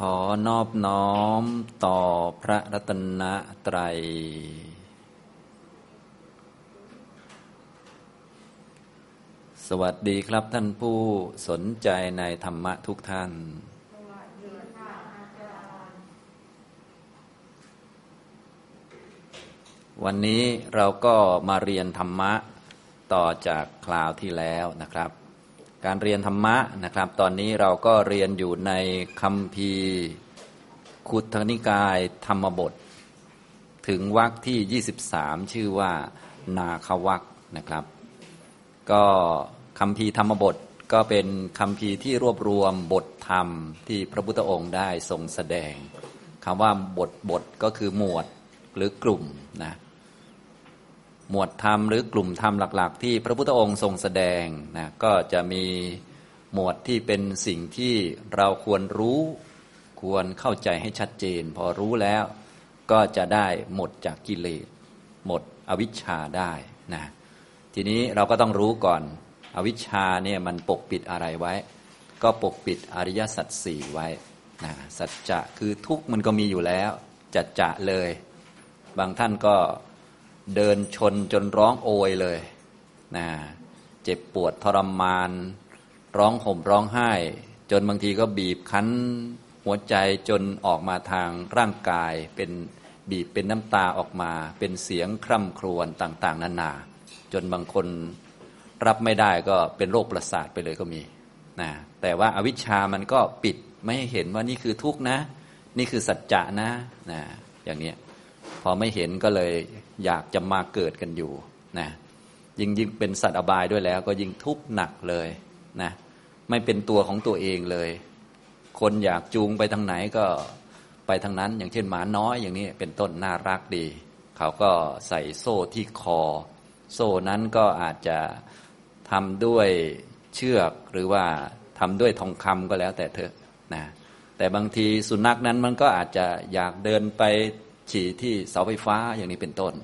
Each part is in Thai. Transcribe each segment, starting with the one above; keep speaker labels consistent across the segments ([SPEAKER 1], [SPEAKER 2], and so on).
[SPEAKER 1] ขอนอบน้อมต่อพระรัตนตรัย สวัสดีครับท่านผู้สนใจในธรรมะทุกท่าน วันนี้เราก็มาเรียนธรรมะต่อจากคราวที่แล้วนะครับ การเรียนธรรมะนะครับ ตอนนี้เราก็เรียนอยู่ในคำพีร์คุทนิกายธรรมบท ถึงวรรคที่ 23 ชื่อว่านาควักนะครับ ก็คำพีร์ธรรมบทก็เป็นคำพีร์ที่รวบรวมบทธรรมที่พระพุทธองค์ได้ทรงแสดงคำว่าบทบทก็คือหมวดหรือกลุ่มนะ หมวดธรรมหรือกลุ่มธรรมหลัก ๆ ที่พระพุทธองค์ทรงแสดงนะก็จะมีหมวดที่เป็นสิ่งที่เราควรรู้ควรเข้าใจให้ชัดเจน พอรู้แล้วก็จะได้หมดจากกิเลส หมดอวิชชาได้นะทีนี้เราก็ต้องรู้ก่อน อวิชชาเนี่ยมันปกปิดอะไรไว้ ก็ปกปิดอริยสัจสี่ไว้นะสัจจะคือทุกข์มันก็มีอยู่แล้วจัดจะเลย บางท่านก็ เดินชนจนร้องโอยเลยนะเจ็บปวดทรมาน ร้องห่มร้องไห้ จนบางทีก็บีบคั้นหัวใจจนออกมาทางร่างกายเป็นบีบเป็นน้ำตาออกมา เป็นเสียงคร่ำครวญต่างๆนานา จนบางคนรับไม่ได้ก็เป็นโรคประสาทไปเลยก็มีนะแต่ว่าอาวิชชามันก็ปิดไม่ให้เห็นว่านี่คือทุกข์นะ นี่คือสัจจะนะนะอย่างนี้พอไม่เห็นก็เลย อยากจะมาเกิดกันอยู่นะยิ่งยิ่งเป็นสัตว์อบายด้วยแล้ว ก็ยิ่งทุกข์หนักเลยนะไม่เป็นตัวของตัวเองเลย คนอยากจูงไปทางไหนก็ไปทางนั้น อย่างเช่นหมาน้อยอย่างนี้เป็นต้นน่ารักดี เขาก็ใส่โซ่ที่คอ โซ่นั้นก็อาจจะทำด้วยเชือกหรือว่าทำด้วยทองคำก็แล้วแต่เถอะนะแต่บางทีสุนัขนั้นมันก็อาจจะอยากเดินไป ฉี่ที่เสาไฟฟ้าอย่างนี้เป็นต้น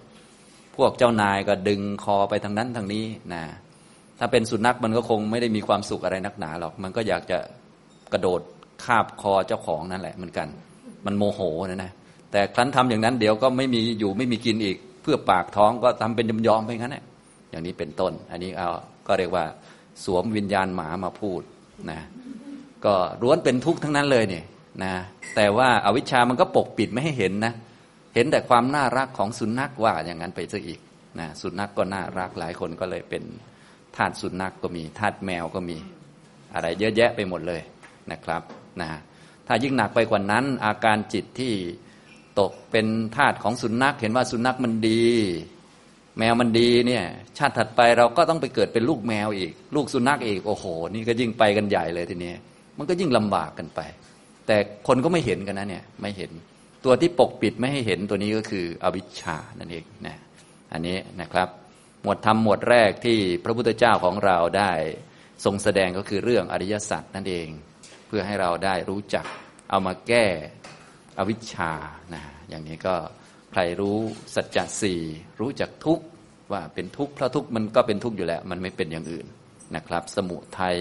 [SPEAKER 1] พวกเจ้านายก็ดึงคอไปทางนั้นทางนี้นะถ้าเป็นสุนัขมันก็คงไม่ได้มีความสุขอะไรนักหนาหรอก มันก็อยากจะกระโดดคาบคอเจ้าของนั่นแหละเหมือนกัน มันโมโหนะนะแต่ครั้นทำอย่างนั้นเดี๋ยวก็ไม่มีอยู่ไม่มีกินอีก เพื่อปากท้องก็ทำเป็นยอมๆไปงั้นแหละอย่างนี้เป็นต้น อันนี้เอาก็เรียกว่า สวมวิญญาณหมามาพูดนะก็ร้วนเป็นทุกข์ทั้งนั้นเลยเนี่ยนะแต่ว่าอาวิชชามันก็ปกปิดไม่ให้เห็นนะ เห็นแต่ความน่ารักของสุนัขว่าอย่างนั้นไปซะอีกนะสุนัขกก็น่ารักหลายคนก็เลยเป็นทาสสุนัขกก็มีทาสแมวก็มี อะไรเยอะแยะไปหมดเลยนะครับนะถ้ายิ่งหนักไปกว่านั้น อาการจิตที่ตกเป็นทาสของสุนัข เห็นว่าสุนัขมันดี แมวมันดีเนี่ยชาติถัดไปเราก็ต้องไปเกิดเป็นลูกแมวอีก ลูกสุนัขอีกโอ้โห นี่ก็ยิ่งไปกันใหญ่เลยทีนี้มันก็ยิ่งลำบากกันไป แต่คนก็ไม่เห็นกันนะเนี่ยไม่เห็น ตัวที่ปกปิดไม่ให้เห็นตัวนี้ก็คืออวิชชานั่นเองนะอันนี้นะครับ หมวดธรรมหมวดแรกที่พระพุทธเจ้าของเราได้ทรงแสดงก็คือเรื่องอริยสัจนั่นเอง เพื่อให้เราได้รู้จักเอามาแก้อวิชชานะอย่างนี้ก็ใครรู้สัจจะสี่รู้จักทุกขว่าเป็นทุกข์เพราะทุกข์มันก็เป็นทุกข์อยู่แล้ว มันไม่เป็นอย่างอื่นนะครับ สมุทัย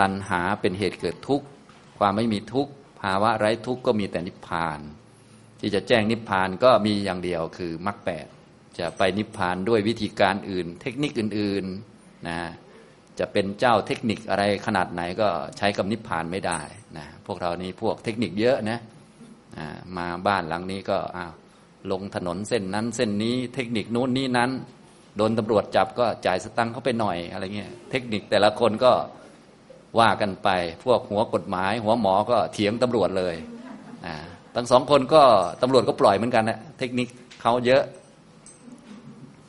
[SPEAKER 1] ตัณหาเป็นเหตุเกิดทุกข์ความไม่มีทุกข์ภาวะไร้ทุกข์ก็มีแต่นิพพาน ที่จะแจ้งนิพพานก็มีอย่างเดียวคือมรรคแปดจะไปนิพพานด้วยวิธีการอื่น เทคนิคอื่นๆนะจะเป็นเจ้าเทคนิคอะไรขนาดไหนก็ใช้กับนิพพานไม่ได้นะพวกเรานี้พวกเทคนิคเยอะนะมาบ้านหลังนี้ก็อ้าวลงถนนเส้นนั้นเส้นนี้เทคนิคนู้นนี้นั้น โดนตำรวจจับก็จ่ายสตังค์เขาไปหน่อยอะไรเงี้ยเทคนิคแต่ละคนก็ว่ากันไป พวกหัวกฎหมาย หัวหมอก็เถียงตำรวจเลยอ่า ทั้งสองคนก็ตำรวจก็ปล่อยเหมือนกันนะเทคนิคเขาเยอะ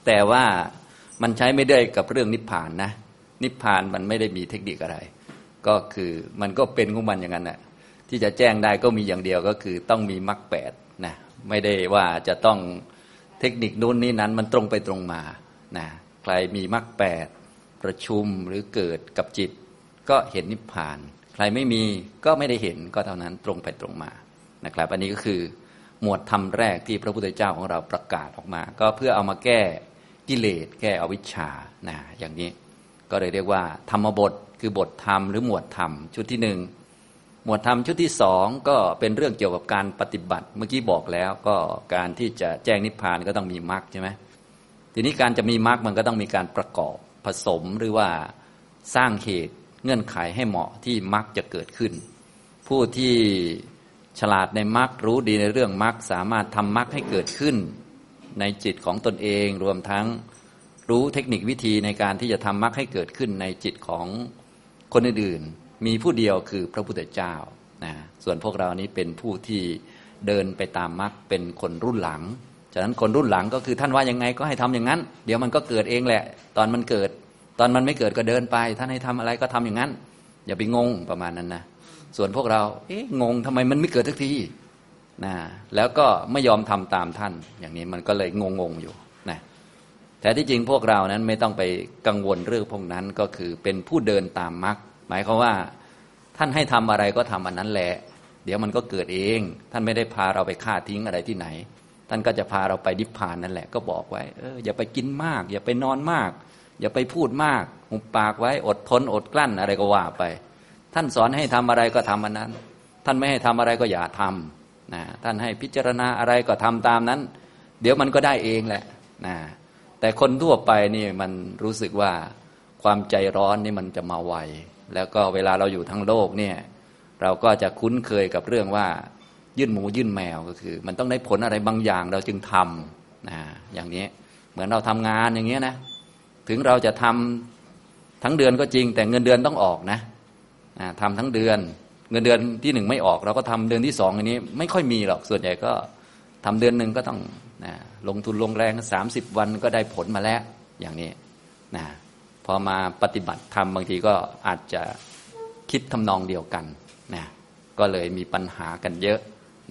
[SPEAKER 1] แต่ว่ามันใช้ไม่ได้กับเรื่องนิพพานนะ นิพพานมันไม่ได้มีเทคนิคอะไร ก็คือมันก็เป็นของมันอย่างนั้นแหละที่จะแจ้งได้ก็มีอย่างเดียวก็คือต้องมีมรรคแปดนะไม่ได้ว่าจะต้องเทคนิคนู้นนี้นั้นมันตรงไปตรงมานะใครมีมรรคแปดประชุมหรือเกิดกับจิต ก็เห็นนิพพาน ใครไม่มีก็ไม่ได้เห็นก็เท่านั้นตรงไปตรงมา นะครับ อันนี้ก็คือหมวดธรรมแรกที่พระพุทธเจ้าของเราประกาศออกมา ก็เพื่อเอามาแก้กิเลสแก้อวิชชานะอย่างนี้ก็เลยเรียกว่า ธรรมบทคือบทธรรมหรือหมวดธรรมชุดที่หนึ่งหมวดธรรมชุดที่สองก็เป็นเรื่องเกี่ยวกับการปฏิบัติเมื่อกี้บอกแล้วก็การที่จะแจ้งนิพพานก็ต้องมีมรรคใช่ไหมทีนี้การจะมีมรรคมันก็ต้องมีการประกอบผสมหรือว่าสร้างเหตุเงื่อนไขให้เหมาะที่มรรคจะเกิดขึ้น ผู้ที่ ฉลาดในมรรครู้ดีในเรื่องมรรคสามารถทำมรรคให้เกิดขึ้น ในจิตของตนเองรวมทั้งรู้เทคนิควิธีในการที่จะทำมรรคให้เกิดขึ้นในจิตของคนอื่นๆ มีผู้เดียวคือพระพุทธเจ้านะส่วนพวกเรานี้เป็นผู้ที่เดินไปตามมรรคเป็นคนรุ่นหลัง ฉะนั้นคนรุ่นหลังก็คือท่านว่ายังไงก็ให้ทำอย่างนั้น เดี๋ยวมันก็เกิดเองแหละ ตอนมันเกิด ตอนมันไม่เกิดก็เดินไป ท่านให้ทำอะไรก็ทำอย่างนั้น อย่าไปงงประมาณนั้นนะ ส่วนพวกเรา เอ๊ะงงทำไมมันไม่เกิดทักทีนะแล้วก็ไม่ยอมทำตามท่าน อย่างนี้มันก็เลยงงงอยู่นะแต่ที่จริงพวกเรานั้นไม่ต้องไปกังวลเรื่องพวกนั้นก็คือเป็นผู้เดินตามมรรคหมายความว่า ท่านให้ทำอะไรก็ทำอันนั้นแหละ เดี๋ยวมันก็เกิดเอง ท่านไม่ได้พาเราไปฆ่าทิ้งอะไรที่ไหน ท่านก็จะพาเราไปดิพพานนั่นแหละ ก็บอกไว้เอออย่าไปกินมาก อย่าไปนอนมาก อย่าไปพูดมากหุบปากไว้อดทนอดกลั้นอะไรก็ว่าไป ท่านสอนให้ทำอะไรก็ทำอันนั้น ท่านไม่ให้ทำอะไรก็อย่าทำนะท่านให้พิจารณาอะไรก็ทำตามนั้น เดี๋ยวมันก็ได้เองแหละนะแต่คนทั่วไปนี่มันรู้สึกว่าความใจร้อนนี่มันจะมาไวแล้วก็เวลาเราอยู่ทั้งโลกเนี่ยเราก็จะคุ้นเคยกับเรื่องว่า ยื่นหมูยื่นแมวก็คือ มันต้องได้ผลอะไรบางอย่างเราจึงทำนะอย่างนี้เหมือนเราทำงานอย่างเงี้ยนะ ถึงเราจะทำทั้งเดือนก็จริง แต่เงินเดือนต้องออกนะ ทำทั้งเดือน เงินเดือนที่หนึ่งไม่ออกเราก็ทำเดือนที่สองอันนี้ ไม่ค่อยมีหรอกส่วนใหญ่ก็ทำเดือนหนึ่งก็ต้องนะลงทุนลงแรงสามสิบวันก็ได้ผลมาแล้วอย่างนี้นะพอมาปฏิบัติธรรมบางทีก็อาจจะคิดทำนองเดียวกันนะก็เลยมีปัญหากันเยอะ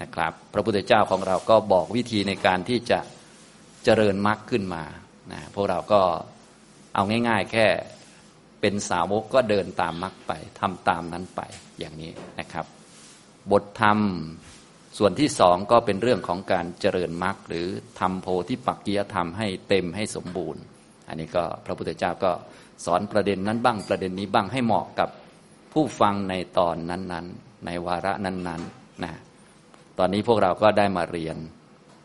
[SPEAKER 1] นะครับ พระพุทธเจ้าของเราก็บอกวิธีในการที่จะเจริญมรรคขึ้นมานะพวกเราก็เอาง่าย ๆ แค่ เป็นสาวกก็เดินตามมรรคไปทำตามนั้นไปอย่างนี้นะครับ บทธรรมส่วนที่สองก็เป็นเรื่องของการเจริญมรรคหรือทำโพธิปักกิยธรรมให้เต็มให้สมบูรณ์ อันนี้ก็พระพุทธเจ้าก็สอนประเด็นนั้นบ้างประเด็นนี้บ้างให้เหมาะกับผู้ฟังในตอนนั้นๆ ในวาระนั้นๆนะตอนนี้พวกเราก็ได้มาเรียน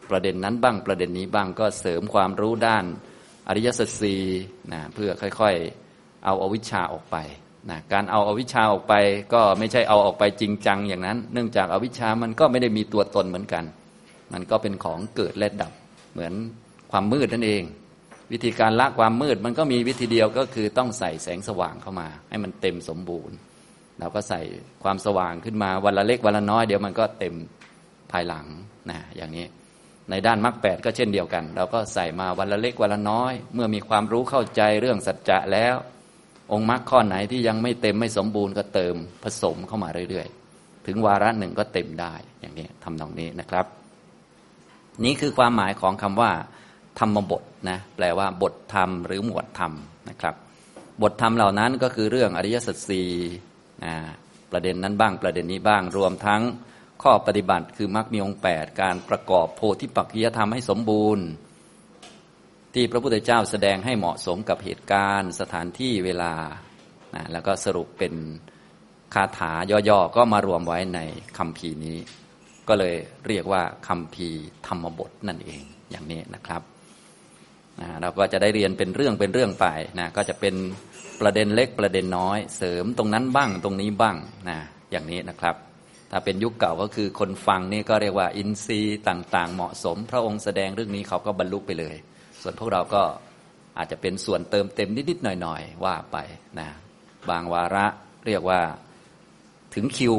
[SPEAKER 1] ประเด็นนั้นบ้างประเด็นนี้บ้างก็เสริมความรู้ด้านอริยสัจสีนะเพื่อค่อยๆ เอาอาวิชชาออกไปนะการเอาอาวิชชาออกไปก็ไม่ใช่เอาออกไปจริงจังอย่างนั้น เนื่องจากอาวิชชามันก็ไม่ได้มีตัวตนเหมือนกัน มันก็เป็นของเกิดและดับเหมือนความมืดนั่นเอง วิธีการละความมืดมันก็มีวิธีเดียวก็คือต้องใส่แสงสว่างเข้ามา ให้มันเต็มสมบูรณ์ เราก็ใส่ความสว่างขึ้นมาวันละเล็กวันละน้อยเดี๋ยวมันก็เต็มภายหลังนะอย่างนี้ในด้านมรรคแปดก็เช่นเดียวกัน เราก็ใส่มาวันละเล็กวันละน้อย เมื่อมีความรู้เข้าใจเรื่องสัจจะแล้ว องค์มรรคข้อไหนที่ยังไม่เต็มไม่สมบูรณ์ก็เติมผสมเข้ามาเรื่อยๆ ถึงวาระหนึ่งก็เต็มได้อย่างนี้ทำตรงนี้นะครับ นี่คือความหมายของคำว่า ธรรมบทนะแปลว่าบทธรรมหรือหมวดธรรมนะครับ บทธรรมเหล่านั้นก็คือเรื่องอริยสัจสี่ประเด็นนั้นบ้างประเด็นนี้บ้างรวมทั้งข้อปฏิบัติคือมรรคมีองค์แปดการประกอบโพธิปักขิยธรรมให้สมบูรณ์ ที่พระพุทธเจ้าแสดงให้เหมาะสมกับเหตุการณ์ สถานที่เวลานะแล้วก็สรุปเป็นคาถาย่อๆก็มารวมไว้ในคำพีนี้ ก็เลยเรียกว่าคำพีธรรมบทนั่นเองอย่างนี้นะครับนะเราก็จะได้เรียนเป็นเรื่องเป็นเรื่องไปนะก็จะเป็นประเด็นเล็กประเด็นน้อย เสริมตรงนั้นบ้างตรงนี้บ้างนะอย่างนี้นะครับถ้าเป็นยุคเก่าก็คือคนฟังนี่ก็เรียกว่าอินทรีย์ต่าง ๆ เหมาะสม พระองค์แสดงเรื่องนี้เขาก็บรรลุไปเลย ส่วนพวกเราก็อาจจะเป็นส่วนเติมเต็มนิดๆหน่อยๆ ว่าไปนะบางวาระเรียกว่าถึงคิว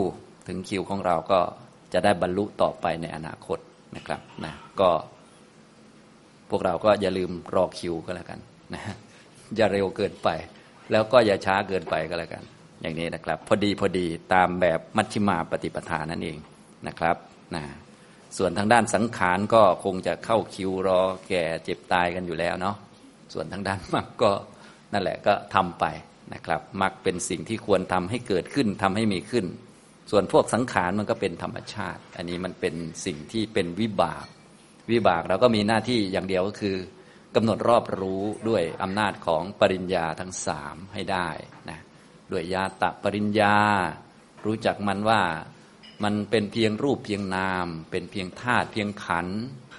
[SPEAKER 1] ถึงคิวของเราก็จะได้บรรลุต่อไปในอนาคตนะครับนะก็พวกเราก็อย่าลืมรอคิวก็แล้วกันนะอย่าเร็วเกินไป แล้วก็อย่าช้าเกินไปก็แล้วกัน อย่างนี้นะครับ พอดีพอดีตามแบบมัชฌิมาปฏิปทานั่นเองนะครับนะ ส่วนทางด้านสังขารก็คงจะเข้าคิวรอแก่เจ็บตายกันอยู่แล้วเนาะส่วนทางด้านมรรคก็นั่นแหละก็ทำไปนะครับมรรคเป็นสิ่งที่ควรทำให้เกิดขึ้นทำให้มีขึ้น ส่วนพวกสังขารมันก็เป็นธรรมชาติ อันนี้มันเป็นสิ่งที่เป็นวิบาก วิบากเราก็มีหน้าที่อย่างเดียวก็คือกำหนดรอบรู้ด้วยอำนาจของปริญญาทั้งสามให้ได้นะด้วยญาตะปริญญา รู้จักมันว่า มันเป็นเพียงรูปเพียงนาม เป็นเพียงธาตุเพียงขัน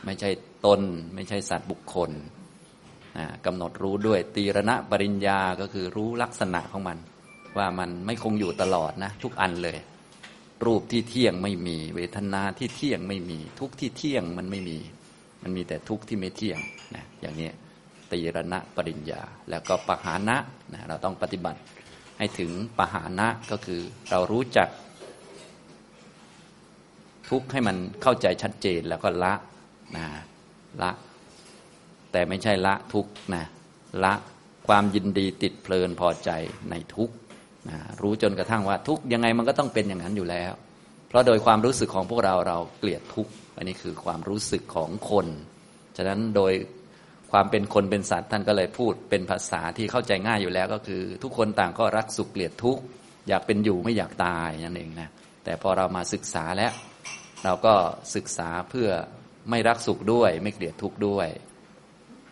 [SPEAKER 1] ไม่ใช่ตน ไม่ใช่สัตว์บุคคลกำหนดรู้ด้วยตีรณะปริญญาก็คือรู้ลักษณะของมัน ว่ามันไม่คงอยู่ตลอดนะ ทุกอันเลย รูปที่เที่ยงไม่มี เวทนาที่เที่ยงไม่มี ทุกที่เที่ยงมันไม่มี มันมีแต่ทุกที่ไม่เที่ยงนะอย่างนี้ตีรณะปริญญา แล้วก็ปหานะนะเราต้องปฏิบัติให้ถึงปหานะก็คือเรารู้จัก ทุกข์ให้มันเข้าใจชัดเจนแล้วก็ละนะละ แต่ไม่ใช่ละทุกข์นะละความยินดีติดเพลินพอใจในทุกข์นะรู้จนกระทั่งว่าทุกข์ยังไงมันก็ต้องเป็นอย่างนั้นอยู่แล้ว เพราะโดยความรู้สึกของพวกเราเราเกลียดทุกข์อันนี้คือความรู้สึกของคนฉะนั้นโดยความเป็นคนเป็นสัตว์ท่านก็เลยพูดเป็นภาษาที่เข้าใจง่ายอยู่แล้ว ก็คือ ทุกคนต่างก็รักสุขเกลียดทุกข์อยากเป็นอยู่ไม่อยากตายนั่นเองนะแต่พอเรามาศึกษาแล้ว เราก็ศึกษาเพื่อไม่รักสุขด้วย ไม่เกลียดทุกข์ด้วย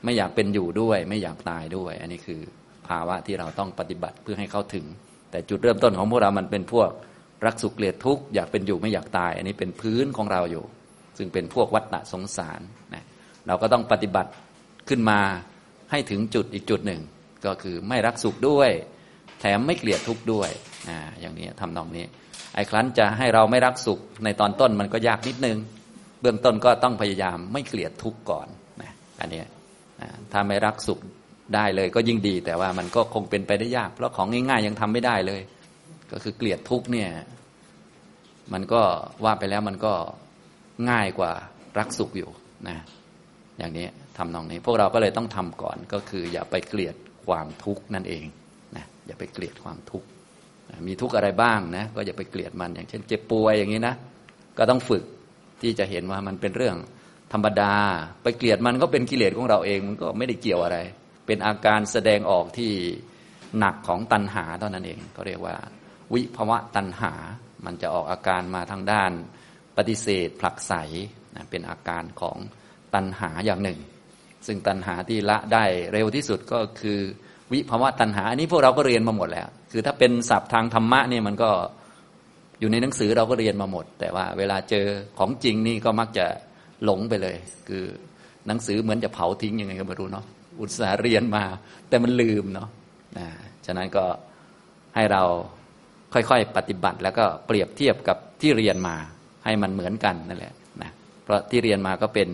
[SPEAKER 1] ไม่อยากเป็นอยู่ด้วย ไม่อยากตายด้วย อันนี้คือภาวะที่เราต้องปฏิบัติเพื่อให้เข้าถึง แต่จุดเริ่มต้นของพวกเรามันเป็นพวกรักสุขเกลียดทุกข์อยากเป็นอยู่ไม่อยากตาย อันนี้เป็นพื้นของเราอยู่ ซึ่งเป็นพวกวัฏฏะสงสารนะเราก็ต้องปฏิบัติขึ้นมาให้ถึงจุดอีกจุดหนึ่ง ก็คือไม่รักสุขด้วย แถมไม่เกลียดทุกข์ด้วยนะอย่างนี้ทำนองนี้ ไอ้ครั้นจะให้เราไม่รักสุขในตอนต้นมันก็ยากนิดนึง เบื้องต้นก็ต้องพยายามไม่เกลียดทุกข์ก่อนนะอันนี้ถ้าไม่รักสุขได้เลยก็ยิ่งดี แต่ว่ามันก็คงเป็นไปได้ยาก เพราะของง่ายๆยังทำไม่ได้เลย ก็คือเกลียดทุกข์เนี่ย มันก็ว่าไปแล้วมันก็ง่ายกว่ารักสุขอยู่นะอย่างนี้ทำนองนี้ พวกเราก็เลยต้องทำก่อนก็คือ อย่าไปเกลียดความทุกข์นั่นเองนะอย่าไปเกลียดความทุกข์ มีทุกข์อะไรบ้างนะก็อย่าไปเกลียดมันอย่างเช่น เจ็บป่วยอย่างนี้นะก็ต้องฝึกที่จะเห็นว่ามันเป็นเรื่องธรรมดา ไปเกลียดมันก็เป็นกิเลสของเราเองมันก็ไม่ได้เกี่ยวอะไร เป็นอาการแสดงออกที่หนักของตัณหาเท่านั้นเองก็เรียกว่า วิภวะตัณหา มันจะออกอาการมาทางด้านปฏิเสธผลักไสนะเป็นอาการของตัณหาอย่างหนึ่ง ซึ่งตัณหาที่ละได้เร็วที่สุดก็คือ วิภาวะตัณหา อันนี้พวกเราก็เรียนมาหมดแล้ว คือถ้าเป็นศัพท์ทางธรรมะเนี่ยมันก็อยู่ในหนังสือเราก็เรียนมาหมด แต่ว่าเวลาเจอของจริงนี่ก็มักจะหลงไปเลย คือหนังสือเหมือนจะเผาทิ้งยังไงก็ไม่รู้เนาะอุตส่าห์เรียนมา แต่มันลืมเนาะนะฉะนั้นก็ให้เราค่อยๆ ปฏิบัติ แล้วก็เปรียบเทียบกับที่เรียนมาให้มันเหมือนกันนั่นแหละนะเพราะที่เรียนมาก็เป็น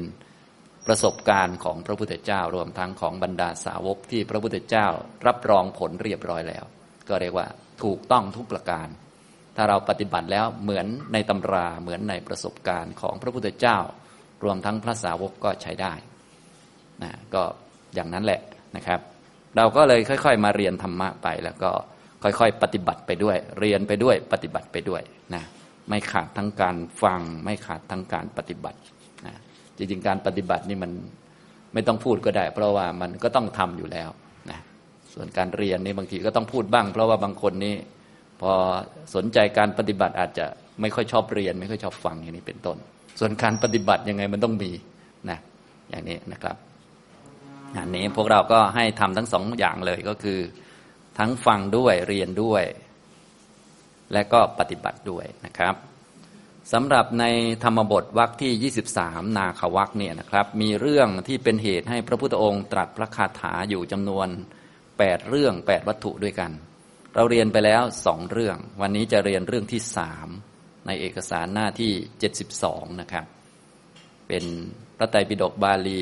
[SPEAKER 1] ประสบการณ์ของพระพุทธเจ้ารวมทั้งของบรรดาสาวกที่พระพุทธเจ้ารับรองผลเรียบร้อยแล้ว ก็เรียกว่าถูกต้องทุกประการ ถ้าเราปฏิบัติแล้วเหมือนในตำราเหมือนในประสบการณ์ของพระพุทธเจ้า รวมทั้งพระสาวกก็ใช้ได้นะก็อย่างนั้นแหละนะครับ เราก็เลยค่อย ๆ มาเรียนธรรมะไปแล้วก็ค่อยๆ ปฏิบัติไปด้วย เรียนไปด้วยปฏิบัติไปด้วยนะไม่ขาดทั้งการฟัง ไม่ขาดทั้งการปฏิบัติ จริงๆการปฏิบัตินี่มันไม่ต้องพูดก็ได้ เพราะว่ามันก็ต้องทำอยู่แล้วนะส่วนการเรียนนี่บางทีก็ต้องพูดบ้าง เพราะว่าบางคนนี่พอสนใจการปฏิบัติอาจจะไม่ค่อยชอบเรียน ไม่ค่อยชอบฟังอย่างนี้เป็นต้น ส่วนการปฏิบัติยังไงมันต้องมีนะอย่างนี้นะครับอันนี้พวกเราก็ให้ทำทั้งสองอย่างเลยก็คือ ทั้งฟังด้วยเรียนด้วย และก็ปฏิบัติด้วยนะครับ สำหรับในธรรมบทวรรคที่ 23 นาควักเนี่ยนะครับ มีเรื่องที่เป็นเหตุให้พระพุทธองค์ตรัสพระคาถาอยู่จำนวน 8 เรื่อง 8 วัตถุด้วยกัน เราเรียนไปแล้วสองเรื่อง วันนี้จะเรียนเรื่องที่สามในเอกสารหน้าที่ 72 นะครับ เป็นพระไตรปิฎกบาลี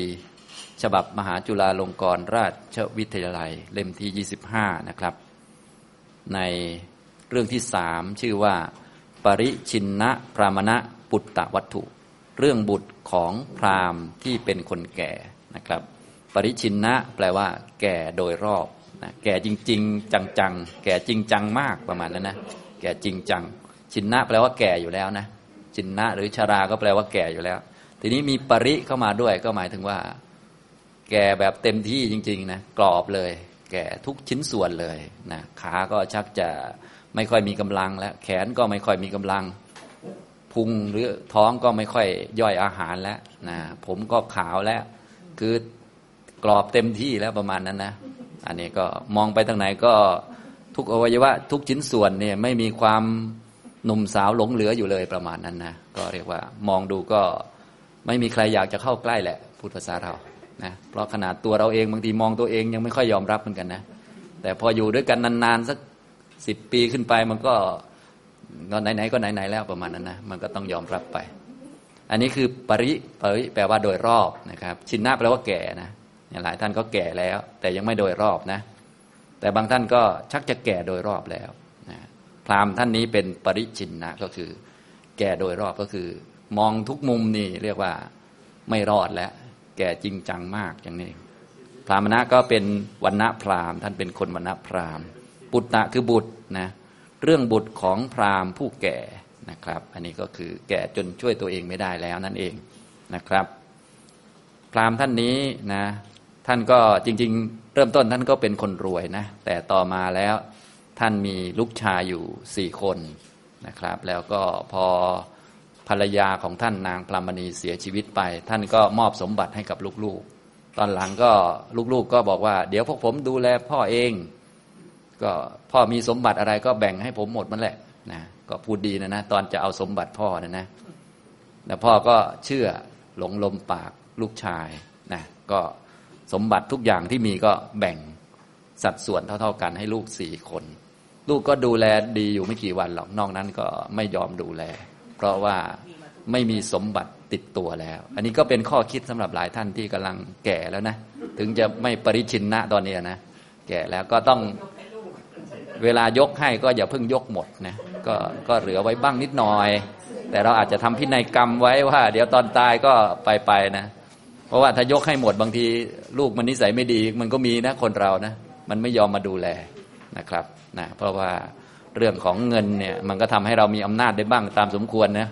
[SPEAKER 1] ฉบับมหาจุฬาลงกรณราชวิทยาลัยเล่มที่ 25 นะครับ ในเรื่องที่สามชื่อว่า ปริชินนะพรามณะปุตตะวัตถุ เรื่องบุตรของพราหมณ์ที่เป็นคนแก่นะครับ ปริชินนะแปลว่า แก่โดยรอบนะแก่จริง ๆ จังๆ แก่จริงจังมากประมาณนั้นนะแก่จริงจัง ชินนะแปลว่าแก่อยู่แล้วนะชินนะหรือชาราก็แปลว่าแก่อยู่แล้ว ทีนี้มีปริเข้ามาด้วยก็หมายถึงว่า แก่แบบเต็มที่จริง ๆ นะกรอบเลย แก่ทุกชิ้นส่วนเลยนะขาก็ชักจะ ไม่ค่อยมีกำลัง แล้ว แขนก็ไม่ค่อยมีกำลัง พุงหรือท้องก็ไม่ค่อยย่อยอาหารแล้วนะผมก็ขาวแล้ว คือกรอบเต็มที่แล้วประมาณนั้นนะอันนี้ก็มองไปทางไหนก็ทุกอวัยวะ ทุกชิ้นส่วนเนี่ยไม่มีความหนุ่มสาวหลงเหลืออยู่เลยประมาณนั้นนะก็เรียกว่ามองดูก็ไม่มีใครอยากจะเข้าใกล้แหละพูดภาษาเรานะเพราะขนาดตัวเราเองบางทีมองตัวเองยังไม่ค่อยยอมรับเหมือนกันนะแต่พออยู่ด้วยกันนานๆสัก สิบปีขึ้นไปมันก็ก็ไหนๆก็ไหนๆแล้วประมาณนั้นนะมันก็ต้องยอมรับไป อันนี้คือปริปริแปลว่าโดยรอบนะครับ ชินนาแปลว่าแก่นะหลายท่านก็แก่แล้ว แต่ยังไม่โดยรอบนะ แต่บางท่านก็ชักจะแก่โดยรอบแล้วนะพราหมณ์ท่านนี้เป็นปริชินนะก็คือ แก่โดยรอบก็คือ มองทุกมุมนี่เรียกว่าไม่รอดแล้วแก่จริงจังมากอย่างนี้พรามณะก็เป็นวันณะพราหมณ์ท่านเป็นคนวันณะพราหมณ์ ปุตตะคือบุตรนะเรื่องบุตรของพราหมณ์ผู้แก่นะครับ อันนี้ก็คือแก่จนช่วยตัวเองไม่ได้แล้วนั่นเองนะครับ พราหมณ์ท่านนี้นะท่านก็จริง ๆ เริ่มต้นท่านก็เป็นคนรวยนะแต่ต่อมาแล้วท่านมีลูกชายอยู่สี่คนนะครับ แล้วก็พอภรรยาของท่านนางพรามณีเสียชีวิตไป ท่านก็มอบสมบัติให้กับลูกๆ ตอนหลังก็ลูกๆก็บอกว่า เดี๋ยวพวกผมดูแลพ่อเอง ก็พ่อมีสมบัติอะไรก็แบ่งให้ผมหมดมันแหละนะก็พูดดีนะนะตอนจะเอาสมบัติพ่อนะนะแต่พ่อก็เชื่อหลงลมปากลูกชายนะก็สมบัติทุกอย่างที่มีก็แบ่งสัดส่วนเท่า ๆ กันให้ลูกสี่คน ลูกก็ดูแลดีอยู่ไม่กี่วันหรอกนอกนั้นก็ไม่ยอมดูแล เพราะว่าไม่มีสมบัติติดตัวแล้ว อันนี้ก็เป็นข้อคิดสำหรับหลายท่านที่กำลังแก่แล้วนะ ถึงจะไม่ปริชินนะตอนนี้นะ แก่แล้วก็ต้อง เวลายกให้ก็อย่าเพิ่งยกหมดนะก็ก็เหลือไว้บ้างนิดหน่อย แต่เราอาจจะทำพินัยกรรมไว้ว่า เดี๋ยวตอนตายก็ไปไปนะ เพราะว่าถ้ายกให้หมดบางที ลูกมันนิสัยไม่ดี มันก็มีนะคนเรานะ มันไม่ยอมมาดูแลนะครับนะเพราะว่าเรื่องของเงินเนี่ยมันก็ทำให้เรามีอำนาจได้บ้างตามสมควรนะ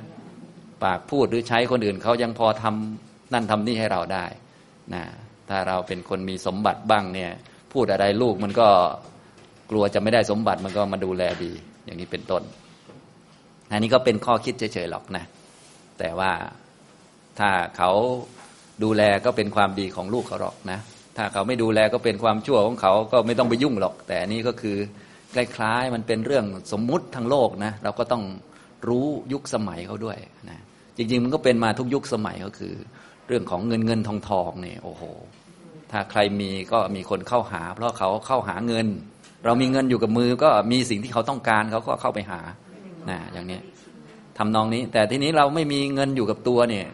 [SPEAKER 1] ปากพูดหรือใช้คนอื่นเขายังพอทำนั่นทำนี่ให้เราได้นะถ้าเราเป็นคนมีสมบัติบ้างเนี่ย พูดอะไรลูกมันก็ กลัวจะไม่ได้สมบัติมันก็มาดูแลดี อย่างนี้เป็นต้น อันนี้ก็เป็นข้อคิดเฉยๆหรอกนะ แต่ว่าถ้าเขาดูแลก็เป็นความดีของลูกเขาหรอกนะ ถ้าเขาไม่ดูแลก็เป็นความชั่วของเขาก็ไม่ต้องไปยุ่งหรอก แต่อันนี้ก็คือคล้ายๆมันเป็นเรื่องสมมุติทางโลกนะ เราก็ต้องรู้ยุคสมัยเขาด้วยนะจริง ๆ มันก็เป็นมาทุกยุคสมัยก็คือ เรื่องของเงินเงินทองทองเนี่ยโอ้โห ถ้าใครมีก็มีคนเข้าหา เพราะเขาเข้าหาเงิน เรามีเงินอยู่กับมือก็มีสิ่งที่เขาต้องการเขาก็เข้าไปหานะอย่างนี้ทำนองนี้ แต่ทีนี้เราไม่มีเงินอยู่กับตัวเนี่ย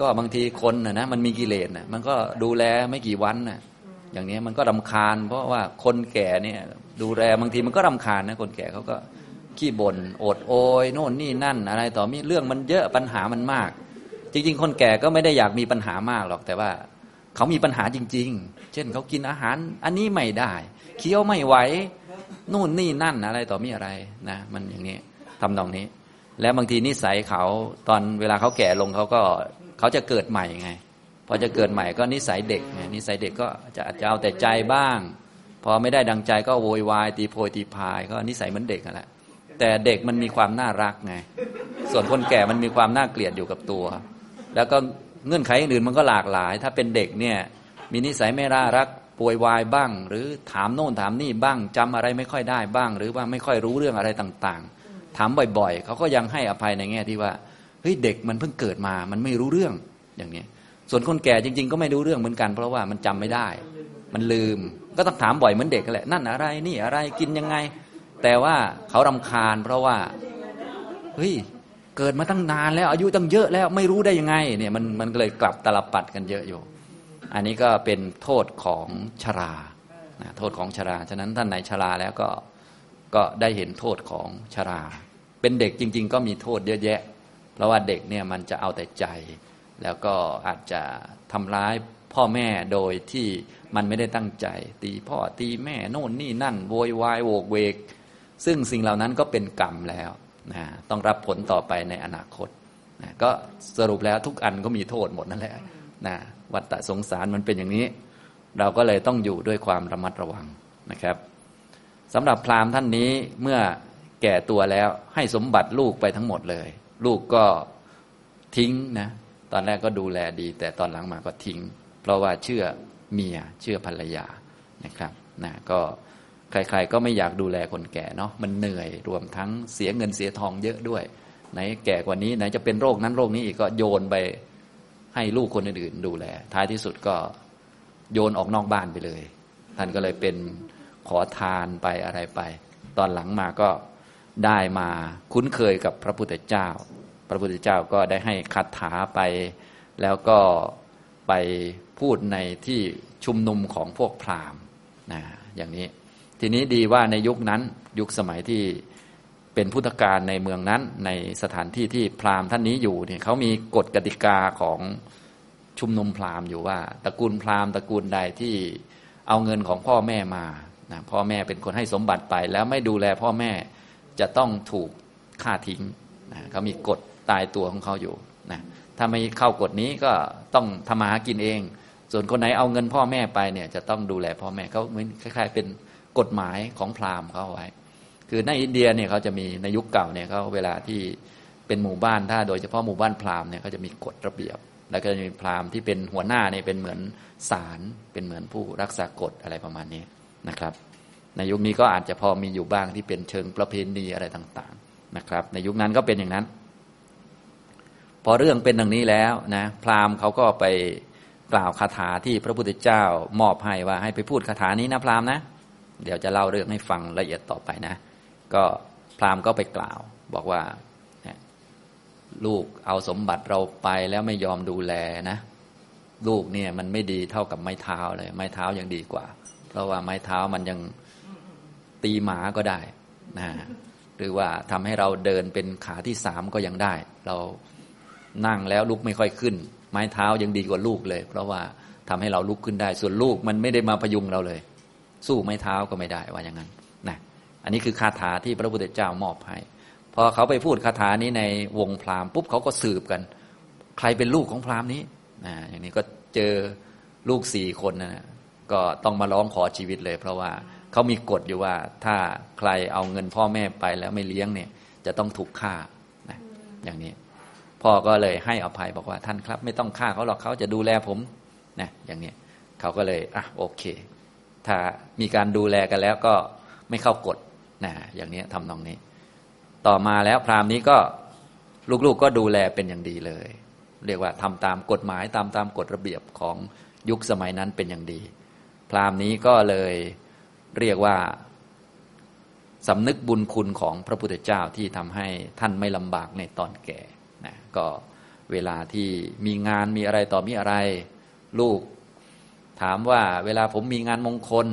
[SPEAKER 1] ก็บางทีคนนะนะมันมีกิเลสนะมันก็ดูแลไม่กี่วันนะอย่างนี้มันก็รำคาญ เพราะว่าคนแก่เนี่ย ดูแลบางทีมันก็รำคาญนะคนแก่เขาก็ขี้บน่นโอดโอยโน่นนี่นั่น อะไรต่อมีเรื่องมันเยอะปัญหามันมาก จริง ๆ คนแก่ก็ไม่ได้อยากมีปัญหามากหรอกแต่ว่า เขามีปัญหาจริง ๆ เช่นเขากินอาหารอันนี้ไม่ได้ เคี้ยวไม่ไหวนู่นนี่นั่นอะไรต่อมีอะไรนะมันอย่างนี้ทำนองนี้ แล้วบางทีนิสัยเขาตอนเวลาเขาแก่ลงเขาก็เขาจะเกิดใหม่ไงพอจะเกิดใหม่ก็นิสัยเด็กไงนิสัยเด็กก็จะอาจจะเอาแต่ใจบ้าง พอไม่ได้ดังใจก็โวยวายตีโพยตีพายก็นิสัยเหมือนเด็กนั่นแหละแต่เด็กมันมีความน่ารักไง ส่วนคนแก่มันมีความน่าเกลียดอยู่กับตัว แล้วก็เงื่อนไขอื่นมันก็หลากหลาย ถ้าเป็นเด็กเนี่ยมีนิสัยไม่น่ารัก ป่วยวายบ้าง หรือถามโน่นถามนี่บ้างจำอะไรไม่ค่อยได้บ้าง หรือว่าไม่ค่อยรู้เรื่องอะไรต่างๆ ถามบ่อยๆ เขาก็ยังให้อภัยในแง่ที่ว่าเฮ้ยเด็กมันเพิ่งเกิดมา มันไม่รู้เรื่องอย่างนี้ส่วนคนแก่จริง ๆ ก็ไม่รู้เรื่องเหมือนกัน เพราะว่ามันจำไม่ได้ มันลืมก็ต้องถามบ่อยเหมือนเด็กแหละนั่นอะไรนี่อะไรกินยังไง แต่ว่าเขารำคาญ เพราะว่าเฮ้ยเกิดมาตั้งนานแล้วอายุตั้งเยอะแล้วไม่รู้ได้ยังไงเนี่ยมันมันก็เลยกลับตลปัดกันเยอะอยู่ อันนี้ก็เป็นโทษของชรานะโทษของชรา ฉะนั้นท่านไหนชราแล้วก็ก็ได้เห็นโทษของชรา เป็นเด็กจริง ๆ ก็มีโทษเยอะแยะ เพราะว่าเด็กเนี่ยมันจะเอาแต่ใจ แล้วก็อาจจะทำร้ายพ่อแม่โดยที่มันไม่ได้ตั้งใจ ตีพ่อตีแม่โน่นนี่นั่นโวยวายโวกเวก ซึ่งสิ่งเหล่านั้นก็เป็นกรรมแล้วนะต้องรับผลต่อไปในอนาคตนะก็สรุปแล้วทุกอันก็มีโทษหมดนั่นแหละนะ วัฏสงสารมันเป็นอย่างนี้ เราก็เลยต้องอยู่ด้วยความระมัดระวังนะครับสำหรับพราหมณ์ท่านนี้เมื่อแก่ตัวแล้วให้สมบัติลูกไปทั้งหมดเลย ลูกก็ทิ้งนะตอนแรกก็ดูแลดี แต่ตอนหลังมาก็ทิ้ง เพราะว่าเชื่อเมียเชื่อภรรยานะครับนะก็ใครๆก็ไม่อยากดูแลคนแก่เนาะมันเหนื่อยรวมทั้งเสียเงินเสียทองเยอะด้วย ไหนแก่กว่านี้ไหนจะเป็นโรคนั้นโรคนี้อีกก็โยนไป ให้ลูกคนอื่นๆดูแล ท้ายที่สุดก็โยนออกนอกบ้านไปเลย ท่านก็เลยเป็นขอทานไปอะไรไป ตอนหลังมาก็ได้มาคุ้นเคยกับพระพุทธเจ้า พระพุทธเจ้าก็ได้ให้คาถาไป แล้วก็ไปพูดในที่ชุมนุมของพวกพราหมณ์นะอย่างนี้ ทีนี้ดีว่าในยุคนั้นยุคสมัยที่ เป็นพุทธกาลในเมืองนั้น ในสถานที่ที่พราหมณ์ท่านนี้อยู่เนี่ยเขามีกฎกติกาของชุมนุมพราหมณ์อยู่ว่าตระกูลพราหมณ์ตระกูลใดที่เอาเงินของพ่อแม่มานะพ่อแม่เป็นคนให้สมบัติไป แล้วไม่ดูแลพ่อแม่จะต้องถูกฆ่าทิ้งนะเขามีกฎตายตัวของเขาอยู่นะถ้าไม่เข้ากฎนี้ก็ต้องทำมาหากินเอง ส่วนคนไหนเอาเงินพ่อแม่ไปเนี่ยจะต้องดูแลพ่อแม่เขาเหมือนคล้าย ๆ เป็นกฎหมายของพราหมณ์เขาไว้ คือในอินเดียเนี่ยเขาจะมีในยุคเก่าเนี่ยเขาเวลาที่เป็นหมู่บ้านถ้าโดยเฉพาะหมู่บ้านพราหมณ์เนี่ยเขาจะมีกฎระเบียบ แล้วก็จะมีพราหมณ์ที่เป็นหัวหน้าเนี่ยเป็นเหมือนศาลเป็นเหมือนผู้รักษากฎอะไรประมาณนี้นะครับ ในยุคนี้ก็อาจจะพอมีอยู่บ้างที่เป็นเชิงประเพณีอะไรต่างๆนะครับ ในยุคนั้นก็เป็นอย่างนั้น พอเรื่องเป็นดังนี้แล้วนะพราหมณ์เขาก็ไปกล่าวคาถาที่พระพุทธเจ้ามอบให้ว่าให้ไปพูดคาถานี้นะพราหมณ์นะเดี๋ยวจะเล่าเรื่องให้ฟังละเอียดต่อไปนะ ก็พราหมณ์ก็ไปกล่าว บอกว่าลูกเอาสมบัติเราไปแล้วไม่ยอมดูแลนะ ลูกเนี่ยมันไม่ดีเท่ากับไม้เท้าเลย ไม้เท้ายังดีกว่า เพราะว่าไม้เท้ามันยังตีหมาก็ได้นะหรือว่าทำให้เราเดินเป็นขาที่สามก็ยังได้ เรานั่งแล้วลุกไม่ค่อยขึ้น ไม้เท้ายังดีกว่าลูกเลย เพราะว่าทำให้เราลุกขึ้นได้ ส่วนลูกมันไม่ได้มาพยุงเราเลย สู้ไม้เท้าก็ไม่ได้ว่าอย่างนั้น อันนี้คือคาถาที่พระพุทธเจ้ามอบให้พอเขาไปพูดคาถานี้ในวงพราหมณ์ปุ๊บเขาก็สืบกัน ใครเป็นลูกของพราหมณ์นี้นะอย่างนี้ก็เจอลูกสี่คนนะก็ต้องมาร้องขอชีวิตเลย เพราะว่าเขามีกฎอยู่ว่าถ้าใครเอาเงินพ่อแม่ไปแล้วไม่เลี้ยงเนี่ย จะต้องถูกฆ่านะอย่างนี้ พ่อก็เลยให้อภัยบอกว่าท่านครับ ไม่ต้องฆ่าเขาหรอกเขาจะดูแลผมนะอย่างนี้เขาก็เลยอะโอเค ถ้ามีการดูแลกันแล้วก็ไม่เข้ากฎ นะอย่างนี้ทำนองนี้ ต่อมาแล้วพราหมณ์นี้ก็ลูกๆกก็ดูแลเป็นอย่างดีเลย เรียกว่าทำตามกฎหมายตามตามกฎระเบียบของยุคสมัยนั้นเป็นอย่างดี พราหมณ์นี้ก็เลยเรียกว่าสำนึกบุญคุณของพระพุทธเจ้าที่ทำให้ท่านไม่ลำบากในตอนแก่นะก็เวลาที่มีงานมีอะไรต่อมีอะไร ลูกถามว่าเวลาผมมีงานมงคล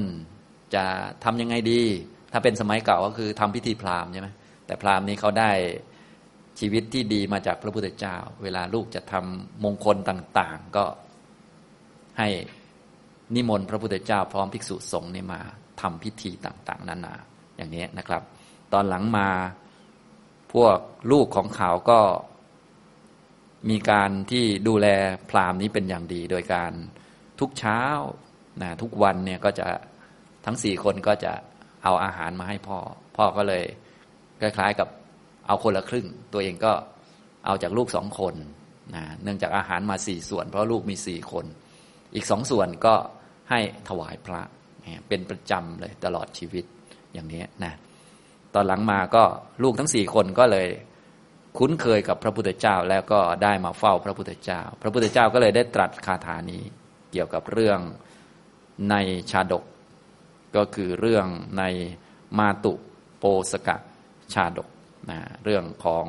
[SPEAKER 1] จะทำยังไงดี ถ้าเป็นสมัยเก่าก็คือทำพิธีพราหมณ์ใช่ไหมแต่พราหมณ์นี้เขาได้ชีวิตที่ดีมาจากพระพุทธเจ้า เวลาลูกจะทำมงคลต่าง ๆ ก็ให้นิมนต์พระพุทธเจ้าพร้อมภิกษุสงฆ์นี่มาทำพิธีต่าง ๆนานาอย่างนี้นะครับ ตอนหลังมาพวกลูกของเขาก็มีการที่ดูแลพราหมณ์นี้เป็นอย่างดี โดยการทุกเช้านะทุกวันเนี่ยก็จะทั้งสี่คนก็จะ เอาอาหารมาให้พ่อ พ่อก็เลยคล้ายๆกับเอาคนละครึ่ง ตัวเองก็เอาจากลูกสองคนนะเนื่องจากอาหารมาสี่ส่วน เพราะลูกมีสี่คน อีกสองส่วนก็ให้ถวายพระเป็นประจำเลยตลอดชีวิตอย่างนี้นะตอนหลังมาก็ลูกทั้งสี่คนก็เลยคุ้นเคยกับพระพุทธเจ้าแล้วก็ได้มาเฝ้าพระพุทธเจ้า พระพุทธเจ้าก็เลยได้ตรัสคาถานี้ เกี่ยวกับเรื่องในชาดก ก็คือเรื่องในมาตุโปสกะชาดกนะเรื่องของ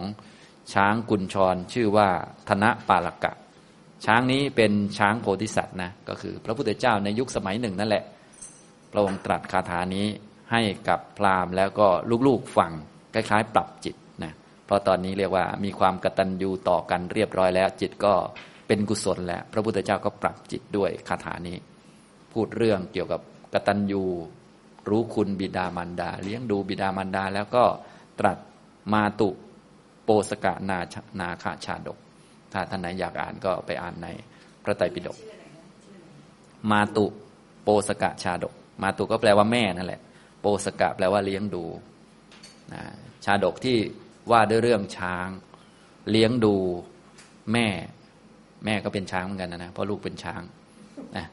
[SPEAKER 1] ช้างกุญชรชื่อว่าธนปาลกะ ช้างนี้เป็นช้างโพธิสัตว์นะก็คือพระพุทธเจ้าในยุคสมัยหนึ่งนั่นแหละพระองค์ตรัสคาถานี้ให้กับพราหมณ์แล้วก็ลูกๆฟังคล้ายๆ ปรับจิตนะเพราะตอนนี้เรียกว่ามีความกตัญญูต่อกันเรียบร้อยแล้ว จิตก็เป็นกุศลแล้ว พระพุทธเจ้าก็ปรับจิตด้วยคาถานี้ พูดเรื่องเกี่ยวกับ กตัญญูรู้คุณบิดามารดา เลี้ยงดูบิดามารดา แล้วก็ตรัสมาตุโปสกะนานาคาชาดก ถ้าท่านไหนอยากอ่านก็ไปอ่านในพระไตรปิฎกมาตุโปสกะชาดก มาตุก็แปลว่าแม่นั่นแหละ โปสกะแปลว่าเลี้ยงดูชาดกที่ว่าด้วยเรื่องช้าง เลี้ยงดูแม่ แม่ก็เป็นช้างเหมือนกันนะนะเพราะลูกเป็นช้างนะ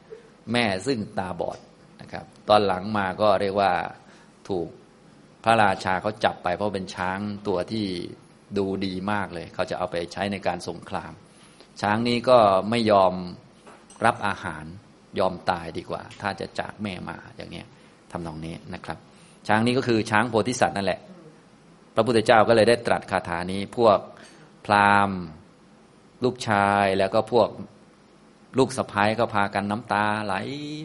[SPEAKER 1] แม่ซึ่งตาบอด นะครับ ตอนหลังมาก็เรียกว่าถูกพระราชาเขาจับไปเพราะเป็นช้างตัวที่ดูดีมากเลย เขาจะเอาไปใช้ในการสงคราม ช้างนี้ก็ไม่ยอมรับอาหารยอมตายดีกว่า ถ้าจะจากแม่มาอย่างนี้ทำนองนี้นะครับ ช้างนี้ก็คือช้างโพธิสัตว์นั่นแหละ พระพุทธเจ้าก็เลยได้ตรัสคาถานี้พวกพราหมณ์ ลูกชายแล้วก็พวก ลูกสะพ้ายก็พากันน้ำตาไหล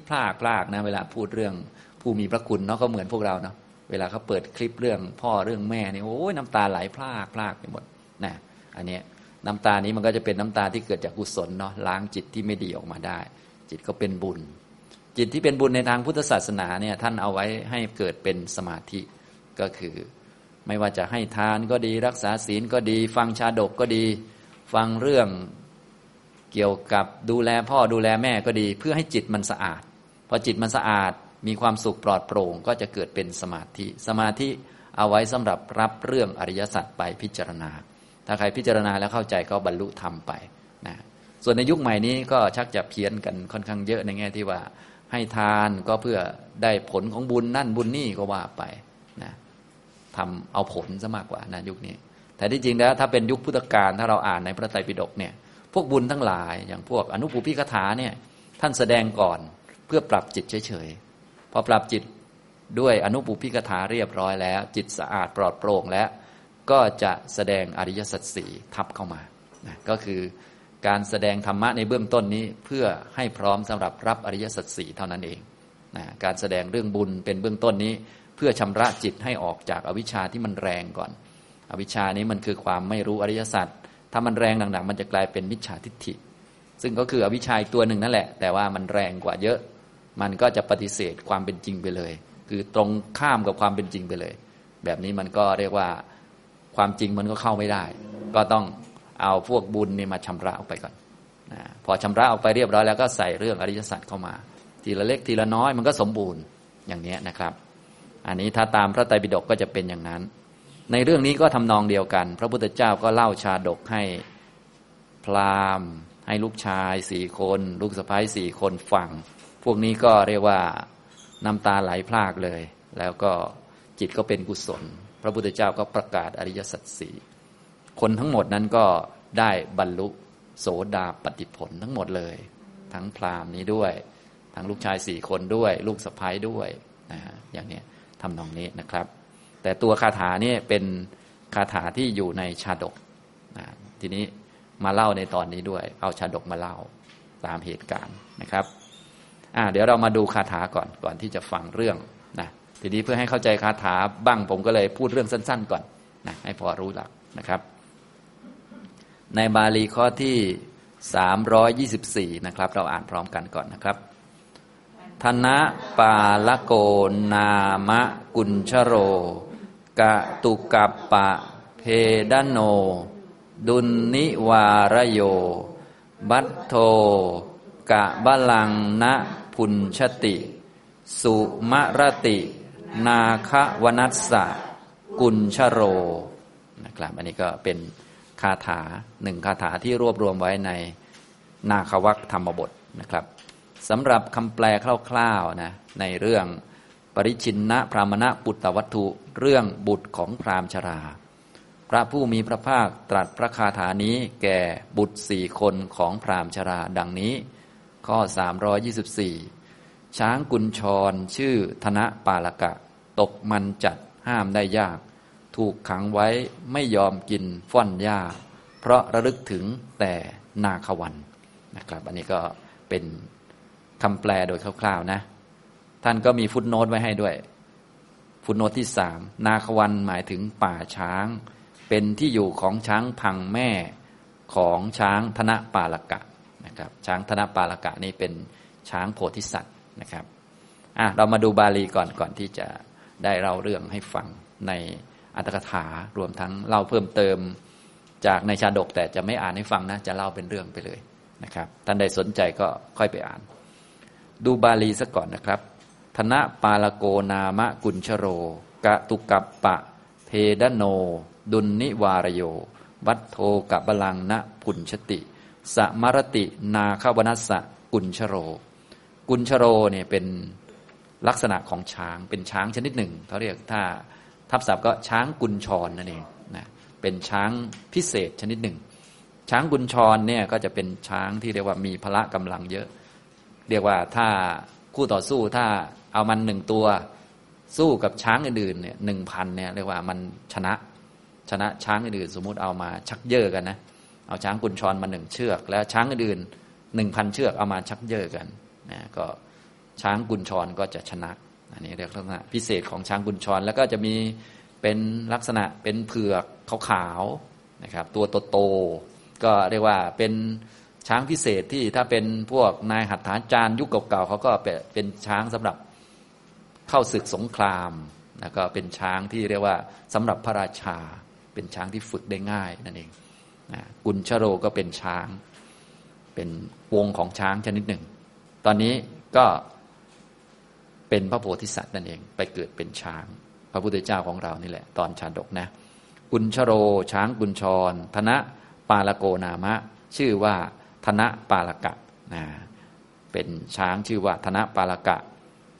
[SPEAKER 1] พลากพลากนะ เวลาพูดเรื่องผู้มีพระคุณเนาะก็เหมือนพวกเราเนาะเวลาเขาเปิดคลิปเรื่องพ่อเรื่องแม่เนี่ยโอ้ยน้ำตาไหลพลากพลากไปหมดนะอันนี้น้ำตานี้มันก็จะเป็นน้ำตาที่เกิดจากกุศลเนาะล้างจิตที่ไม่ดีออกมาได้ จิตก็เป็นบุญ จิตที่เป็นบุญในทางพุทธศาสนาเนี่ยท่านเอาไว้ให้เกิดเป็นสมาธิก็คือ ไม่ว่าจะให้ทานก็ดีรักษาศีลก็ดี ฟังชาดกก็ดี ฟังเรื่อง เกี่ยวกับดูแลพ่อดูแลแม่ก็ดี เพื่อให้จิตมันสะอาด พอจิตมันสะอาดมีความสุขปลอดโปร่ง ก็จะเกิดเป็นสมาธิ สมาธิเอาไว้สำหรับรับเรื่องอริยสัจไปพิจารณา ถ้าใครพิจารณาแล้วเข้าใจก็บรรลุธรรมไปนะส่วนในยุคใหม่นี้ก็ชักจะเพี้ยนกันค่อนข้างเยอะในแง่ที่ว่าให้ทานก็เพื่อได้ผลของบุญนั่นบุญนี่ก็ว่าไปนะทำเอาผลซะมากกว่านะยุคนี้ แต่ที่จริงแล้วถ้าเป็นยุคพุทธกาลถ้าเราอ่านในพระไตรปิฎกเนี่ย พวกบุญทั้งหลาย อย่างพวกอนุปูพิกถาเนี่ยท่านแสดงก่อนเพื่อปรับจิตเฉยๆพอปรับจิตด้วยอนุปูพิกถาเรียบร้อยแล้ว จิตสะอาดปลอดโปร่งแล้วก็จะแสดงอริยสัจสี่ทับเข้ามานะก็คือการแสดงธรรมะในเบื้องต้นนี้เพื่อให้พร้อมสำหรับรับอริยสัจสี่เท่านั้นเองนะการแสดงเรื่องบุญเป็นเบื้องต้นนี้ เพื่อชำระจิตให้ออกจากอวิชชาที่มันแรงก่อน อวิชชานี้มันคือความไม่รู้อริยสัจ ถ้ามันแรงหนักๆมันจะกลายเป็นมิจฉาทิฏฐิ ซึ่งก็คืออวิชชาตัวหนึ่งนั่นแหละ แต่ว่ามันแรงกว่าเยอะ มันก็จะปฏิเสธความเป็นจริงไปเลย คือตรงข้ามกับความเป็นจริงไปเลย แบบนี้มันก็เรียกว่าความจริงมันก็เข้าไม่ได้ ก็ต้องเอาพวกบุญนี่มาชำระออกไปก่อนนะพอชำระออกไปเรียบร้อยแล้วก็ใส่เรื่องอริยสัจเข้ามา ทีละเล็กทีละน้อยมันก็สมบูรณ์อย่างนี้นะครับ อันนี้ถ้าตามพระไตรปิฎกก็จะเป็นอย่างนั้น ในเรื่องนี้ก็ทำนองเดียวกัน พระพุทธเจ้าก็เล่าชาดกให้พราหมณ์ ให้ลูกชายสี่คน ลูกสะพ้ายสี่คนฟัง พวกนี้ก็เรียกว่าน้ำตาไหลพลากเลย แล้วก็จิตก็เป็นกุศล พระพุทธเจ้าก็ประกาศอริยสัจสี่คนทั้งหมดนั้นก็ได้บรรลุโสดาปฏิผลทั้งหมดเลย ทั้งพราหมณ์นี้ด้วย ทั้งลูกชายสี่คนด้วย ลูกสะพ้ายด้วยนะฮะอย่างนี้ทำนองนี้นะครับ แต่ตัวคาถานี่เป็นคาถาที่อยู่ในชาดกนะทีนี้มาเล่าในตอนนี้ด้วย เอาชาดกมาเล่าตามเหตุการณ์นะครับอ่าเดี๋ยวเรามาดูคาถาก่อนก่อนที่จะฟังเรื่องนะทีนี้เพื่อให้เข้าใจคาถาบ้างผมก็เลยพูดเรื่องสั้น ๆ ก่อนนะให้พอรู้หลักนะครับ ในบาลีข้อที่ 324 นะครับ เราอ่านพร้อมกันก่อนนะครับธนะปาลโกนามะกุญชโร กะตุกัปปะ เพดโน ดุลนิวารโย บัตโท กะบาลังนะพุนชติ สุมรติ นาควนัสสะ กุญชโรนะครับอันนี้ก็เป็นคาถาหนึ่งคาถาที่รวบรวมไว้ในนาควัคธรรมบทนะครับสำหรับคำแปลคร่าวๆนะในเรื่องปริชินนะพรามณะปุตตวัตถุ เรื่องบุตรของพรามชรา พระผู้มีพระภาคตรัสพระคาถานี้แก่บุตรสี่คนของพรามชราดังนี้ ข้อ 324 ช้างกุญชรชื่อธนะปาลกะ ตกมันจัดห้ามได้ยาก ถูกขังไว้ไม่ยอมกินฟ่อนหญ้า เพราะระลึกถึงแต่นาควันนะครับ อันนี้ก็เป็นคำแปลโดยคร่าวๆนะ ท่านก็มีฟุตโนตไว้ให้ด้วย ฟุตโนที่สามนาควันหมายถึงป่าช้าง เป็นที่อยู่ของช้างพังแม่ของช้างธนปาลกะนะครับช้างธนปาลกะนี่เป็นช้างโพธิสัตว์นะครับอะเรามาดูบาลีก่อนก่อนที่จะได้เล่าเรื่องให้ฟังในอัตถกถารวมทั้งเล่าเพิ่มเติมจากในชาดกแต่จะไม่อ่านให้ฟังนะจะเล่าเป็นเรื่องไปเลยนะครับท่านใดสนใจก็ค่อยไปอ่าน ดูบาลีซะก่อนนะครับ ธนะปาลโกนามะกุญชโร กะตุกัปปะ เพดโน ดุลนิวารโย วัตโทกะบาลังนะพุญชติสมรตินาคาวนัสสะกุญชโร กุญชโรเนี่ยเป็นลักษณะของช้างเป็นช้างชนิดหนึ่งเขาเรียกถ้าทับศัพท์ก็ช้างกุญชรนั่นเองนะเป็นช้างพิเศษชนิดหนึ่ง ช้างกุญชรเนี่ยก็จะเป็นช้างที่เรียกว่ามีพละกำลังเยอะ เรียกว่าถ้าคู่ต่อสู้ถ้า เอามันหนึ่งตัวสู้กับช้างอื่นๆเนี่ยหนึ่งพันเนี่ยเรียกว่ามันชนะชนะช้างอื่นๆสมมุติเอามาชักเยอะกันนะเอาช้างกุญชรมาหนึ่งเชือก แล้วช้างอื่นๆหนึ่งพันเชือกเอามาชักเยอะกันนะก็ช้างกุญชรก็จะชนะอันนี้เรียกลักษณะพิเศษของช้างกุญชรแล้วก็จะมีเป็นลักษณะเป็นเผือกขาวๆนะครับตัวโตๆก็เรียกว่าเป็นช้างพิเศษที่ถ้าเป็นพวกนายหัตถาจารย์ยุคเก่าๆเขาก็เป็นช้างสำหรับ เข้าศึกสงครามแล้วก็เป็นช้างที่เรียกว่าสำหรับพระราชา เป็นช้างที่ฝึกได้ง่ายนั่นเองนะกุญชโรก็เป็นช้าง เป็นวงของช้างชนิดหนึ่ง ตอนนี้ก็เป็นพระโพธิสัตว์นั่นเอง ไปเกิดเป็นช้าง พระพุทธเจ้าของเรานี่แหละ ตอนชาดกนะ กุญชโร ช้างกุญชร ธนะปาลโกนามะ ชื่อว่าธนะปาลกะนะเป็นช้างชื่อว่าธนะปาลกะ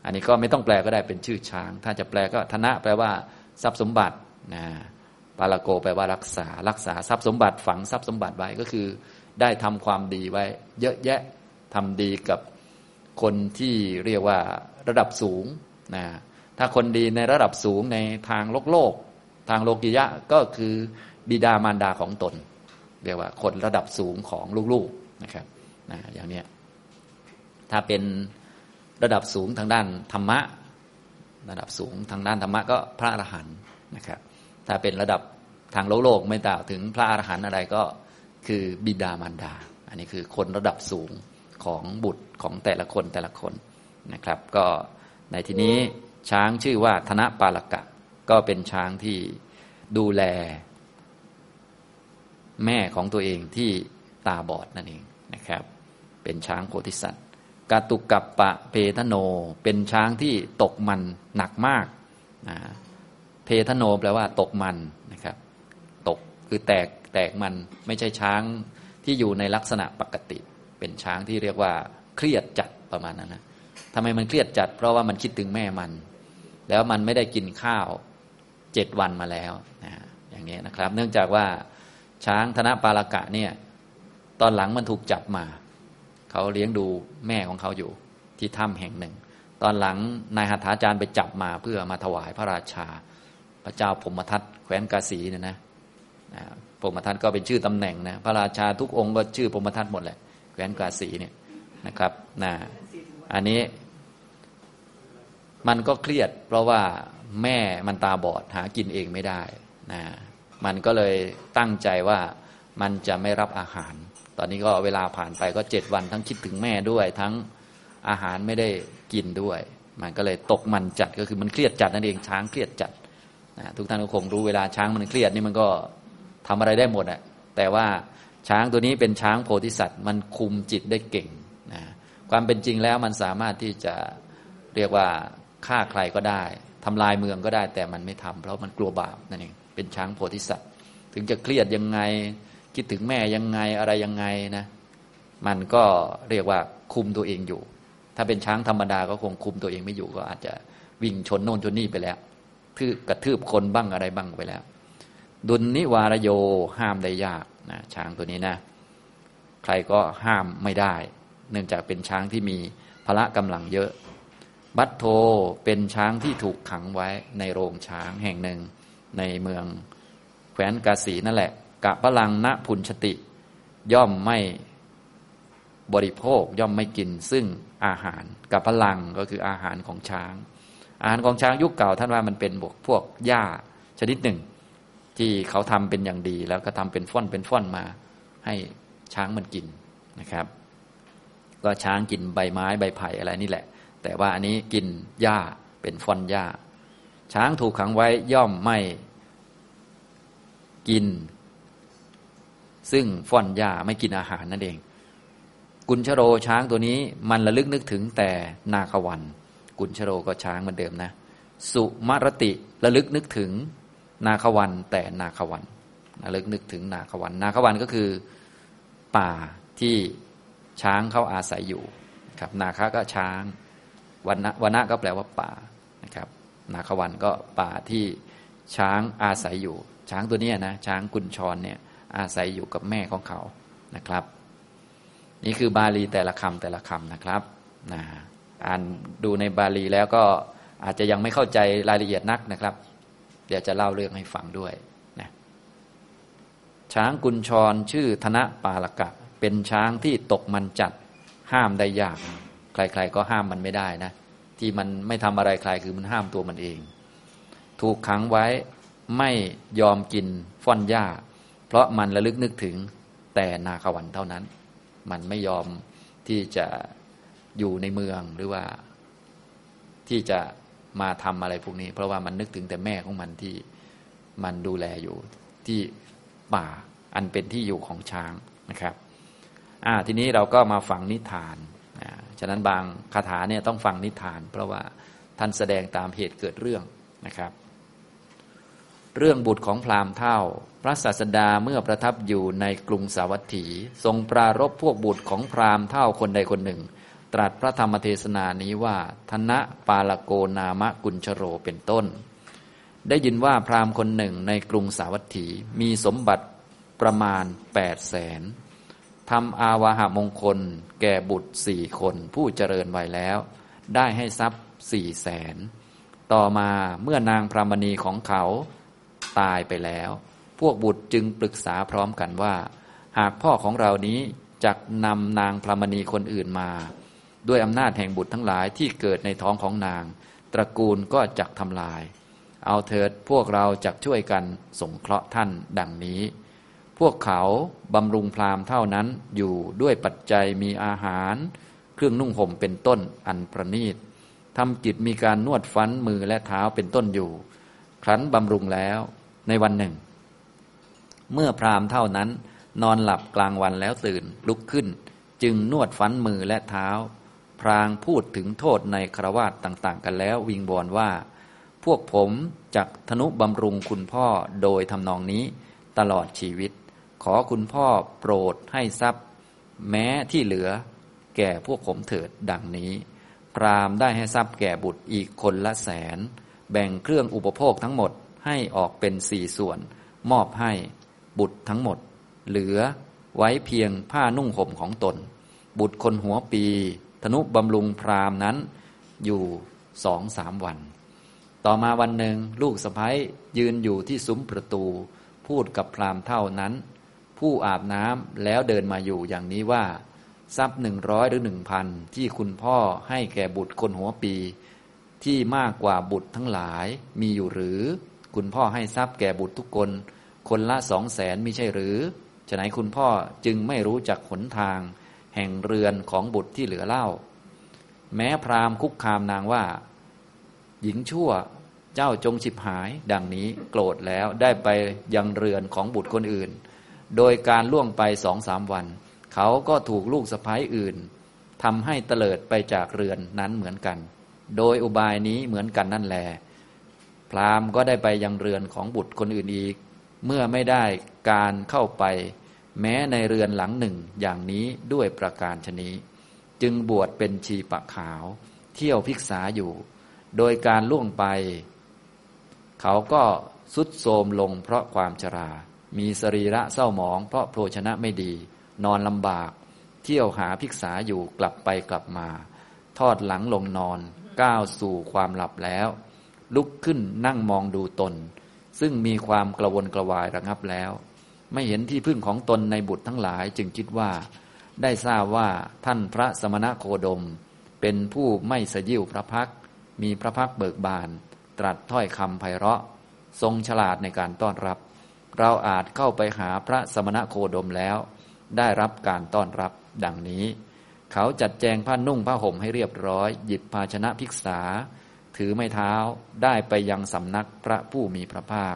[SPEAKER 1] อันนี้ก็ไม่ต้องแปลก็ได้เป็นชื่อช้าง ถ้าจะแปลก็ธนะแปลว่า ทรัพย์สมบัตินะปาลโกแปลว่ารักษา รักษาทรัพย์สมบัติฝังทรัพย์สมบัติไว้ก็คือ ได้ทำความดีไว้ เยอะแยะทำดีกับคนที่เรียกว่าระดับสูงนะถ้าคนดีในระดับสูงในทางโลกโลก ทางโลกิยะก็คือบิดามารดาของตน เรียกว่าคนระดับสูงของลูกๆนะครับนะอย่างนี้ถ้าเป็น ระดับสูงทางด้านธรรมะ ระดับสูงทางด้านธรรมะก็พระอรหันต์นะครับ ถ้าเป็นระดับทางโลกโลกไม่ต่างถึงพระอรหันต์อะไรก็คือบิดามารดา อันนี้คือคนระดับสูงของบุตรของแต่ละคนแต่ละคนนะครับ ก็ในที่นี้ช้างชื่อว่าธนปาลกะ ก็เป็นช้างที่ดูแล แม่ของตัวเองที่ตาบอดนั่นเองนะครับ เป็นช้างโพธิสัตว กาตุกับปะเพทโน เป็นช้างที่ตกมันหนักมากนะเพทโนแปลว่าตกมันนะครับ ตกคือแตกแตกมันไม่ใช่ช้างที่อยู่ในลักษณะปกติ เป็นช้างที่เรียกว่าเครียดจัดประมาณนั้นนะทำไมมันเครียดจัด เพราะว่ามันคิดถึงแม่มัน แล้วมันไม่ได้กินข้าวเจ็ดวันมาแล้วนะอย่างนี้นะครับ เนื่องจากว่าช้างธนปาลกะเนี่ยตอนหลังมันถูกจับมา เขาเลี้ยงดูแม่ของเขาอยู่ที่ถ้ำแห่งหนึ่ง ตอนหลังนายหัตถาจารย์ไปจับมาเพื่อมาถวายพระราชา พระเจ้าพมทัตแคว้นกาสีเนี่ยนะพมทัตก็เป็นชื่อตำแหน่งนะพระราชาทุกองค์ก็ชื่อพมทัตหมดแหละแคว้นกาสีเนี่ยนะครับนะอันนี้ มันก็เครียด เพราะว่าแม่มันตาบอดหากินเองไม่ได้นะมันก็เลยตั้งใจว่ามันจะไม่รับอาหาร ตอนนี้ก็เวลาผ่านไปก็เจ็ดวันทั้งคิดถึงแม่ด้วย ทั้งอาหารไม่ได้กินด้วย มันก็เลยตกมันจัดก็คือมันเครียดจัดนั่นเองช้างเครียดจัดนะทุกท่านก็คงรู้เวลาช้างมันเครียดนี่มันก็ทำอะไรได้หมดอะแต่ว่าช้างตัวนี้เป็นช้างโพธิสัตว์ มันคุมจิตได้เก่งนะความเป็นจริงแล้วมันสามารถที่จะเรียกว่าฆ่าใครก็ได้ทำลายเมืองก็ได้ แต่มันไม่ทำเพราะมันกลัวบาปนั่นเองเป็นช้างโพธิสัตว์ ถึงจะเครียดยังไง คิดถึงแม่ยังไงอะไรยังไงนะ มันก็เรียกว่าคุมตัวเองอยู่ ถ้าเป็นช้างธรรมดาก็คงคุมตัวเองไม่อยู่ก็อาจจะวิ่งชนโน่นชนนี่ไปแล้วทือกระทืบคนบ้างอะไรบ้างไปแล้ว ดุลนิวารโยห้ามได้ยากนะช้างตัวนี้นะ ใครก็ห้ามไม่ได้ เนื่องจากเป็นช้างที่มีพละกำลังเยอะ บัตโทเป็นช้างที่ถูกขังไว้ในโรงช้างแห่งหนึ่งในเมืองแคว้นกาสีนั่นแหละ กะพลังณพุนชติ ย่อมไม่บริโภคย่อมไม่กิน ซึ่งอาหารกับพลังก็คืออาหารของช้าง อาหารของช้างยุคเก่าท่านว่ามันเป็นบวกพวกหญ้าชนิดหนึ่ง ที่เขาทำเป็นอย่างดี แล้วก็ทำเป็นฟ่อนเป็นฟ่อนมา ให้ช้างมันกินนะครับ ก็ช้างกินใบไม้ใบไผ่อะไรนี่แหละ แต่ว่าอันนี้กินหญ้าเป็นฟ่อนหญ้า ช้างถูกขังไว้ย่อมไม่กิน ซึ่งฟ่อนหญ้าไม่กินอาหารนั่นเอง กุญชโรช้างตัวนี้มันระลึกนึกถึงแต่นาควัน กุญชโรก็ช้างเหมือนเดิมนะ สุมารติระลึกนึกถึงนาควันแต่นาควันระลึกนึกถึงนาควัน นาควันก็คือป่าที่ช้างเขาอาศัยอยู่ครับนาคาก็ช้างวันนะวันนะก็แปลว่าป่านะครับนาควันก็ป่าที่ช้างอาศัยอยู่ ช้างตัวนี้นะช้างกุญชรเนี่ย อาศัยอยู่กับแม่ของเขานะครับ นี่คือบาลีแต่ละคำแต่ละคำนะครับนะอ่านดูในบาลีแล้วก็อาจจะยังไม่เข้าใจรายละเอียดนักนะครับ เดี๋ยวจะเล่าเรื่องให้ฟังด้วยนะช้างกุญชรชื่อธนปาลกะ เป็นช้างที่ตกมันจัดห้ามได้ยาก ใครๆก็ห้ามมันไม่ได้นะ ที่มันไม่ทำอะไรใครคือมันห้ามตัวมันเอง ถูกขังไว้ไม่ยอมกินฟ่อนหญ้า ราะมันระลึกนึกถึงแต่นาควันเท่านั้น มันไม่ยอมที่จะอยู่ในเมืองหรือว่าที่จะมาทำอะไรพวกนี้ เพราะว่ามันนึกถึงแต่แม่ของมันที่มันดูแลอยู่ที่ป่าอันเป็นที่อยู่ของช้างนะครับอ่าทีนี้เราก็มาฟังนิทานอ่าฉะนั้นบางคาถาเนี่ยต้องฟังนิทาน เพราะว่าท่านแสดงตามเหตุเกิดเรื่องนะครับ เรื่องบุตรของพราหมณ์เท่า ระศาสดาเมื่อประทับอยู่ในกรุงสาวัตถี ทรงปรารบพวกบุตรของพราหมณ์เท่าคนใดคนหนึ่ง ตรัสพระธรรมเทศนานี้ว่าธนะปาลโกนามะกุญชโรเป็นต้น ได้ยินว่าพราหมณ์คนหนึ่งในกรุงสาวัตถีมีสมบัติประมาณแปดแสนทำอาวาหามงคล แก่บุตรสี่คนผู้เจริญไวัยแล้ว ได้ให้ทรัพย์สี่แสนต่อมาเมื่อนางพรามณีของเขาตายไปแล้ว พวกบุตรจึงปรึกษาพร้อมกันว่า หากพ่อของเรานี้จักนำนางพรมณีคนอื่นมา ด้วยอำนาจแห่งบุตรทั้งหลายที่เกิดในท้องของนาง ตระกูลก็จักทำลาย เอาเถิดพวกเราจักช่วยกันสงเคราะห์ท่านดังนี้ พวกเขาบำรุงพราหมณ์เท่านั้นอยู่ด้วยปัจจัยมีอาหาร เครื่องนุ่งห่มเป็นต้นอันประณีตทำกิจมีการนวดฟันมือและเท้าเป็นต้นอยู่ครั้นบำรุงแล้วในวันหนึ่ง เมื่อพราหมณ์เท่านั้น นอนหลับกลางวันแล้วตื่นลุกขึ้น จึงนวดฟันมือและเท้า พรางพูดถึงโทษในครวาตต่างๆ กันแล้ววิงบอลว่า พวกผมจักธนุบำรุงคุณพ่อโดยทำนองนี้ตลอดชีวิต ขอคุณพ่อโปรดให้ทรัพย์ แม้ที่เหลือ แก่พวกผมเถิดดังนี้ พรามได้ให้ทรัพย์แก่บุตรอีกคนละแสน แบ่งเครื่องอุปโภคทั้งหมดให้ออกเป็นสี่ส่วน มอบให้ บุตรทั้งหมด เหลือไว้เพียงผ้านุ่งห่มของตน บุตรคนหัวปี ธนุบำรุงพรามนั้นอยู่สองสามวัน ต่อมาวันหนึ่งลูกสะพ้ยยืนอยู่ที่ซุ้มประตู พูดกับพรามเท่านั้น ผู้อาบน้ำแล้วเดินมาอยู่อย่างนี้ว่า ทรัพย์หนึ่งร้อยหรือหนึ่งพันที่คุณพ่อให้แก่บุตรคนหัวปี ที่มากกว่าบุตรทั้งหลายมีอยู่หรือ คุณพ่อให้ทรัพย์แก่บุตรทุกคน คนละสองแสนมิใช่หรือฉะไหนคุณพ่อจึงไม่รู้จักหนทาง แห่งเรือนของบุตรที่เหลือเล่า แม้พราหมณ์คุกคามนางว่า หญิงชั่วเจ้าจงฉิบหาย ดังนี้โกรธแล้วได้ไปยังเรือนของบุตรคนอื่น โดยการล่วงไปสองสามวัน เขาก็ถูกลูกสะพ้ายอื่นทำให้เตลิดไปจากเรือนนั้นเหมือนกัน โดยอุบายนี้เหมือนกันนั่นแล พราหมณ์ก็ได้ไปยังเรือนของบุตรคนอื่นอีก เมื่อไม่ได้การเข้าไป แม้ในเรือนหลังหนึ่งอย่างนี้ด้วยประการชนี้ จึงบวชเป็นชีปะขาว เที่ยวพิกษาอยู่ โดยการล่วงไป เขาก็สุดโทมลงเพราะความชรา มีสรีระเศร้าหมองเพราะโภชนะไม่ดี นอนลำบาก เที่ยวหาพิกษาอยู่กลับไปกลับมา ทอดหลังลงนอน ก้าวสู่ความหลับแล้ว ลุกขึ้นนั่งมองดูตน ซึ่งมีความกระวนกระวายระงับแล้ว ไม่เห็นที่พึ่งของตนในบุตรทั้งหลายจึงคิดว่า ได้ทราบว่าท่านพระสมณะโคดม เป็นผู้ไม่สยิวพระพัก มีพระพักเบิกบาน ตรัสถ้อยคำไพเราะ ทรงฉลาดในการต้อนรับ เราอาจเข้าไปหาพระสมณะโคดมแล้ว ได้รับการต้อนรับดังนี้ เขาจัดแจงผ้านุ่งผ้าห่มให้เรียบร้อย หยิบภาชนะภิกษา ถือไม้เท้าได้ไปยังสำนักพระผู้มีพระภาค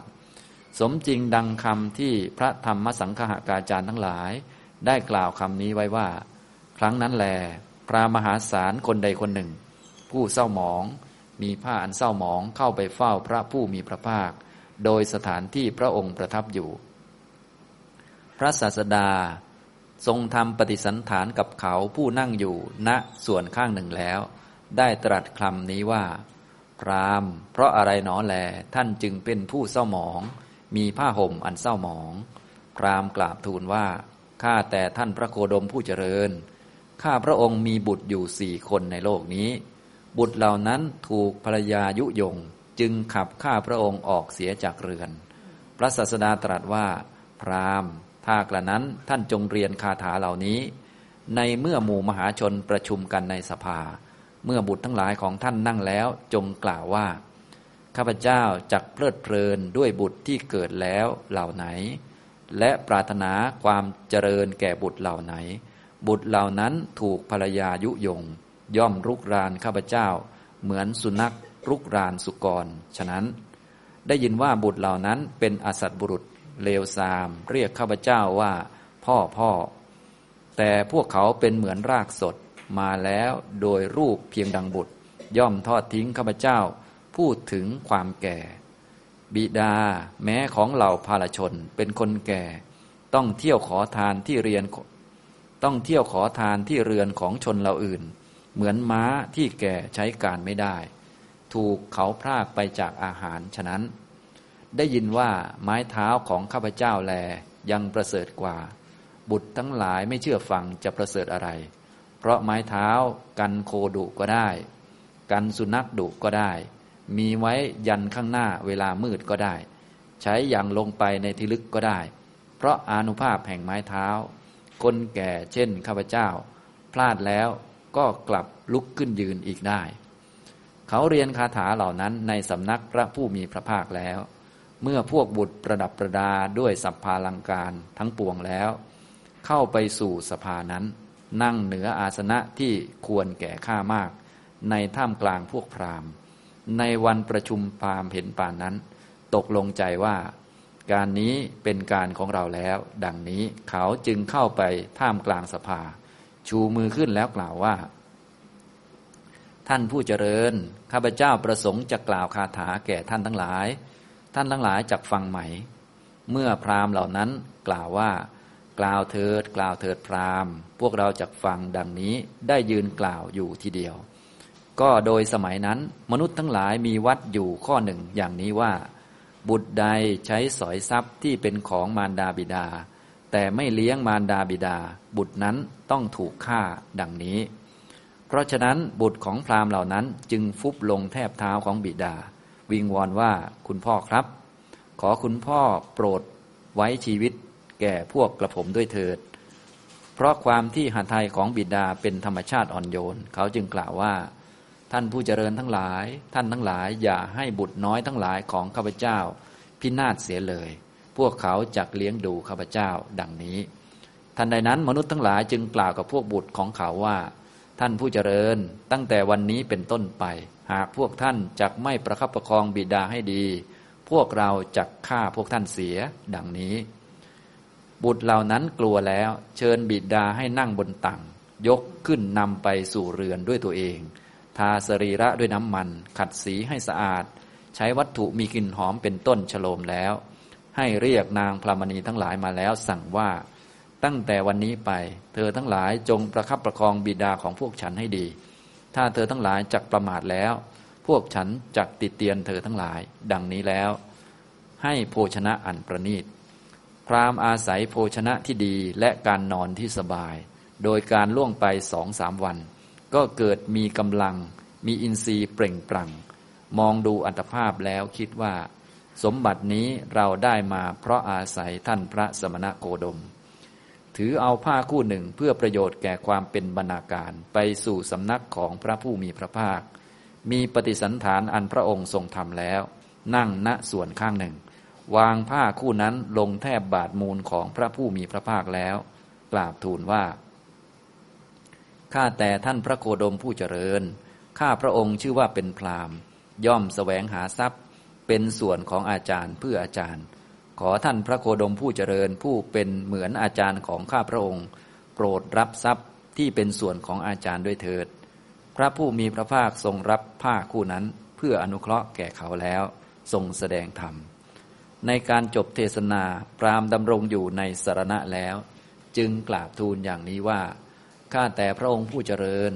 [SPEAKER 1] สมจริงดังคำที่พระธรรมสังฆกาจารย์ทั้งหลาย ได้กล่าวคำนี้ไว้ว่า ครั้งนั้นแล พระมหาศาลคนใดคนหนึ่ง ผู้เศร้าหมอง มีผ้าอันเศร้าหมองเข้าไปเฝ้าพระผู้มีพระภาค โดยสถานที่พระองค์ประทับอยู่ พระศาสดาทรงทำปฏิสันฐานกับเขาผู้นั่งอยู่ณส่วนข้างหนึ่งแล้ว ได้ตรัสคำนี้ว่า พรามเพราะอะไรหนอแล ท่านจึงเป็นผู้เศร้าหมอง มีผ้าห่มอันเศร้าหมอง พรามกราบทูลว่าข้าแต่ท่านพระโคดมผู้เจริญ ข้าพระองค์มีบุตรอยู่สี่คนในโลกนี้ บุตรเหล่านั้นถูกภรรยายุยง จึงขับข้าพระองค์ออกเสียจากเรือน พระศาสดาตรัสว่า พรามถ้ากระนั้นท่านจงเรียนคาถาเหล่านี้ ในเมื่อหมู่มหาชนประชุมกันในสภา เมื่อบุตรทั้งหลายของท่านนั่งแล้วจงกล่าวว่า ข้าพเจ้าจักเพลิดเพลินด้วยบุตรที่เกิดแล้วเหล่าไหน และปรารถนาความเจริญแก่บุตรเหล่าไหน บุตรเหล่านั้นถูกภรรยายุยง ย่อมรุกรานข้าพเจ้า เหมือนสุนัขรุกรานสุกร ฉะนั้น ได้ยินว่าบุตรเหล่านั้นเป็นอสัตบุรุษเลวทราม เรียกข้าพเจ้าว่า พ่อพ่อ แต่พวกเขาเป็นเหมือนรากสด มาแล้วโดยรูปเพียงดังบุตร ย่อมทอดทิ้งข้าพเจ้า พูดถึงความแก่ บิดาแม้ของเหล่าภาลชนเป็นคนแก่ ต้องเที่ยวขอทานที่เรียน ต้องเที่ยวขอทานที่เรือนของชนเราอื่น เหมือนม้าที่แก่ใช้การไม่ได้ ถูกเขาพรากไปจากอาหารฉะนั้น ได้ยินว่าไม้เท้าของข้าพเจ้าแลยังประเสริฐกว่า บุตรทั้งหลายไม่เชื่อฟังจะประเสริฐอะไร เพราะไม้เท้ากันโคดุก็ได้ กันสุนัขดุก็ได้ มีไว้ยันข้างหน้าเวลามืดก็ได้ ใช้อย่างลงไปในที่ลึกก็ได้ เพราะอนุภาพแห่งไม้เท้า คนแก่เช่นข้าพเจ้า พลาดแล้วก็กลับลุกขึ้นยืนอีกได้ เขาเรียนคาถาเหล่านั้นในสำนักพระผู้มีพระภาคแล้ว เมื่อพวกบุตรประดับประดาด้วยสัพพาลังการทั้งปวงแล้ว เข้าไปสู่สภานั้น นั่งเหนืออาสนะที่ควรแก่ค่ามาก ในท่ามกลางพวกพราหมณ์ ในวันประชุมพราหมณ์เห็นป่านนั้น ตกลงใจว่า การนี้เป็นการของเราแล้ว ดังนี้เขาจึงเข้าไปท่ามกลางสภา ชูมือขึ้นแล้วกล่าวว่า ท่านผู้เจริญ ข้าพเจ้าประสงค์จะกล่าวคาถาแก่ท่านทั้งหลาย ท่านทั้งหลายจักฟังไหม เมื่อพราหมณ์เหล่านั้นกล่าวว่า กล่าวเถิด กล่าวเถิดพราหมณ์ พวกเราจักฟังดังนี้ได้ยืนกล่าวอยู่ทีเดียว ก็โดยสมัยนั้นมนุษย์ทั้งหลายมีวัดอยู่ข้อหนึ่งอย่างนี้ว่า บุตรใดใช้สอยทรัพย์ที่เป็นของมารดาบิดา แต่ไม่เลี้ยงมารดาบิดา บุตรนั้นต้องถูกฆ่าดังนี้ เพราะฉะนั้นบุตรของพราหมณ์เหล่านั้นจึงฟุบลงแทบเท้าของบิดา วิงวอนว่าคุณพ่อครับ ขอคุณพ่อโปรดไว้ชีวิต แก่พวกกระผมด้วยเถิด เพราะความที่หาไทยของบิดาเป็นธรรมชาติอ่อนโยน เขาจึงกล่าวว่า ท่านผู้เจริญทั้งหลาย ท่านทั้งหลายอย่าให้บุตรน้อยทั้งหลายของข้าพเจ้า พินาศเสียเลย พวกเขาจักเลี้ยงดูข้าพเจ้า ดังนี้ทันใดนั้นมนุษย์ทั้งหลายจึงกล่าวกับพวกบุตรของเขาว่า ท่านผู้เจริญตั้งแต่วันนี้เป็นต้นไป หากพวกท่านจักไม่ประคับประคองบิดาให้ดี พวกเราจักฆ่าพวกท่านเสีย ดังนี้ บุตรเหล่านั้นกลัวแล้ว เชิญบิดาให้นั่งบนตังยกขึ้นนำไปสู่เรือนด้วยตัวเอง ทาสรีระด้วยน้ำมัน ขัดสีให้สะอาด ใช้วัตถุมีกลิ่นหอมเป็นต้นฉโลมแล้ว ให้เรียกนางพรามณีทั้งหลายมาแล้วสั่งว่า ตั้งแต่วันนี้ไป เธอทั้งหลายจงประคับประคองบิดาของพวกฉันให้ดี ถ้าเธอทั้งหลายจักประมาทแล้ว พวกฉันจักติดเตียนเธอทั้งหลาย ดังนี้แล้ว ให้โภชนะอันประณีต พรามอาศัยโภชนะที่ดีและการนอนที่สบาย โดยการล่วงไปสองสามวัน ก็เกิดมีกำลัง มีอินทรีย์เปล่งปลั่ง มองดูอัตภาพแล้วคิดว่า สมบัตินี้เราได้มาเพราะอาศัยท่านพระสมณโคดม ถือเอาผ้าคู่หนึ่งเพื่อประโยชน์แก่ความเป็นบรรณาการไปสู่สำนักของพระผู้มีพระภาค มีปฏิสันฐานอันพระองค์ทรงทำแล้ว นั่งณส่วนข้างหนึ่ง วางผ้าคู่นั้นลงแทบบาดมูลของพระผู้มีพระภาคแล้ว กราบทูลว่า ข้าแต่ท่านพระโคดมผู้เจริญ ข้าพระองค์ชื่อว่าเป็นพรามย่อมสแสวงหาทรัพย์ เป็นส่วนของอาจารย์เพื่ออาจารย์ ขอท่านพระโคดมผู้เจริญผู้เป็นเหมือนอาจารย์ของข้าพระองค์ โปรดรับทรัพย์ที่เป็นส่วนของอาจารย์ด้วยเถิด พระผู้มีพระภาคทรงรับผ้าคู่นั้น เพื่ออนุเคราะห์แก่เขาแล้ว ทรงแสดงธรรม ในการจบเทศนาพรามดำรงอยู่ในสารณะแล้ว จึงกราบทูลอย่างนี้ว่า ข้าแต่พระองค์ผู้เจริญ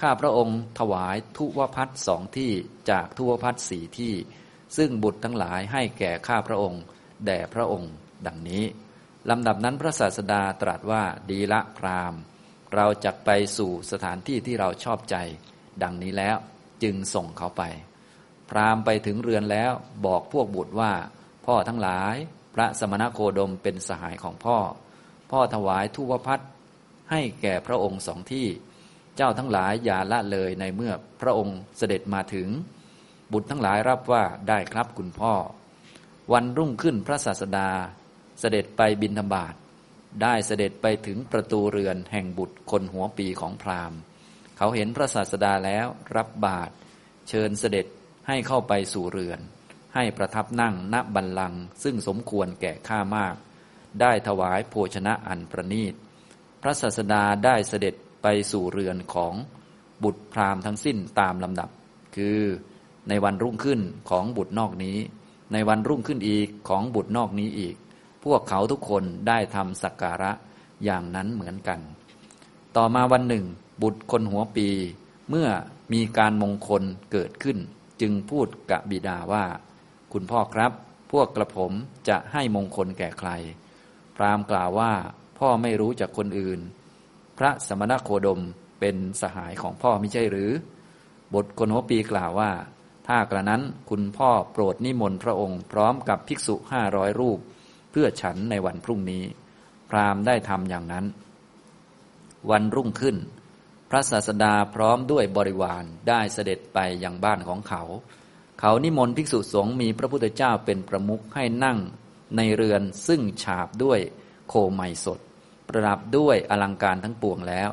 [SPEAKER 1] ข้าพระองค์ถวายทุวพัฒสองที่จากทุวพัฒสี่ที่ ซึ่งบุตรทั้งหลายให้แก่ข้าพระองค์ แด่พระองค์ ดังนี้ลำดับนั้นพระศาสดาตรัสว่าดีละพรามเราจะไปสู่สถานที่ที่เราชอบใจ ดังนี้แล้วจึงส่งเขาไป พรามไปถึงเรือนแล้วบอกพวกบุตรว่า พ่อทั้งหลาย พระสมณโคดมเป็นสหายของพ่อ พ่อถวายทุวพัฒให้แก่พระองค์สองที่ เจ้าทั้งหลายอย่าละเลยในเมื่อพระองค์เสด็จมาถึง บุตรทั้งหลายรับว่าได้ครับคุณพ่อ วันรุ่งขึ้นพระศาสดา เสด็จไปบินธบาตได้เสด็จไปถึงประตูเรือนแห่งบุตรคนหัวปีของพราหมณ์ เขาเห็นพระศาสดาแล้วรับบาตรเชิญเสด็จให้เข้าไปสู่เรือน ให้ประทับนั่งณบัลลังก์ซึ่งสมควรแก่ข้ามาก ได้ถวายโภชนะอันประนีต พระศาสดาได้เสด็จไปสู่เรือนของบุตรพราหมณ์ทั้งสิ้นตามลำดับ คือในวันรุ่งขึ้นของบุตรนอกนี้ ในวันรุ่งขึ้นอีกของบุตรนอกนี้อีก พวกเขาทุกคนได้ทำสักการะอย่างนั้นเหมือนกัน ต่อมาวันหนึ่ง บุตรคนหัวปี เมื่อมีการมงคลเกิดขึ้น จึงพูดกับบิดาว่า คุณพ่อครับ พวกกระผมจะให้มงคลแก่ใคร พรามกล่าวว่า พ่อไม่รู้จากคนอื่น พระสมณโคดมเป็นสหายของพ่อไม่ใช่หรือ บทคนหัวปีกล่าวว่า ถ้ากระนั้นคุณพ่อโปรดนิมนต์พระองค์พร้อมกับภิกษุห้าร้อยรูป เพื่อฉันในวันพรุ่งนี้ พราหมณ์ได้ทำอย่างนั้น วันรุ่งขึ้น พระศาสดาพร้อมด้วยบริวารได้เสด็จไปยังบ้านของเขา เขานิมนต์ภิกษุสงฆ์มีพระพุทธเจ้าเป็นประมุขให้นั่งในเรือนซึ่งฉาบด้วยโคไมสด ประดับด้วยอลังการทั้งปวงแล้ว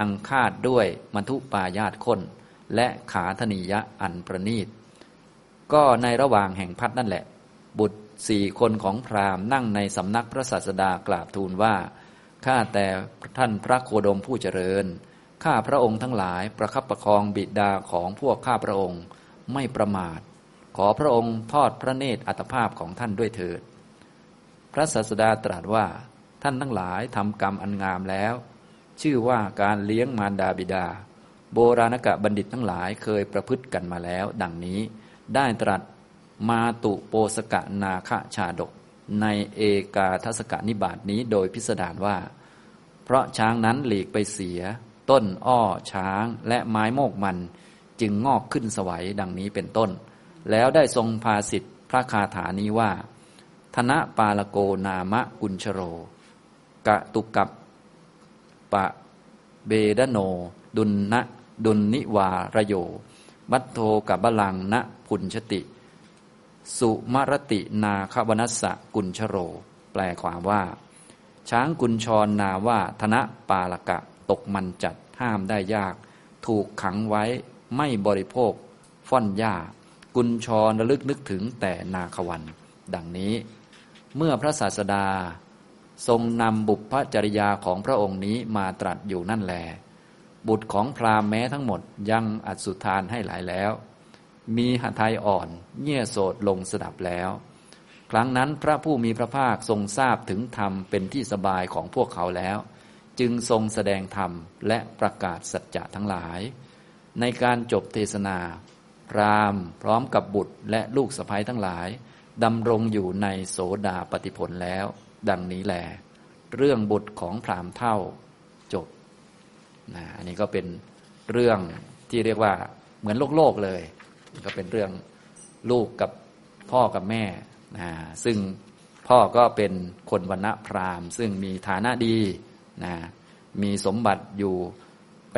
[SPEAKER 1] อังคาดด้วยมัทุปายาตค้นและขาธนิยะอันประนีต ก็ในระหว่างแห่งพัดนั่นแหละ บุตรสี่คนของพราหมณ์นั่งในสำนักพระศาสดากราบทูลว่าข้าแต่ท่านพระโคดมผู้เจริญ ข้าพระองค์ทั้งหลายประคับประคองบิดาของพวกข้าพระองค์ไม่ประมาท ขอพระองค์ทอดพระเนตรอัตภาพของท่านด้วยเถิด พระศาสดาตรัสว่าท่านทั้งหลายทำกรรมอันงามแล้ว ชื่อว่าการเลี้ยงมารดาบิดา โบราณกะบัณฑิตทั้งหลายเคยประพฤติกันมาแล้ว ดังนี้ได้ตรัสมาตุโปสกะนาคชาดก ในเอกาทศกนิบาตนี้โดยพิสดารว่า เพราะช้างนั้นหลีกไปเสีย ต้นอ้อช้างและไม้โมกมันจึงงอกขึ้นสวัยดังนี้เป็นต้น แล้วได้ทรงพาสิทธิพระคาถานี้ว่า ธนะปาลโกนามะกุญชโร กะตุกับปะเบดโน ดุลนะดุลนิวารโย บัตโทกับบลังนะพุญชติ สุมรตินาควนัสสะกุญชโร แปลความว่า ช้างกุญชรนาว่าธนะปาลกะตกมันจัดห้ามได้ยาก ถูกขังไว้ไม่บริโภค ฟ่อนหญ้า กุญชรระลึกนึกถึงแต่นาควัน ดังนี้ เมื่อพระศาสดา ทรงนำบุพจริยาของพระองค์นี้มาตรัสอยู่นั่นแล บุตรของพราหมณ์แม้ทั้งหมดยังอัดสุทานให้หลายแล้ว มีหทัยอ่อนเงี่ยโสดลงสดับแล้ว ครั้งนั้นพระผู้มีพระภาคทรงทราบถึงธรรมเป็นที่สบายของพวกเขาแล้ว จึงทรงแสดงธรรมและประกาศสัจจะทั้งหลาย ในการจบเทศนา พรามพร้อมกับบุตรและลูกสะพ้ยทั้งหลายดำรงอยู่ในโสดาปฏิผลแล้ว ดังนี้แหลเรื่องบุตรของพรามเท่าจบนะอันนี้ก็เป็นเรื่องที่เรียกว่าเหมือนโลกโลกเลย ก็เป็นเรื่องลูกกับพ่อกับแม่นะซึ่งพ่อก็เป็นคนวันณะพราหมณ์ ซึ่งมีฐานะดีนะมีสมบัติอยู่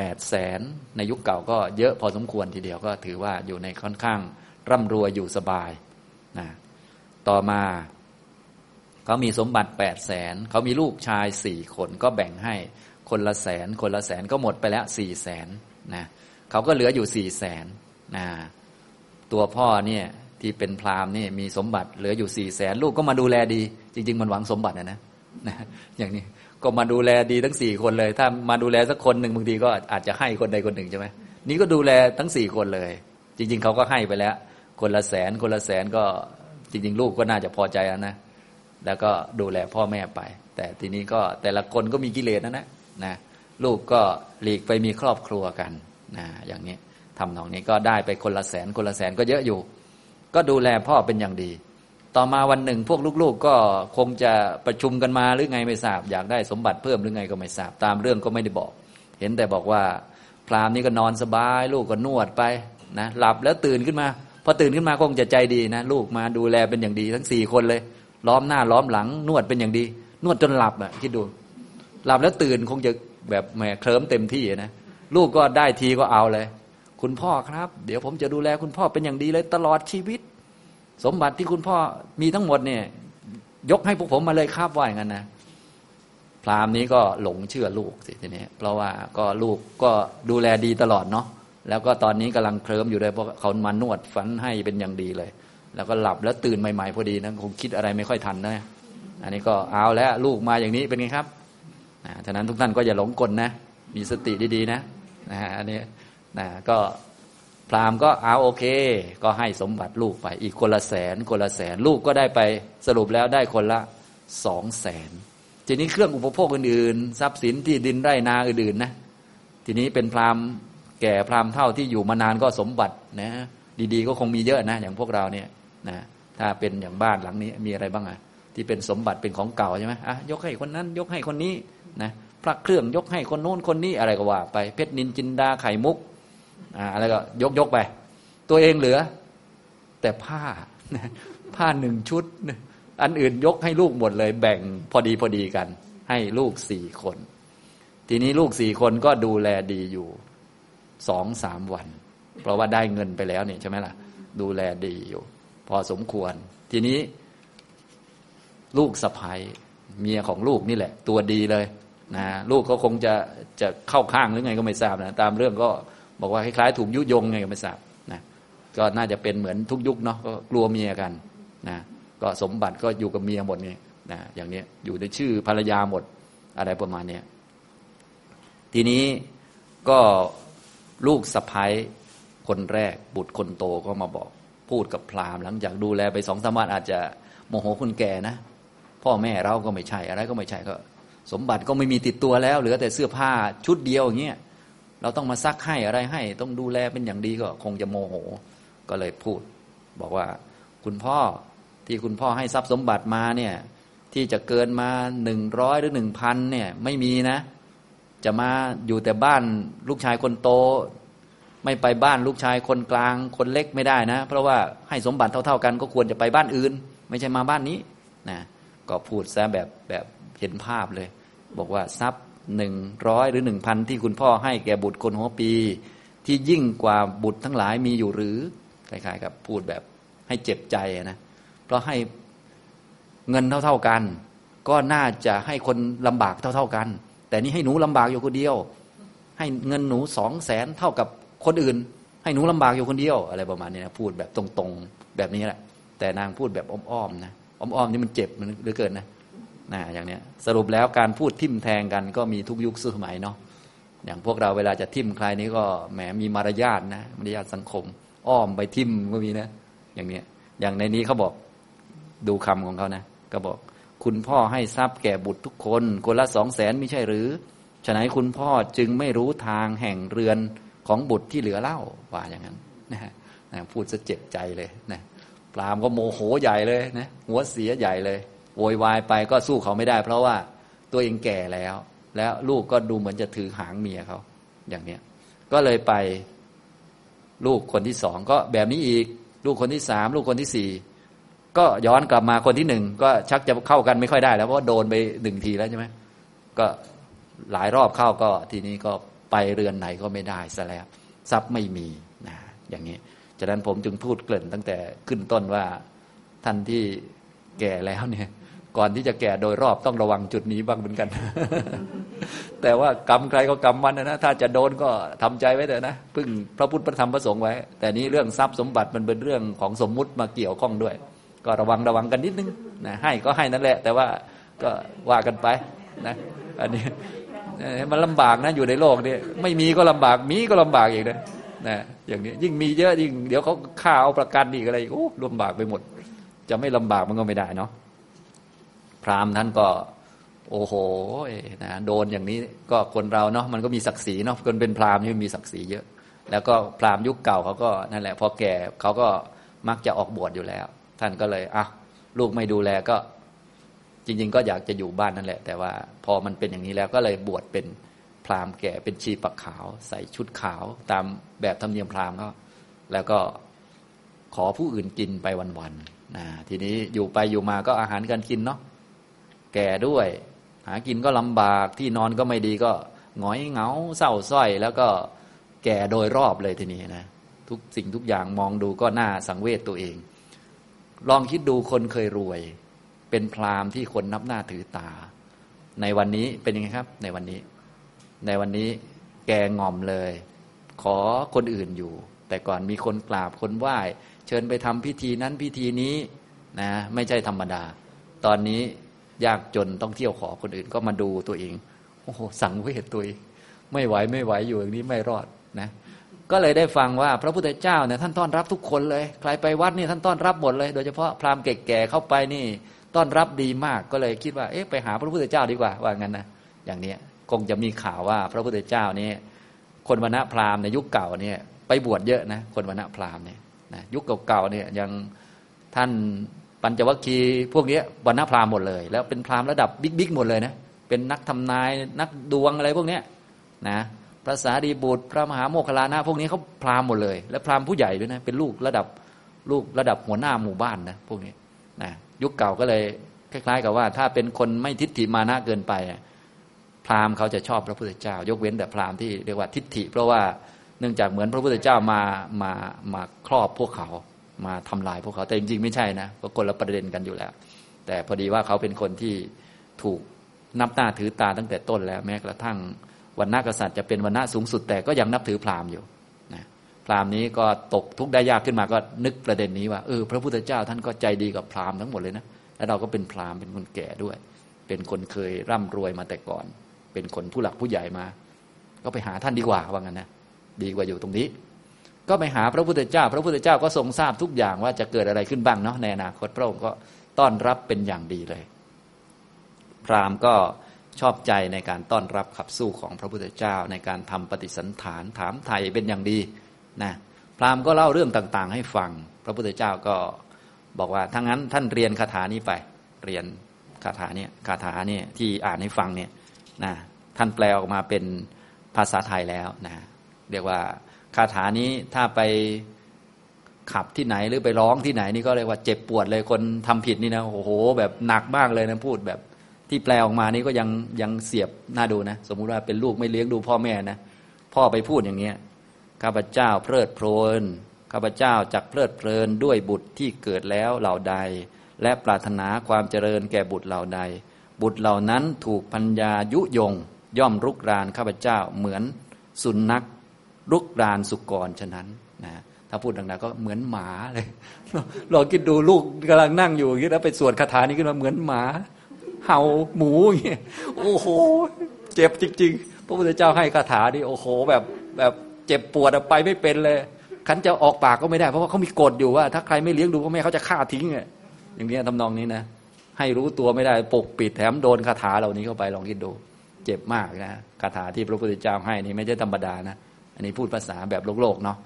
[SPEAKER 1] แปดแสนในยุคเก่าก็เยอะพอสมควรทีเดียวก็ถือว่าอยู่ในค่อนข้างร่ำรวยอยู่สบายนะต่อมาเขามีสมบัติแปดแสนเขามีลูกชายสี่คนก็แบ่งให้คนละแสน คนละแสนก็หมดไปแล้วสี่แสนนะเขาก็เหลืออยู่สี่แสนนะตัวพ่อเนี่ยที่เป็นพราหมณ์นี่มีสมบัติเหลืออยู่สี่แสนลูกก็มาดูแลดี จริง ๆ มันหวังสมบัตินะนะนะอย่างนี้ ก็มาดูแลดีทั้งสี่คนเลย ถ้ามาดูแลสักคนหนึ่งบางทีก็อาจจะให้คนใดคนหนึ่งใช่ไหมนี่ก็ดูแลทั้งสี่คนเลย จริง ๆเขาก็ให้ไปแล้ว คนละแสนคนละแสนก็จริง ๆ ลูกก็น่าจะพอใจแล้วนะแล้วก็ดูแลพ่อแม่ไป แต่ทีนี้ก็แต่ละคนก็มีกิเลสนะนะนะลูกก็หลีกไปมีครอบครัวกันนะอย่างนี้ทำนองนี้ก็ได้ไปคนละแสนคนละแสนก็เยอะอยู่ ก็ดูแลพ่อเป็นอย่างดี ต่อมาวันหนึ่งพวกลูกๆก็คงจะประชุมกันมาหรือไงไม่ทราบ อยากได้สมบัติเพิ่มหรือไงก็ไม่ทราบ ตามเรื่องก็ไม่ได้บอก เห็นแต่บอกว่า พรามนี่ก็นอนสบายลูกก็นวดไปนะหลับแล้วตื่นขึ้นมาพอตื่นขึ้นมาคงจะใจดีนะลูกมาดูแลเป็นอย่างดี ทั้งสี่คนเลย ล้อมหน้าล้อมหลัง นวดเป็นอย่างดี นวดจนหลับอะคิดดู หลับแล้วตื่นคงจะแบบแหมเคลิ้มเต็มที่นะลูกก็ได้ทีก็เอาเลย คุณพ่อครับ เดี๋ยวผมจะดูแลคุณพ่อเป็นอย่างดีเลยตลอดชีวิต สมบัติที่คุณพ่อมีทั้งหมดเนี่ย ยกให้พวกผมมาเลยครับว่าอย่างนั้นนะพราหมณ์นี้ก็หลงเชื่อลูกสิทีนี้เพราะว่าก็ลูกก็ดูแลดีตลอดเนาะแล้วก็ตอนนี้กำลังเคลิ้มอยู่เลยเพราะเขามานวดฝันให้เป็นอย่างดีเลย แล้วก็หลับแล้วตื่นใหม่ๆพอดีนะคงคิดอะไรไม่ค่อยทันนะอันนี้ก็เอาแล้วลูกมาอย่างนี้เป็นไงครับฉะนั้นทุกท่านก็อย่าหลงกลนะ มีสติดีๆนะนะฮะอันนี้นะก็ พราหมณ์ก็เอาโอเค ก็ให้สมบัติลูกไป อีกคนละแสนคนละแสนลูกก็ได้ไปสรุปแล้วได้คนละสองแสนทีนี้เครื่องอุปโภคอื่นๆทรัพย์สินที่ดินไร่นาอื่นๆนะทีนี้เป็นพราหมณ์แก่พราหมณ์เท่าที่อยู่มานานก็สมบัตินะ ดีๆ ก็คงมีเยอะนะ อย่างพวกเราเนี่ยนะถ้าเป็นอย่างบ้านหลังนี้มีอะไรบ้างอะที่เป็นสมบัติเป็นของเก่าใช่ไหมอะยกให้คนนั้น ยกให้คนนี้นะพระเครื่องยกให้คนโน้นคนนี้อะไรก็ว่า ไปเพชรนินจินดาไข่มุก อ่าอะไรก็ยกยกไป ตัวเองเหลือ แต่ผ้า ผ้าหนึ่งชุด อันอื่นยกให้ลูกหมดเลย แบ่งพอดีพอดีกัน ให้ลูกสี่คน ทีนี้ลูกสี่คนก็ดูแลดีอยู่สองสามวัน เพราะว่าได้เงินไปแล้วเนี่ยใช่ไหมล่ะ ดูแลดีอยู่ พอสมควร ทีนี้ ลูกสะพ้ยเมียของลูกนี่แหละ ตัวดีเลยนะลูกเขาคงจะจะเข้าข้างหรือไงก็ไม่ทราบนะตามเรื่องก็ บอกว่าคล้ายๆถูกยุยงไงก็ไม่ทราบนะก็น่าจะเป็นเหมือนทุกยุคเนาะก็กลัวเมียกันนะก็สมบัติก็อยู่กับเมียหมดนี่นะอย่างนี้อยู่ในชื่อภรรยาหมดอะไรประมาณนี้ทีนี้ก็ลูกสะพ้ายคนแรกบุตรคนโตก็มาบอกพูดกับพราหมณ์หลังจากดูแลไปสองสามวันอาจจะโมโหคนแก่นะ พ่อแม่เราก็ไม่ใช่อะไรก็ไม่ใช่ก็ สมบัติก็ไม่มีติดตัวแล้ว เหลือแต่เสื้อผ้าชุดเดียวอย่างเงี้ย เราต้องมาซักให้อะไรให้ ต้องดูแลเป็นอย่างดีก็คงจะโมโห ก็เลยพูด บอกว่า คุณพ่อที่คุณพ่อให้ทรัพย์สมบัติมาเนี่ย ที่จะเกินมาหนึ่งร้อยหรือหนึ่งพันเนี่ย ไม่มีนะ จะมาอยู่แต่บ้านลูกชายคนโต ไม่ไปบ้านลูกชายคนกลางคนเล็กไม่ได้นะ เพราะว่าให้สมบัติเท่า ๆ กันก็ควรจะไปบ้านอื่น ไม่ใช่มาบ้านนี้นะก็พูดซะแบบแบบเห็นภาพเลย บอกว่าทรัพย์ หนึ่งร้อยหรือหนึ่งพันที่คุณพ่อให้แก่บุตรคนหัวปี ที่ยิ่งกว่าบุตรทั้งหลายมีอยู่หรือคล้ายๆกับพูดแบบให้เจ็บใจนะเพราะให้เงินเท่าๆกัน ก็น่าจะให้คนลำบากเท่า ๆกัน แต่นี่ให้หนูลำบากอยู่คนเดียว ให้เงินหนูสองแสนเท่ากับคนอื่น ให้หนูลำบากอยู่คนเดียว อะไรประมาณนี้นะพูดแบบตรงๆแบบนี้แหละ แต่นางพูดแบบอ้อมๆนะอ้อมๆนี่มันเจ็บมันเหลือเกินนะ นะอย่างเนี้ยสรุปแล้วการพูดทิมแทงกันก็มีทุกยุคสมัยเนาะอย่างพวกเราเวลาจะทิมใครนี้ก็แหมมีมารยาทนะมารยาทสังคม อ้อมไปทิมก็มีนะ อย่างเนี้ยอย่างในนี้เขาบอกดูคำของเขานะก็บอก คุณพ่อให้ทรัพย์แก่บุตรทุกคน คนละสองแสนไม่ใช่หรือฉะนั้นคุณพ่อจึงไม่รู้ทางแห่งเรือนของบุตรที่เหลือเล่าว่าอย่างนั้นนะฮะพูดจะเจ็บใจเลยนะปรามก็โมโหใหญ่เลยนะหัวเสียใหญ่เลย โวยวายไปก็สู้เขาไม่ได้ เพราะว่าตัวเองแก่แล้ว แล้วลูกก็ดูเหมือนจะถือหางเมียเขาอย่างเนี้ยก็เลยไปลูกคนที่สองก็แบบนี้อีก ลูกคนที่สามลูกคนที่สี่ก็ย้อนกลับมาคนที่หนึ่งก็ชักจะเข้ากันไม่ค่อยได้ แล้วเพราะโดนไปหนึ่งทีแล้วใช่ไหมก็หลายรอบเข้าก็ทีนี้ก็ไปเรือนไหนก็ไม่ได้ซะแล้วทรัพย์ไม่มีนะอย่างนี้ฉะนั้นผมจึงพูดเกริ่นตั้งแต่ขึ้นต้นว่าท่านที่แก่แล้วเนี่ย ก่อนที่จะแก่โดยรอบต้องระวังจุดนี้บ้างเหมือนกัน แต่ว่ากรรมใครก็กรรมมันนะ ถ้าจะโดนก็ทำใจไว้เถอะนะพึ่งพระพุทธพระธรรมพระสงฆ์ไว้ แต่นี้เรื่องทรัพย์สมบัติมันเป็นเรื่องของสมมุติมาเกี่ยวข้องด้วย ก็ระวังระวังกันนิดนึงนะให้ก็ให้นั่นแหละ แต่ว่าก็ว่ากันไปนะอันนี้มันลำบากนะอยู่ในโลกนี้ไม่มีก็ลำบากมีก็ลำบากอีกนะนะอย่างนี้ยิ่งมีเยอะยิ่งเดี๋ยวเขาข่าเอาประกันอีกอะไรโอ้ลำบากไปหมด จะไม่ลำบากมันก็ไม่ได้เนาะ พราหมณ์ท่านก็ โอ้โหนะโดนอย่างนี้ก็คนเราเนาะมันก็มีศักดิ์ศรีเนาะคนเป็นพราหมณ์นี่มีศักดิ์ศรีเยอะ แล้วก็พราหมณ์ยุคเก่าเขาก็นั่นแหละพอแก่เขาก็มักจะออกบวชอยู่แล้ว ท่านก็เลยอะลูกไม่ดูแลก็ จริง ๆ ก็อยากจะอยู่บ้านนั่นแหละ แต่ว่าพอมันเป็นอย่างนี้แล้วก็เลยบวชเป็นพราหมณ์แก่เป็นชีปักขาว ใส่ชุดขาวตามแบบธรรมเนียมพราหมณ์ก็แล้วก็ขอผู้อื่นกินไปวันๆนะทีนี้อยู่ไปอยู่มาก็อาหารการกินเนาะ แก่ด้วย หากินก็ลำบากที่นอนก็ไม่ดีก็หงอยเหงาเศร้าส้อย แล้วก็แก่โดยรอบเลยทีนี้นะทุกสิ่งทุกอย่างมองดูก็น่าสังเวชตัวเอง ลองคิดดูคนเคยรวย เป็นพรามที่คนนับหน้าถือตา ในวันนี้เป็นยังไงครับ ในวันนี้ ในวันนี้แกงอมเลย ขอคนอื่นอยู่ แต่ก่อนมีคนกราบคนไหว้ เชิญไปทำพิธีนั้นพิธีนี้นะ ไม่ใช่ธรรมดา ตอนนี้ ยากจนต้องเที่ยวขอคนอื่นก็มาดูตัวเอง โอ้โหสังเวชตัวเองไม่ไหวไม่ไหวอยู่อย่างนี้ไม่รอดนะ ก็เลยได้ฟังว่าพระพุทธเจ้าเนี่ยท่านต้อนรับทุกคนเลย ใครไปวัดนี่ท่านต้อนรับหมดเลย โดยเฉพาะพราหมณ์แก่ๆเข้าไปนี่ต้อนรับดีมากก็เลยคิดว่า เอ๊ะไปหาพระพุทธเจ้าดีกว่าว่างั้นนะอย่างเนี้ยคงจะมีข่าวว่าพระพุทธเจ้านี่คนวรรณพราหมณ์ในยุคเก่าเนี่ยไปบวชเยอะนะคนวรรณพราหมณ์เนี่ยนะยุคเก่าๆเนี่ยยังท่าน ปัญจวัคคีย์พวกนี้วรรณพราหมณ์หมดเลย แล้วเป็นพราหมณ์ระดับบิ๊กๆหมดเลยนะเป็นนักทำนายนักดวงอะไรพวกเนี้ยนะพระสารีบุตร พระมหาโมคคลานะ พวกนี้เขาพราหมณ์หมดเลย และพราหมณ์ผู้ใหญ่ด้วยนะเป็นลูกระดับลูกระดับหัวหน้าหมู่บ้านนะพวกนี้นะยุคเก่าก็เลยคล้าย ๆ กับว่า ถ้าเป็นคนไม่ทิฏฐิมานะเกินไป พราหมณ์เขาจะชอบพระพุทธเจ้า ยกเว้นแต่พราหมณ์ที่เรียกว่าทิฏฐิ เพราะว่าเนื่องจากเหมือนพระพุทธเจ้ามามามาครอบพวกเขา มาทำลายพวกเขาแต่จริงๆไม่ใช่นะก็คนละประเด็นกันอยู่แล้ว แต่พอดีว่าเขาเป็นคนที่ถูกนับหน้าถือตาตั้งแต่ต้นแล้วแม้กระทั่งวันนากษัตริย์จะเป็นวันณะสูงสุด แต่ก็ยังนับถือพราหมณ์อยู่นะพราหมณ์นี้ก็ตกทุกข์ได้ยากขึ้นมาก็นึกประเด็นนี้ว่าเออพระพุทธเจ้าท่านก็ใจดีกับพราหมณ์ทั้งหมดเลยนะแล้วเราก็เป็นพราหมณ์เป็นคนแก่ด้วย เป็นคนเคยร่ำรวยมาแต่ก่อน เป็นคนผู้หลักผู้ใหญ่มา ก็ไปหาท่านดีกว่าว่างั้นนะดีกว่าอยู่ตรงนี้ ก็ไปหาพระพุทธเจ้า พระพุทธเจ้าก็ทรงทราบทุกอย่างว่าจะเกิดอะไรขึ้นบ้างเนาะในอนาคตพระองค์ก็ต้อนรับเป็นอย่างดีเลย พราหมณ์ก็ชอบใจในการต้อนรับขับสู้ของพระพุทธเจ้า ในการทำปฏิสันฐานถามไทยเป็นอย่างดีนะพราหมณ์ก็เล่าเรื่องต่างๆ ให้ฟัง พระพุทธเจ้าก็บอกว่าถ้างั้นท่านเรียนคาถานี้ไป เรียนคาถาเนี่ยคาถาเนี่ยที่อ่านให้ฟังเนี่ยนะท่านแปลออกมาเป็นภาษาไทยแล้วนะเรียกว่า คาถานี้ถ้าไปขับที่ไหนหรือไปร้องที่ไหนนี่ก็เรียกว่าเจ็บปวดเลยคนทำผิดนี่นะโอ้โห แบบหนักมากเลยนะพูดแบบที่แปลออกมานี่ก็ยังยังเสียบน่าดูนะ สมมุติว่าเป็นลูกไม่เลี้ยงดูพ่อแม่นะพ่อไปพูดอย่างเนี้ยข้าพเจ้าเพลิดเพลินข้าพเจ้าจักเพลิดเพลินด้วยบุตรที่เกิดแล้วเหล่าใด และปรารถนาความเจริญแก่บุตรเหล่าใด บุตรเหล่านั้นถูกปัญญายุยง ย่อมรุกรานข้าพเจ้าเหมือนสุนัข รุกรานสุกรฉะนั้นนะถ้าพูดดังๆก็เหมือนหมาเลยลองคิดดูลูกกำลังนั่งอยู่อย่างนี้แล้วไปสวดคาถานี้ขึ้นมาเหมือนหมา เห่าหมูอย่างเงี้ยโอ้โห เจ็บจริงๆ พระพุทธเจ้าให้คาถาดิโอ้โห แบบแบบเจ็บปวดไปไม่เป็นเลยขันจะออกปากก็ไม่ได้เพราะว่าเขามีกฎอยู่ว่า ถ้าใครไม่เลี้ยงดูพ่อแม่เขาจะฆ่าทิ้งอะอย่างนี้ทำนองนี้นะให้รู้ตัวไม่ได้ปกปิดแถมโดนคาถาเหล่านี้เข้าไปลองคิดดู เจ็บมากนะคาถาที่พระพุทธเจ้าให้นี่ไม่ใช่ธรรมดานะ อันนี้พูดภาษาแบบโลกโลกเนาะ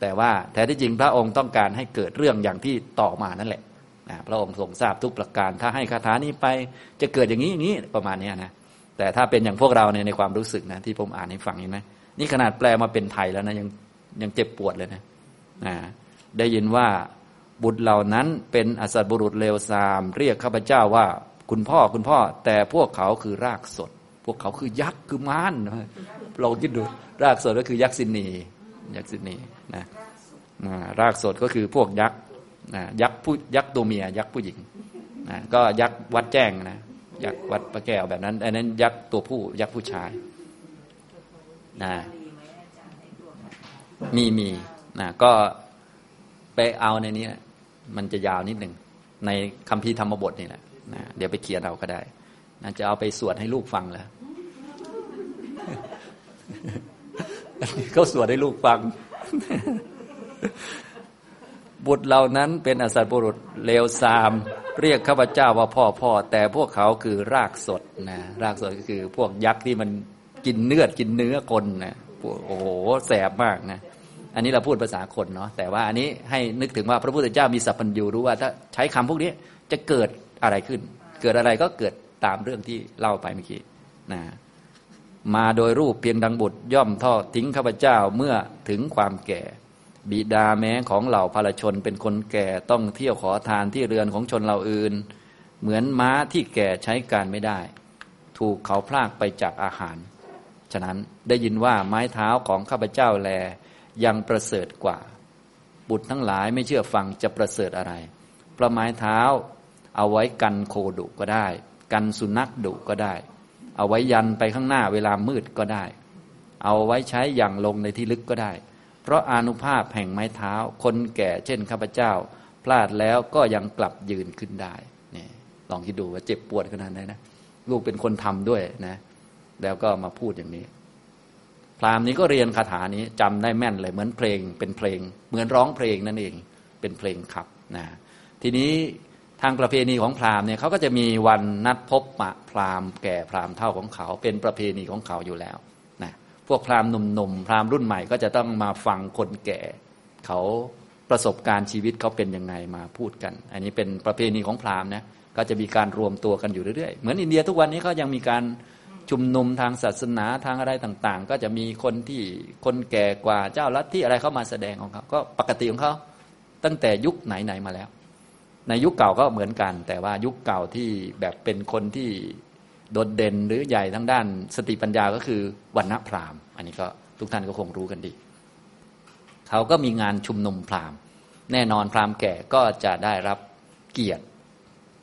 [SPEAKER 1] แต่ว่าแท้ที่จริงพระองค์ต้องการให้เกิดเรื่องอย่างที่ต่อมานั่นแหละนะพระองค์ทรงทราบทุกประการ ถ้าให้คาถานี้ไปจะเกิดอย่างนี้อย่างนี้ประมาณนี้นะแต่ถ้าเป็นอย่างพวกเราเนี่ยในความรู้สึกนะที่ผมอ่านให้ฟังเห็นไหมนี่ขนาดแปลมาเป็นไทยแล้วนะยังยังเจ็บปวดเลยนะนะได้ยินว่าบุตรเหล่านั้นเป็นอสัตบุรุษเลวทราม เรียกข้าพเจ้าว่าคุณพ่อคุณพ่อ แต่พวกเขาคือรากสด พวกเขาคือยักษ์คือม้านเราคิดดูรากสดก็คือยักษ์สินียักษ์สินีนะรากสดก็คือพวกยักษ์นะยักษ์ผู้ยักษ์ตัวเมียยักษ์ผู้หญิงนะก็ยักษ์วัดแจ้งนะยักษ์วัดพระแก้วแบบนั้นอันนั้นยักษ์ตัวผู้ยักษ์ผู้ชายนะมีมีนะก็ไปเอาในนี้มันจะยาวนิดหนึ่งในคัมภีร์ธรรมบทนี่แหละนะเดี๋ยวไปเขียนเอาก็ได้ นะจะเอาไปสวดให้ลูกฟังแล้วเขาสวดให้ลูกฟัง บุตรเหล่านั้นเป็นอสัตบุรุษเลวทราม เรียกข้าพเจ้าว่าพ่อพ่อ แต่พวกเขาคือรากสดนะรากสดก็คือ พวกยักษ์ที่มันกินเนื้อกินเนื้อคนนะโอ้โหแสบมากนะอันนี้เราพูดภาษาคนเนาะแต่ว่าอันนี้ให้นึกถึงว่าพระพุทธเจ้ามีสัพพัญญูรู้ว่าถ้าใช้คำพวกนี้จะเกิดอะไรขึ้น เกิดอะไรก็เกิด ตามเรื่องที่เล่าไปเมื่อกี้นะมาโดยรูปเพียงดังบุตรย่อมทอดทิ้งข้าพเจ้าเมื่อถึงความแก่ บิดาแม้ของเหล่าพลชนเป็นคนแก่ต้องเที่ยวขอทานที่เรือนของชนเหล่าอื่น เหมือนม้าที่แก่ใช้การไม่ได้ ถูกเขาพลากไปจากอาหาร ฉะนั้นได้ยินว่าไม้เท้าของข้าพเจ้าแลยังประเสริฐกว่า บุตรทั้งหลายไม่เชื่อฟังจะประเสริฐอะไรเพราะไม้เท้าเอาไว้กันโคดุก็ได้ กันสุนัขดุก็ได้ เอาไว้ยันไปข้างหน้าเวลามืดก็ได้ เอาไว้ใช้อย่างลงในที่ลึกก็ได้ เพราะอนุภาพแห่งไม้เท้า คนแก่เช่นข้าพเจ้า พลาดแล้วก็ยังกลับยืนขึ้นได้นี่ลองคิดดูว่าเจ็บปวดขนาดไหนนะลูกเป็นคนทำด้วยนะ แล้วก็มาพูดอย่างนี้ พราหมณ์นี้ก็เรียนคาถานี้จำได้แม่นเลยเหมือนเพลง เป็นเพลง เหมือนร้องเพลงนั่นเอง เป็นเพลงขับนะทีนี้ ทางประเพณีของพราหมณ์เนี่ยเขาก็จะมีวันนัดพบปะพราหมณ์แก่พราหมณ์เท่าของเขาเป็นประเพณีของเขาอยู่แล้วนะพวกพราหมณ์หนุ่มๆพราหมณ์รุ่นใหม่ก็จะต้องมาฟังคนแก่ เขาประสบการณ์ชีวิตเขาเป็นยังไงมาพูดกัน อันนี้เป็นประเพณีของพราหมณ์นะก็จะมีการรวมตัวกันอยู่เรื่อยๆ เหมือนอินเดียทุกวันนี้เขายังมีการชุมนุมทางศาสนาทางอะไรต่างๆ ก็จะมีคนที่คนแก่กว่าเจ้าลัทธิอะไรเข้ามาแสดงของเขาก็ปกติของเขาตั้งแต่ยุคไหนๆมาแล้ว ในยุคเก่าก็เหมือนกัน แต่ว่ายุคเก่าที่แบบเป็นคนที่โดดเด่นหรือใหญ่ทั้งด้านสติปัญญาก็คือวันณพราหมณ์ อันนี้ก็ทุกท่านก็คงรู้กันดี เขาก็มีงานชุมนุมพราหมณ์ แน่นอนพราหมณ์แก่ก็จะได้รับเกียรติ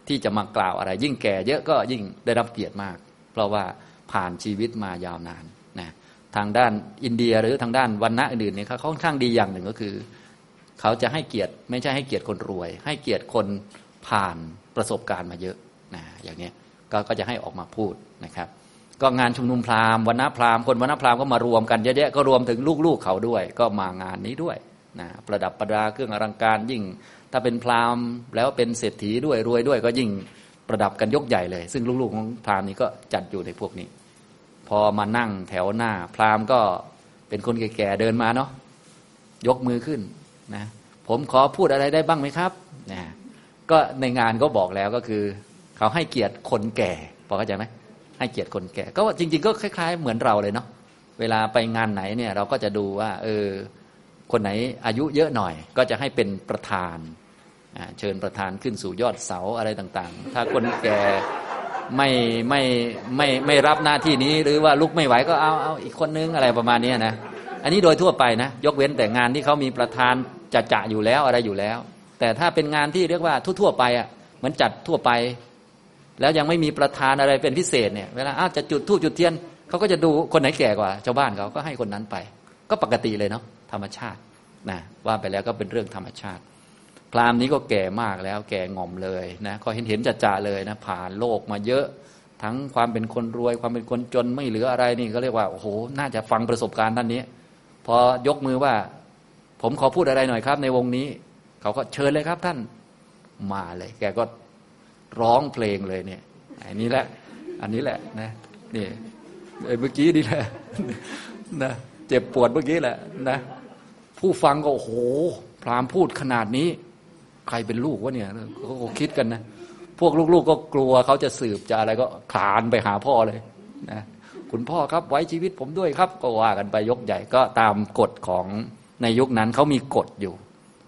[SPEAKER 1] ที่จะมากล่าวอะไร ยิ่งแก่เยอะก็ยิ่งได้รับเกียรติมาก เพราะว่าผ่านชีวิตมายาวนานนะทางด้านอินเดียหรือทางด้านวันณะอื่นๆเนี่ยเขาค่อนข้างดีอย่างหนึ่งก็คือ เขาจะให้เกียรติไม่ใช่ให้เกียรติคนรวย ให้เกียรติคนผ่านประสบการณ์มาเยอะนะอย่างนี้ก็ก็จะให้ออกมาพูดนะครับ ก็งานชุมนุมพราหมณ์วันณพราหมณ์คนวันณพราหมณ์ก็มารวมกันเยอะแยะก็รวมถึงลูกๆเขาด้วย ก็มางานนี้ด้วยนะประดับประดาเครื่องอลังการยิ่ง ถ้าเป็นพราหมณ์แล้วเป็นเศรษฐีด้วยรวยด้วย ก็ยิ่งประดับกันยกใหญ่เลย ซึ่งลูกๆของพราหมณ์นี้ก็จัดอยู่ในพวกนี้ พอมานั่งแถวหน้า พราหมณ์ก็เป็นคนแก่ๆเดินมาเนาะยกมือขึ้น นะผมขอพูดอะไรได้บ้างไหมครับนะก็ในงานก็บอกแล้วก็คือเขาให้เกียรติคนแก่พอเข้าใจไหมให้เกียรติคนแก่ ก็จริง ๆ ก็คล้ายๆ เหมือนเราเลยเนาะเวลาไปงานไหนเนี่ยเราก็จะดูว่า เออ คนไหนอายุเยอะหน่อย ก็จะให้เป็นประธานเชิญประธานขึ้นสู่ยอดเสาอะไรต่างๆ ถ้าคนแก่ไม่ไม่ไม่ไม่รับหน้าที่นี้หรือว่าลุกไม่ไหวก็เอาเอาอีกคนนึงอะไรประมาณนี้นะ อันนี้โดยทั่วไปนะ ยกเว้นแต่งานที่เขามีประธาน จะจะอยู่แล้วอะไรอยู่แล้ว แต่ถ้าเป็นงานที่เรียกว่าทั่วๆไปอะเหมือนจัดทั่วไป แล้วยังไม่มีประธานอะไรเป็นพิเศษเนี่ยเวลาอ้าจะจุดทูบจุดเทียนเขาก็จะดูคนไหนแก่กว่าชาวบ้านเขาก็ให้คนนั้นไป ก็ปกติเลยเนาะธรรมชาตินะว่าไปแล้วก็เป็นเรื่องธรรมชาติ พราหมณ์นี้ก็แก่มากแล้วแก่งอมเลยนะก็เห็นเห็นจะจะเลยนะผ่านโลกมาเยอะทั้งความเป็นคนรวยความเป็นคนจนไม่เหลืออะไรนี่ก็เรียกว่าโอ้โหน่าจะฟังประสบการณ์ท่านนี้ พอยกมือว่า ผมขอพูดอะไรหน่อยครับ ในวงนี้ เขาก็เชิญเลยครับท่านมาเลย แกก็ร้องเพลงเลยเนี่ยอันนี้แหละ อันนี้แหละนะนี่เมื่อกี้นี่แหละนะเจ็บปวดเมื่อกี้แหละนะผู้ฟังก็โอ้โหพรามพูดขนาดนี้ ใครเป็นลูกวะเนี่ยเขาคิดกันนะพวกลูกๆก็กลัวเขาจะสืบจะอะไรก็ขานไปหาพ่อเลยนะคุณพ่อครับไว้ชีวิตผมด้วยครับ ก็ว่ากันไปยกใหญ่ก็ตามกฎของ ในยุคนั้นเขามีกฎอยู่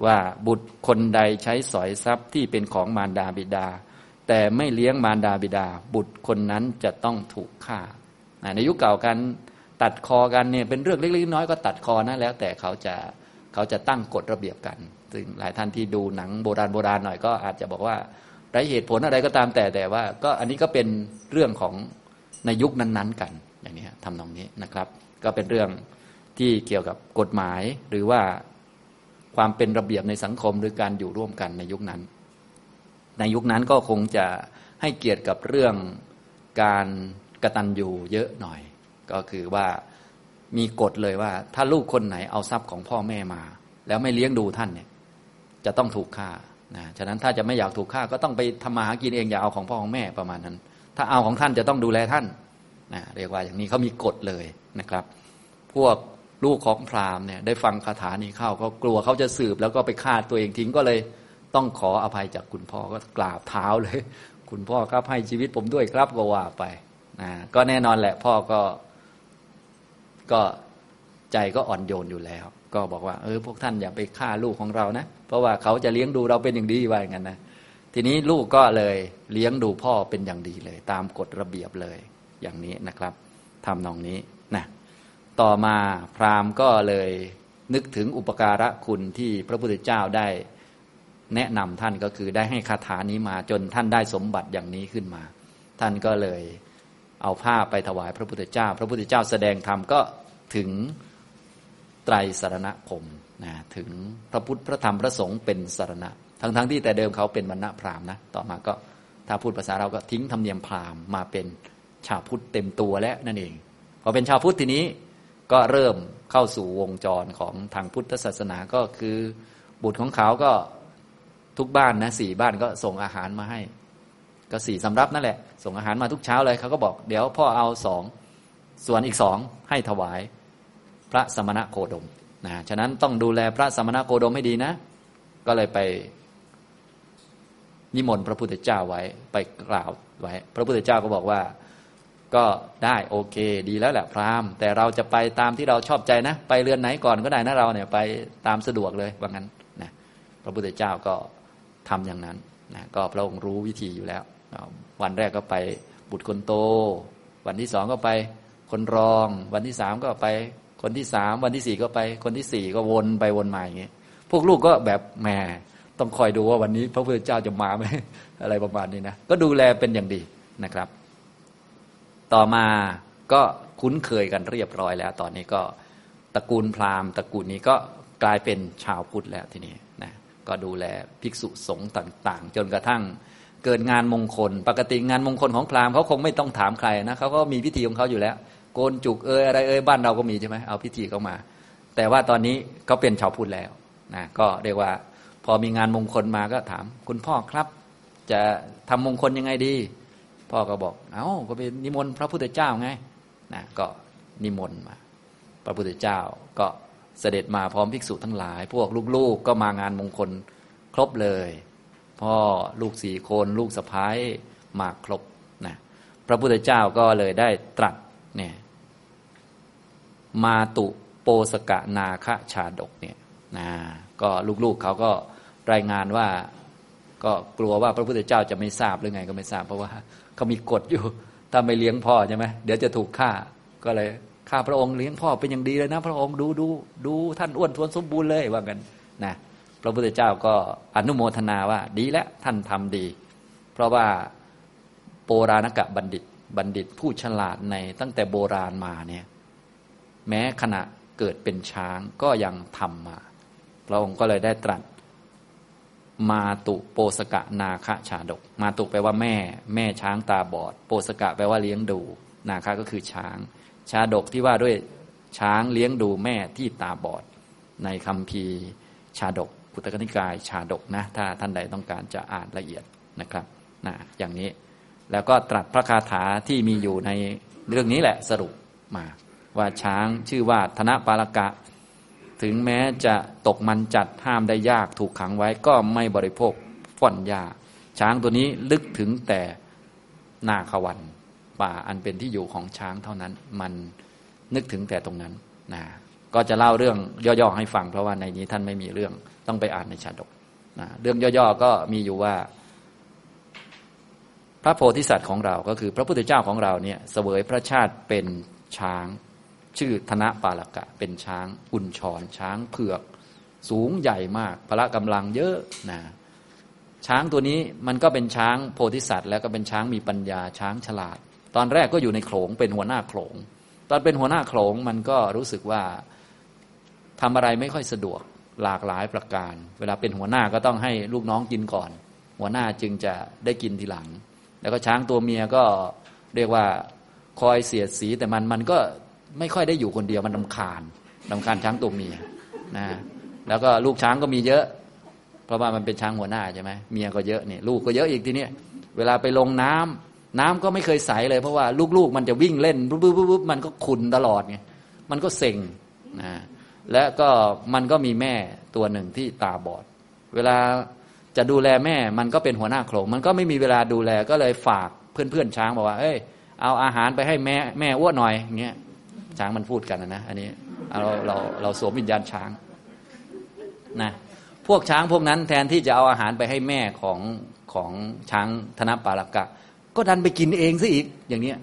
[SPEAKER 1] ว่าบุตรคนใดใช้สอยทรัพย์ที่เป็นของมารดาบิดา แต่ไม่เลี้ยงมารดาบิดา บุตรคนนั้นจะต้องถูกฆ่า ในยุคเก่ากันตัดคอกันเนี่ยเป็นเรื่องเล็กๆน้อยก็ตัดคอนะแล้ว แต่เขาจะเขาจะตั้งกฎระเบียบกัน ซึ่งหลายท่านที่ดูหนังโบราณโบราณหน่อยก็อาจจะบอกว่าไรเหตุผลอะไรก็ตามแต่แต่ว่า ก็อันนี้ก็เป็นเรื่องของในยุคนั้น ๆ กันอย่างนี้ทำนองนี้นะครับ ก็เป็นเรื่อง ที่เกี่ยวกับกฎหมายหรือว่าความเป็นระเบียบในสังคมหรือการอยู่ร่วมกันในยุคนั้น ในยุคนั้นก็คงจะให้เกียรติกับเรื่องการกระตันอยู่เยอะหน่อย ก็คือว่ามีกฎเลยว่า ถ้าลูกคนไหนเอาทรัพย์ของพ่อแม่มา แล้วไม่เลี้ยงดูท่านเนี่ย จะต้องถูกฆ่านะฉะนั้นถ้าจะไม่อยากถูกฆ่าก็ต้องไปทำมาหากินเองอย่าเอาของพ่อของแม่ประมาณนั้น ถ้าเอาของท่านจะต้องดูแลท่านนะเรียกว่าอย่างนี้เขามีกฎเลยนะครับ พวก ลูกของพราหมณ์เนี่ยได้ฟังคาถานี้เข้าก็กลัวเขาจะสืบแล้วก็ไปฆ่าตัวเองทิ้งก็เลยต้องขออภัยจากคุณพ่อก็กราบเท้าเลย คุณพ่อครับให้ชีวิตผมด้วยครับก็ว่าไปนะก็แน่นอนแหละพ่อก็ก็ใจก็อ่อนโยนอยู่แล้ว ก็บอกว่าเออพวกท่านอย่าไปฆ่าลูกของเรานะ เพราะว่าเขาจะเลี้ยงดูเราเป็นอย่างดีว่าอย่างนั้นนะทีนี้ลูกก็เลยเลี้ยงดูพ่อเป็นอย่างดีเลย ตามกฎระเบียบเลยอย่างนี้นะครับทำนองนี้ ต่อมาพราหมณ์ก็เลยนึกถึงอุปการะคุณที่พระพุทธเจ้าได้แนะนำท่านก็คือได้ให้คาถานี้มาจนท่านได้สมบัติอย่างนี้ขึ้นมา ท่านก็เลยเอาผ้าไปถวายพระพุทธเจ้า พระพุทธเจ้าแสดงธรรมก็ถึงไตรสารณคมนะถึงพระพุทธพระธรรมพระสงฆ์เป็นสารณะ ทั้งๆทที่แต่เดิมเขาเป็นวรรณะพราหมณ์นะต่อมาก็ถ้าพูดภาษาเราก็ทิ้งธรรมเนียมพราหมณ์มาเป็นชาวพุทธเต็มตัวแล้วนั่นเองพอเป็นชาวพุทธทีนี้ ก็เริ่มเข้าสู่วงจรของทางพุทธศาสนาก็คือ บุตรของเขาก็ทุกบ้านนะสี่บ้านก็ส่งอาหารมาให้ ก็สี่สำรับนั่นแหละ ส่งอาหารมาทุกเช้าเลยเขาก็บอกเดี๋ยวพ่อเอาสองส่วนอีกสองให้ถวายพระสมณะโคดมนะฉะนั้นต้องดูแลพระสมณะโคดมให้ดีนะ ก็เลยไปนิมนต์พระพุทธเจ้าไว้ไปกล่าวไว้ พระพุทธเจ้าก็บอกว่า ก็ได้โอเค ดีแล้วแหละพราหมณ์ แต่เราจะไปตามที่เราชอบใจนะ ไปเรือนไหนก่อนก็ได้นะเราเนี่ยไปตามสะดวกเลยว่างั้นนะพระพุทธเจ้าก็ทำอย่างนั้นนะก็พระองค์รู้วิธีอยู่แล้ว วันแรกก็ไปบุตรคนโต วันที่สองก็ไปคนรอง วันที่สามก็ไปคนที่สามวันที่สี่ก็ไป คนที่สี่ก็วนไปวนมาอย่างเงี้ยพวกลูกก็แบบแหมต้องคอยดูว่าวันนี้พระพุทธเจ้าจะมาไหมอะไรประมาณนี้นะก็ดูแลเป็นอย่างดีนะครับ ต่อมาก็คุ้นเคยกันเรียบร้อยแล้ว ตอนนี้ก็ตระกูลพราหมณ์ตระกูลนี้ก็กลายเป็นชาวพุทธแล้วทีนี้นะก็ดูแลภิกษุสงฆ์ต่าง ๆ จนกระทั่งเกิดงานมงคล ปกติงานมงคลของพราหมณ์เขาคงไม่ต้องถามใครนะเขาก็มีพิธีของเขาอยู่แล้ว โกนจุกเอยอะไรเอยบ้านเราก็มีใช่ไหมเอาพิธีเข้ามา แต่ว่าตอนนี้เขาเป็นชาวพุทธแล้วนะก็เรียกว่าพอมีงานมงคลมาก็ถาม คุณพ่อครับ จะทำมงคลยังไงดี พ่อก็บอก เอา้าก็ไปนิมนต์พระพุทธเจ้าไงนะก็นิมนต์มา พระพุทธเจ้าก็เสด็จมาพร้อมภิกษุทั้งหลาย พวกลูกๆก็มางานมงคลครบเลย พ่อลูกสี่คนลูกสะพ้ายมาครบนะพระพุทธเจ้าก็เลยได้ตรัสเนี่ยมาตุโปสกะนาคะชาดกเนี่ยนะก็ลูกๆเขาก็รายงานว่าก็กลัวว่าพระพุทธเจ้าจะไม่ทราบหรือไงก็ไม่ทราบเพราะว่า เขามีกฎอยู่ ถ้าไม่เลี้ยงพ่อใช่ไหมเดี๋ยวจะถูกฆ่า ก็เลยฆ่าพระองค์เลี้ยงพ่อเป็นอย่างดีเลยนะ พระองค์ดูดูดูท่านอ้วนท้วนสมบูรณ์เลยว่ากันนะพระพุทธเจ้าก็อนุโมทนาว่าดีแล้วท่านทำดี เพราะว่าโบราณกะบัณฑิตบัณฑิตผู้ฉลาดในตั้งแต่โบราณมาเนี่ยแม้ขณะเกิดเป็นช้างก็ยังทำมา พระองค์ก็เลยได้ตรัส มาตุโปสกะนาคะชาดก มาตุแปลว่าแม่ แม่ช้างตาบอด โปสกะแปลว่าเลี้ยงดู นาคะก็คือช้าง ชาดกที่ว่าด้วยช้างเลี้ยงดูแม่ที่ตาบอด ในคำพีชาดกพุทธกนิกายชาดกนะถ้าท่านใดต้องการจะอ่านละเอียดนะครับนะอย่างนี้แล้วก็ตรัสพระคาถาที่มีอยู่ในเรื่องนี้แหละสรุปมา ว่าช้างชื่อว่าธนปาลกะ ถึงแม้จะตกมันจัดห้ามได้ยากถูกขังไว้ก็ไม่บริโภคฟ่อนยา ช้างตัวนี้ลึกถึงแต่นาควันป่าอันเป็นที่อยู่ของช้างเท่านั้น มันนึกถึงแต่ตรงนั้นนะก็จะเล่าเรื่องย่อๆให้ฟัง เพราะว่าในนี้ท่านไม่มีเรื่องต้องไปอ่านในชาดกนะเรื่องย่อๆก็มีอยู่ว่า พระโพธิสัตว์ของเราก็คือ พระพุทธเจ้าของเราเนี่ยเสวยพระชาติเป็นช้าง ชื่อธนปาลกะเป็นช้างอุนชรช้างเผือก สูงใหญ่มากพละกำลังเยอะนะช้างตัวนี้มันก็เป็นช้างโพธิสัตว์ แล้วก็เป็นช้างมีปัญญาช้างฉลาด ตอนแรกก็อยู่ในโขลงเป็นหัวหน้าโขลง ตอนเป็นหัวหน้าโขลงมันก็รู้สึกว่าทำอะไรไม่ค่อยสะดวกหลากหลายประการ เวลาเป็นหัวหน้าก็ต้องให้ลูกน้องกินก่อน หัวหน้าจึงจะได้กินทีหลัง แล้วก็ช้างตัวเมียก็เรียกว่าคอยเสียดสีแต่มันมันก็ ไม่ค่อยได้อยู่คนเดียวมันลำคาญลำคาญช้างตัวเมียนะแล้วก็ลูกช้างก็มีเยอะ เพราะว่ามันเป็นช้างหัวหน้าใช่ไหมเมียก็เยอะนี่ลูกก็เยอะอีกทีนี้เวลาไปลงน้ำน้ำก็ไม่เคยใสเลยเพราะว่าลูกๆ มันจะวิ่งเล่นปุ๊บปุ๊บปุ๊บมันก็ขุนตลอดไงมันก็เซ็งนะและก็มันก็มีแม่ตัวหนึ่งที่ตาบอด เวลาจะดูแลแม่มันก็เป็นหัวหน้าโขลงมันก็ไม่มีเวลาดูแลก็เลยฝากเพื่อนๆช้างบอกว่า เอ้ยเอาอาหารไปให้แม่แม่อ้วนหน่อยอย่างเงี้ย ช้างมันพูดกันนะอันนี้เราเราเราสวมวิญญาณช้างนะพวกช้างพวกนั้นแทนที่จะเอาอาหารไปให้แม่ของของช้างธนปาลกะ ก็ดันไปกินเองซะอีกอย่างเนี้ย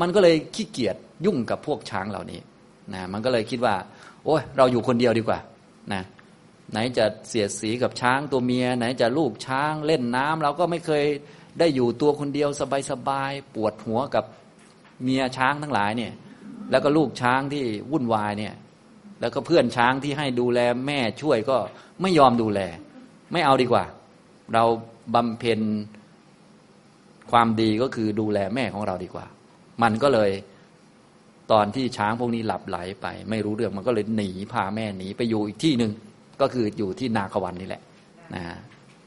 [SPEAKER 1] มันก็เลยขี้เกียจยุ่งกับพวกช้างเหล่านี้นะมันก็เลยคิดว่า โอ้ยเราอยู่คนเดียวดีกว่านะไหนจะเสียดสีกับช้างตัวเมีย ไหนจะลูกช้างเล่นน้ำเราก็ไม่เคยได้อยู่ตัวคนเดียวสบายๆปวดหัวกับเมียช้างทั้งหลายเนี่ย แล้วก็ลูกช้างที่วุ่นวายเนี่ย แล้วก็เพื่อนช้างที่ให้ดูแลแม่ช่วยก็ไม่ยอมดูแล ไม่เอาดีกว่า เราบำเพ็ญความดีก็คือดูแลแม่ของเราดีกว่า มันก็เลยตอนที่ช้างพวกนี้หลับไหลไป ไม่รู้เรื่องมันก็เลยหนีพาแม่หนีไปอยู่อีกที่หนึ่งก็คืออยู่ที่นาควันนี่แหละนะ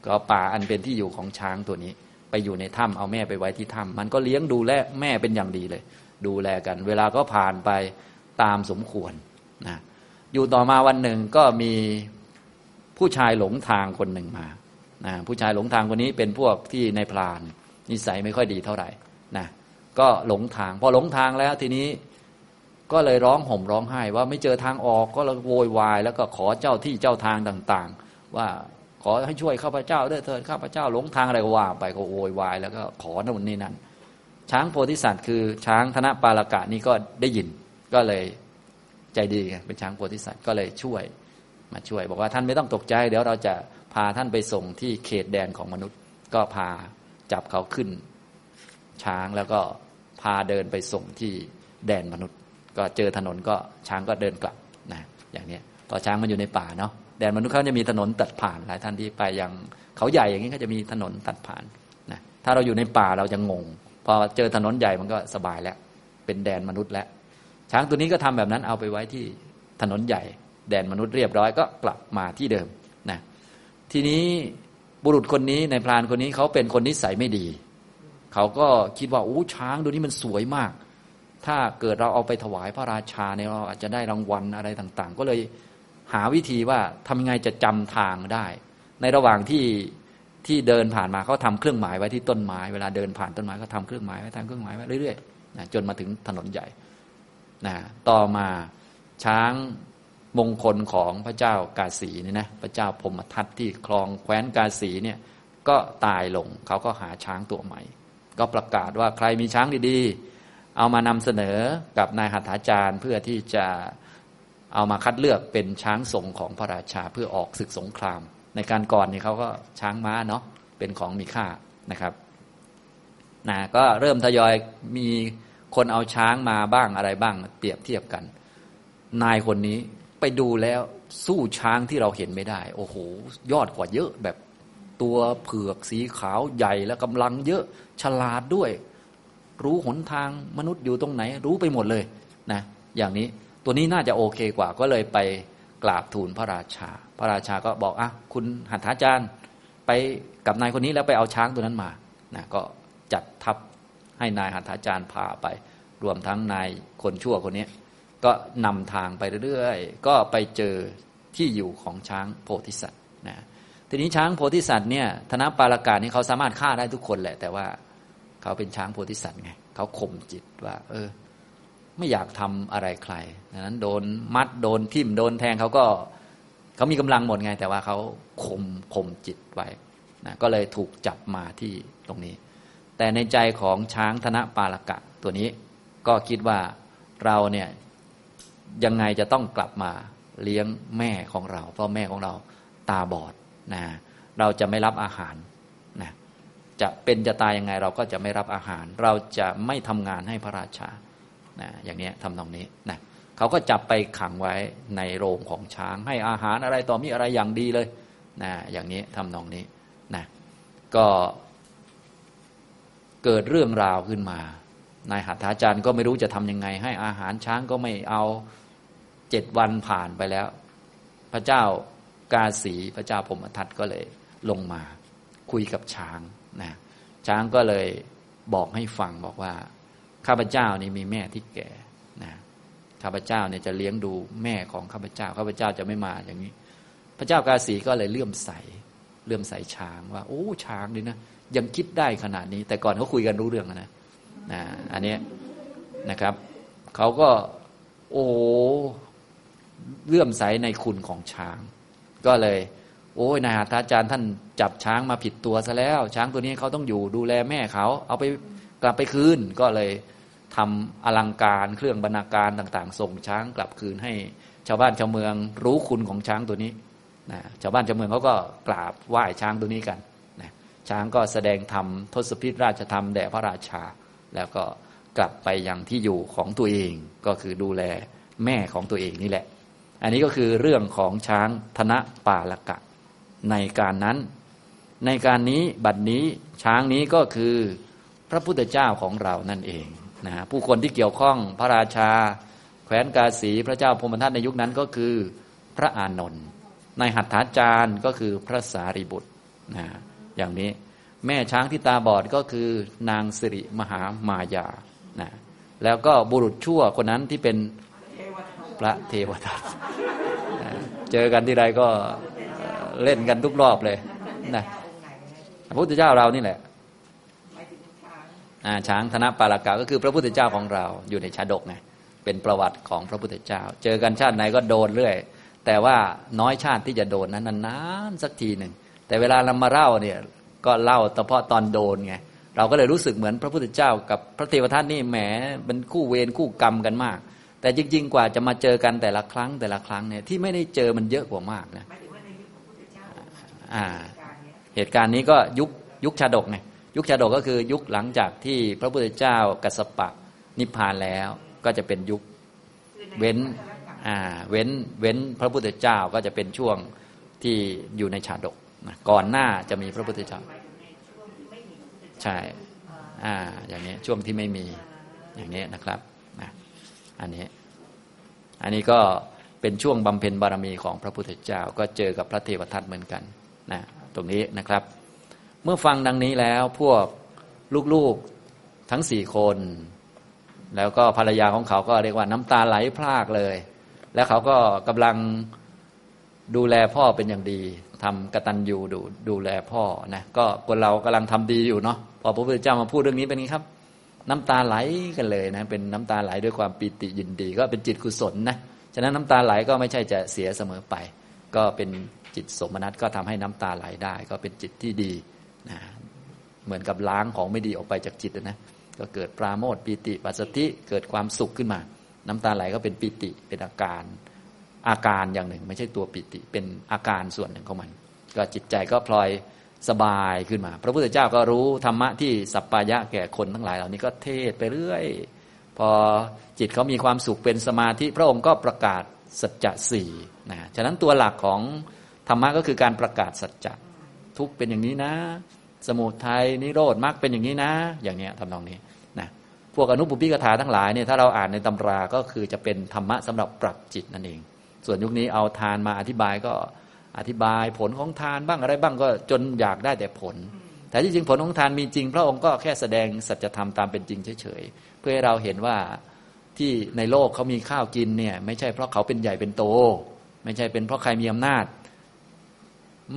[SPEAKER 1] ก็ป่าอันเป็นที่อยู่ของช้างตัวนี้ ไปอยู่ในถ้ำเอาแม่ไปไว้ที่ถ้ำมันก็เลี้ยงดูแลแม่เป็นอย่างดีเลย ดูแลกัน เวลาก็ผ่านไปตามสมควรนะอยู่ต่อมาวันหนึ่งก็มีผู้ชายหลงทางคนหนึ่งมานะผู้ชายหลงทางคนนี้เป็นพวกที่ในพราน นิสัยไม่ค่อยดีเท่าไหร่นะก็หลงทาง พอหลงทางแล้วทีนี้ก็เลยร้องห่มร้องไห้ว่าไม่เจอทางออกก็เลยโวยวาย แล้วก็ขอเจ้าที่เจ้าทางต่าง ๆ ว่าขอให้ช่วยข้าพเจ้าด้วยเถิดข้าพเจ้าหลงทางอะไรก็ว่าไปก็โวยวาย แล้วก็ขอนู่นนี่นั่น ช้างโพธิสัตว์คือช้างธนปาลกะนี่ก็ได้ยินก็เลยใจดีไงเป็นช้างโพธิสัตว์ก็เลยช่วย มาช่วย บอกว่าท่านไม่ต้องตกใจ เดี๋ยวเราจะพาท่านไปส่งที่เขตแดนของมนุษย์ ก็พาจับเขาขึ้น ช้างแล้วก็พาเดินไปส่งที่แดนมนุษย์ ก็เจอถนนก็ช้างก็เดินกลับนะอย่างนี้พอช้างมันอยู่ในป่าเนาะแดนมนุษย์เขาจะมีถนนตัดผ่านหลายท่านที่ไปยังเขาใหญ่อย่างนี้ก็จะมีถนนตัดผ่านนะถ้าเราอยู่ในป่าเราจะงง พอเจอถนนใหญ่มันก็สบายแล้ว เป็นแดนมนุษย์แล้ว ช้างตัวนี้ก็ทำแบบนั้นเอาไปไว้ที่ถนนใหญ่ แดนมนุษย์เรียบร้อยก็กลับมาที่เดิมนะทีนี้บุรุษคนนี้ในพรานคนนี้เขาเป็นคนนิสัยไม่ดี เขาก็คิดว่าโอ้ช้างตัวนี้มันสวยมาก ถ้าเกิดเราเอาไปถวายพระราชาเนี่ยเราอาจจะได้รางวัลอะไรต่าง ๆ ก็เลยหาวิธีว่าทำยังไงจะจำทางได้ ในระหว่างที่ ที่เดินผ่านมาเขาทาเครื่องหมายไว้ที่ต้นไม้เวลาเดินผ่านต้นไม้ก็ทำเครื่องหมายไว้ทำเครื่องหมายไว้เรื่อยๆนะจนมาถึงถนนใหญ่นะต่อมาช้างมงคลของพระเจ้ากาสีนี่นะพระเจ้าพมทัตที่คลองแคว้นกาสีเนี่ยก็ตายลงเขาก็หาช้างตัวใหม่ ก็ประกาศว่าใครมีช้างดีๆ เอามานำเสนอกับนายหัตถาจารย์เพื่อที่จะเอามาคัดเลือกเป็นช้างทรงของพระราชาเพื่อออกศึกสงคราม ในการก่อนนี่เขาก็ช้างม้าเนาะเป็นของมีค่านะครับนะก็เริ่มทยอยมีคนเอาช้างมาบ้างอะไรบ้าง เปรียบเทียบกัน นายคนนี้ไปดูแล้วสู้ช้างที่เราเห็นไม่ได้ โอ้โห ยอดกว่าเยอะแบบตัวเผือกสีขาวใหญ่และกำลังเยอะฉลาดด้วย รู้หนทางมนุษย์อยู่ตรงไหน รู้ไปหมดเลยนะอย่างนี้ตัวนี้น่าจะโอเคกว่าก็เลยไปกราบทูลพระราชา ระราชาก็บอกอะคุณหัตถาจารย์ไปกับนายคนนี้แล้วไปเอาช้างตัวนั้นมานะก็จัดทัพให้นายหัตถาจารย์พาไป รวมทั้งนายคนชั่วคนนี้ก็นำทางไปเรื่อยๆ ก็ไปเจอที่อยู่ของช้างโพธิสัตว์นะทีนี้ช้างโพธิสัตว์เนี่ยธนปาลกานี่เขาสามารถฆ่าได้ทุกคนแหละ แต่ว่าเขาเป็นช้างโพธิสัตว์ไงเขาข่มจิตว่า เออ ไม่อยากทำอะไรใครดังนั้น โดนมัดโดนทิ่มโดนแทงเขาก็ เขามีกำลังหมดไง แต่ว่าเขาข่มข่มจิตไว้นะก็เลยถูกจับมาที่ตรงนี้ แต่ในใจของช้างธนปาลกะตัวนี้ก็คิดว่าเราเนี่ยยังไงจะต้องกลับมาเลี้ยงแม่ของเรา เพราะแม่ของเราตาบอดนะเราจะไม่รับอาหารนะจะเป็นจะตายยังไงเราก็จะไม่รับอาหาร เราจะไม่ทำงานให้พระราชานะอย่างนี้ทำตรงนี้นะ เขาก็จับไปขังไว้ในโรงของช้าง ให้อาหารอะไรต่อมีอะไรอย่างดีเลยนะอย่างนี้ทำตรงนี้นะก็เกิดเรื่องราวขึ้นมานายหัตถาจารย์ก็ไม่รู้จะทำยังไง ให้อาหารช้างก็ไม่เอาเจ็ดวันผ่านไปแล้ว พระเจ้ากาสีพระเจ้าพมทัตก็เลยลงมาคุยกับช้างนะช้างก็เลยบอกให้ฟังบอกว่า ข้าพเจ้านี่มีแม่ที่แก่นะ ข้าพเจ้าเนี่ยจะเลี้ยงดูแม่ของข้าพเจ้าข้าพเจ้าจะไม่มาอย่างนี้ พระเจ้ากาสีก็เลยเลื่อมใสเลื่อมใสช้างว่า โอ้ช้างดีนะยังคิดได้ขนาดนี้ แต่ก่อนเขาคุยกันรู้เรื่องนะนะอันนี้นะครับเขาก็โอ้เลื่อมใสในคุณของช้าง ก็เลย โอ้ยนายหัตถาจารย์ท่านจับช้างมาผิดตัวซะแล้ว ช้างตัวนี้เขาต้องอยู่ดูแลแม่เขา เอาไปกลับไปคืนก็เลย ทำอลังการเครื่องบรรณาการต่าง ๆ ส่งช้างกลับคืนให้ ชาวบ้านชาวเมืองรู้คุณของช้างตัวนี้นะชาวบ้านชาวเมืองเขาก็กราบไหว้ช้างตัวนี้กันนะช้างก็แสดงธรรมทศพิธราชธรรมแด่พระราชา แล้วก็กลับไปยังที่อยู่ของตัวเองก็คือดูแลแม่ของตัวเองนี่แหละ อันนี้ก็คือเรื่องของช้างธนปาลกะ ในการนั้น ในการนี้บัดนี้ช้างนี้ก็คือพระพุทธเจ้าของเรานั่นเอง นะผู้คนที่เกี่ยวข้องพระราชา แขวนกาสีพระเจ้าพมทัตในยุคนั้นก็คือพระอานนท์ในหัตถาจารย์ก็คือพระสารีบุตรนะอย่างนี้แม่ช้างที่ตาบอดก็คือนางสิริมหามายานะแล้วก็บุรุษชั่วคนนั้นที่เป็นพระเทวทัตเจอกันที่ไรก็เล่นกันทุกรอบเลยนะพระพุทธเจ้าเรานี่แหละ ช้างธนปาลกาก็คือพระพุทธเจ้าของเราอยู่ในชาดกไงเป็นประวัติของพระพุทธเจ้า เจอกันชาติไหนก็โดนเรื่อย แต่ว่าน้อยชาติที่จะโดนนั้นนานๆสักทีหนึ่งแต่เวลาเรามาเล่าเนี่ยก็เล่าเฉพาะตอนโดนไงเราก็เลยรู้สึกเหมือนพระพุทธเจ้า กับพระเทวทัตนี่แหมเป็นคู่เวรคู่กรรมกันมาก แต่จริง ๆ กว่าจะมาเจอกันแต่ละครั้งแต่ละครั้งเนี่ยที่ไม่ได้เจอมันเยอะกว่ามากนะอ่าเหตุการณ์นี้ก็ยุคยุคชาดกไง ยุคชาดกก็คือยุคหลังจากที่พระพุทธเจ้ากัสปะนิพพานแล้วก็จะเป็นยุคเว้นอ่าเว้นเว้นพระพุทธเจ้าก็จะเป็นช่วงที่อยู่ในชาดกก่อนหน้าจะมีพระพุทธเจ้า ใช่อ่าอย่างนี้ช่วงที่ไม่มีอย่างนี้นะครับนะอันนี้ อันนี้ก็เป็นช่วงบำเพ็ญบารมีของพระพุทธเจ้า ก็เจอกับพระเทวทัตเหมือนกันนะตรงนี้นะครับ เมื่อฟังดังนี้แล้วพวกลูกๆทั้งสี่คน แล้วก็ภรรยาของเขาก็เรียกว่าน้ำตาไหลพรากเลย แล้วเขาก็กำลังดูแลพ่อเป็นอย่างดีทำกตัญญูดูดูแลพ่อนะก็คนเรากำลังทำดีอยู่เนาะพอพระพุทธเจ้ามาพูดเรื่องนี้เป็นไงครับ น้ำตาไหลกันเลยนะเป็นน้ำตาไหลด้วยความปิติยินดี ก็เป็นจิตกุศลนะฉะนั้นน้ำตาไหลก็ไม่ใช่จะเสียเสมอไป ก็เป็นจิตสมนัตก็ทำให้น้ำตาไหลได้ ก็เป็นจิตที่ดี นะเหมือนกับล้างของไม่ดีออกไปจากจิตนะก็เกิดปราโมทปิติปัสสติเกิดความสุขขึ้นมา น้ำตาไหลก็เป็นปิติเป็นอาการอาการอย่างหนึ่ง ไม่ใช่ตัวปิติเป็นอาการส่วนหนึ่งของมัน ก็จิตใจก็พลอยสบายขึ้นมา พระพุทธเจ้าก็รู้ธรรมะที่สัปปายะแก่คนทั้งหลายเหล่านี้ก็เทศไปเรื่อย พอจิตเขามีความสุขเป็นสมาธิ พระองค์ก็ประกาศสัจจะสี่นะฉะนั้นตัวหลักของธรรมะก็คือการประกาศสัจจะ ทุกเป็นอย่างนี้นะ สมุทัยนิโรธมรรคเป็นอย่างนี้นะ อย่างเนี้ยทำนองนี้นะพวกอนุปุพิกถาทั้งหลายเนี่ยถ้าเราอ่านในตำราก็คือจะเป็นธรรมะสำหรับปรับจิตนั่นเอง ส่วนยุคนี้เอาทานมาอธิบายก็อธิบายผลของทานบ้างอะไรบ้างก็จนอยากได้แต่ผล แต่ที่จริงผลของทานมีจริง พระองค์ก็แค่แสดงสัจธรรมตามเป็นจริงเฉยๆเพื่อให้เราเห็นว่าที่ในโลกเขามีข้าวกินเนี่ยไม่ใช่เพราะเขาเป็นใหญ่เป็นโต ไม่ใช่เป็นเพราะใครมีอำนาจ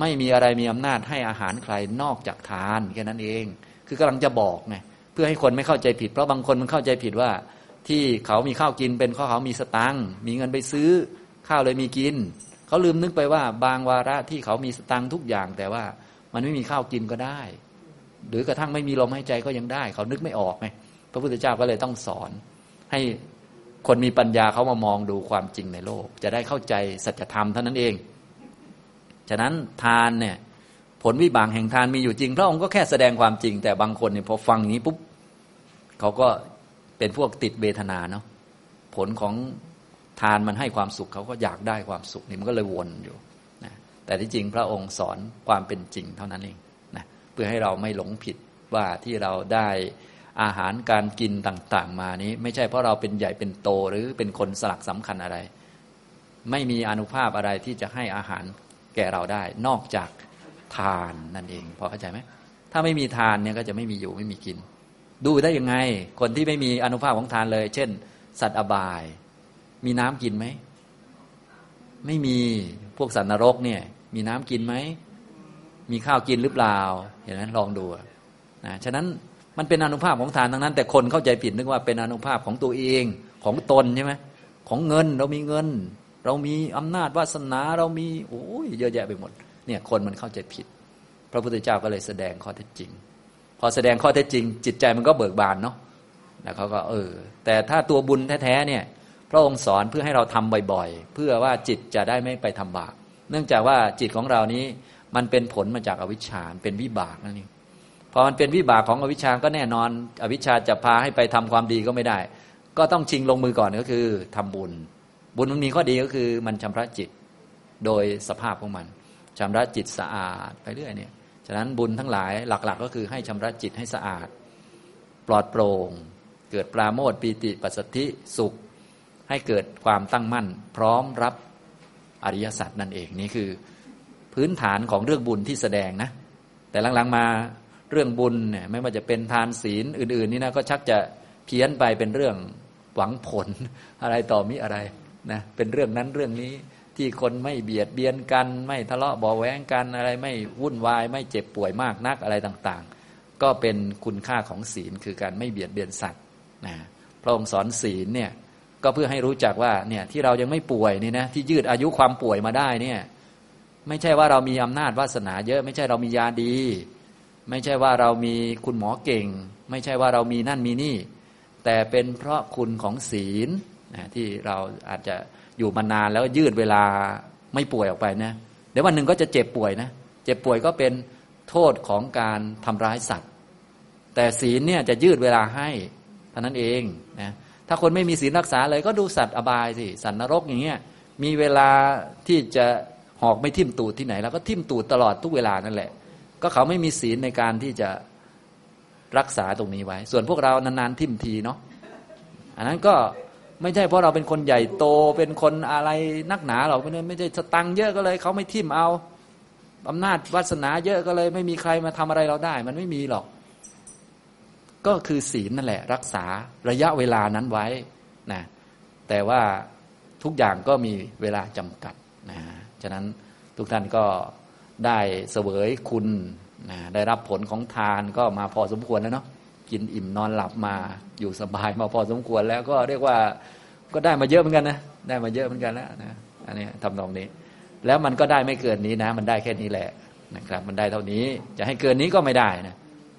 [SPEAKER 1] ไม่มีอะไรมีอำนาจให้อาหารใครนอกจากทานแค่นั้นเอง คือกำลังจะบอกไงเพื่อให้คนไม่เข้าใจผิด เพราะบางคนมันเข้าใจผิดว่า ที่เขามีข้าวกินเป็นเพราะเขามีสตังค์มีเงินไปซื้อ ข้าวเลยมีกิน เขาลืมนึกไปว่า บางวาระที่เขามีสตังทุกอย่าง แต่ว่ามันไม่มีข้าวกินก็ได้ หรือกระทั่งไม่มีลมหายใจก็ยังได้ เขานึกไม่ออกไงพระพุทธเจ้าก็เลยต้องสอน ให้คนมีปัญญาเขามามองดูความจริงในโลก จะได้เข้าใจสัจธรรมเท่านั้นเอง ฉะนั้นทานเนี่ยผลวิบากแห่งทานมีอยู่จริง พระองค์ก็แค่แสดงความจริง แต่บางคนเนี่ยพอฟังนี้ปุ๊บเขาก็เป็นพวกติดเวทนาเนาะผลของทานมันให้ความสุขเขาก็อยากได้ความสุขนี่มันก็เลยวนอยู่นะแต่ที่จริงพระองค์สอนความเป็นจริงเท่านั้นเองนะเพื่อให้เราไม่หลงผิดว่าที่เราได้อาหารการกินต่างๆ มานี้ ไม่ใช่เพราะเราเป็นใหญ่เป็นโตหรือเป็นคนสลักสำคัญอะไร ไม่มีอนุภาพอะไรที่จะให้อาหาร แก่เราได้ นอกจากทานนั่นเองพอเข้าใจไหมถ้าไม่มีทานเนี่ยก็จะไม่มีอยู่ไม่มีกิน ดูได้ยังไง คนที่ไม่มีอนุภาพของทานเลย เช่น สัตว์อบาย มีน้ำกินไหมไม่มีพวกสัตว์นรกเนี่ย มีน้ำกินไหมมีข้าวกินหรือเปล่าเห็นไหมลองดูนะฉะนั้นมันเป็นอนุภาพของทานทั้งนั้น แต่คนเข้าใจผิดนึกว่าเป็นอนุภาพของตัวเองของตนใช่ไหมของเงินเรามีเงิน เรามีอำนาจวาสนาเรามีโอ้ยเยอะแยะไปหมด เนี่ยคนมันเข้าใจผิด พระพุทธเจ้าก็เลยแสดงข้อเท็จจริง พอแสดงข้อเท็จจริง จิตใจมันก็เบิกบานเนาะแล้วเขาก็เออ แต่ถ้าตัวบุญแท้ๆเนี่ย พระองค์สอนเพื่อให้เราทำบ่อยๆ เพื่อว่าจิตจะได้ไม่ไปทำบาปเนื่องจากว่าจิตของเรานี้มันเป็นผลมาจากอวิชชาเป็นวิบากนั่นเองพอมันเป็นวิบากของอวิชชาก็แน่นอน อวิชชาจะพาให้ไปทำความดีก็ไม่ได้ ก็ต้องชิงลงมือก่อนก็คือทำบุญ บุญมันมีข้อดีก็คือมันชำระจิตโดยสภาพของมันชำระจิตสะอาดไปเรื่อยเนี่ยฉะนั้นบุญทั้งหลายหลัก ๆ ก็คือให้ชำระจิตให้สะอาด ปลอดโปร่ง เกิดปราโมทปีติปัสสธิสุข ให้เกิดความตั้งมั่น พร้อมรับอริยสัจนั่นเองนี่คือ พื้นฐานของเรื่องบุญที่แสดงนะ แต่หลังๆมาเรื่องบุญเนี่ยไม่ว่าจะเป็นทานศีลอื่น ๆ นี่นะก็ชักจะเพี้ยนไปเป็นเรื่องหวังผลอะไรต่อมิอะไร นะเป็นเรื่องนั้นเรื่องนี้ที่คนไม่เบียดเบียนกัน ไม่ทะเลาะบ่อแว้งกันอะไรไม่วุ่นวาย ไม่เจ็บป่วยมากนักอะไรต่างๆ ก็เป็นคุณค่าของศีลคือการไม่เบียดเบียนสัตว์นะพระองค์สอนศีลเนี่ยก็เพื่อให้รู้จักว่าเนี่ยที่เรายังไม่ป่วยนี่นะที่ยืดอายุความป่วยมาได้เนี่ยไม่ใช่ว่าเรามีอำนาจวาสนาเยอะ ไม่ใช่เรามียาดี ไม่ใช่ว่าเรามีคุณหมอเก่ง ไม่ใช่ว่าเรามีนั่นมีนี่ แต่เป็นเพราะคุณของศีล ที่เราอาจจะอยู่มานานแล้วยืดเวลาไม่ป่วยออกไปนะเดี๋ยววันหนึ่งก็จะเจ็บป่วยนะเจ็บป่วยก็เป็นโทษของการทำร้ายสัตว์ แต่ศีลเนี่ยจะยืดเวลาให้เท่านั้นเองนะถ้าคนไม่มีศีลรักษาเลยก็ดูสัตว์อบายสิสัตว์นรกอย่างเงี้ยมีเวลาที่จะหอกไม่ทิ่มตูดที่ไหน แล้วก็ทิ่มตูดตลอดทุกเวลานั่นแหละ ก็เขาไม่มีศีลในการที่จะรักษาตรงนี้ไว้ ส่วนพวกเรานานๆทิ่มทีเนาะอันนั้นก็ ไม่ใช่เพราะเราเป็นคนใหญ่โตเป็นคนอะไรนักหนาเราไม่ไม่ใช่สตังเยอะก็เลยเขาไม่ทิ่มเอาอำนาจวาสนาเยอะก็เลย ไม่มีใครมาทำอะไรเราได้ มันไม่มีหรอก ก็คือศีลนั่นแหละ รักษาระยะเวลานั้นไว้นะแต่ว่าทุกอย่างก็มีเวลาจำกัดนะฉะนั้นทุกท่านก็ได้เสวยคุณนะได้รับผลของทานก็มาพอสมควรแล้วเนาะ กินอิ่มนอนหลับมา อยู่สบายมาพอสมควรแล้วก็เรียกว่าก็ได้มาเยอะเหมือนกันนะได้มาเยอะเหมือนกันแล้วนะอันนี้ทำนองนี้ แล้วมันก็ได้ไม่เกินนี้นะ มันได้แค่นี้แหละนะครับ มันได้เท่านี้จะให้เกินนี้ก็ไม่ได้นะ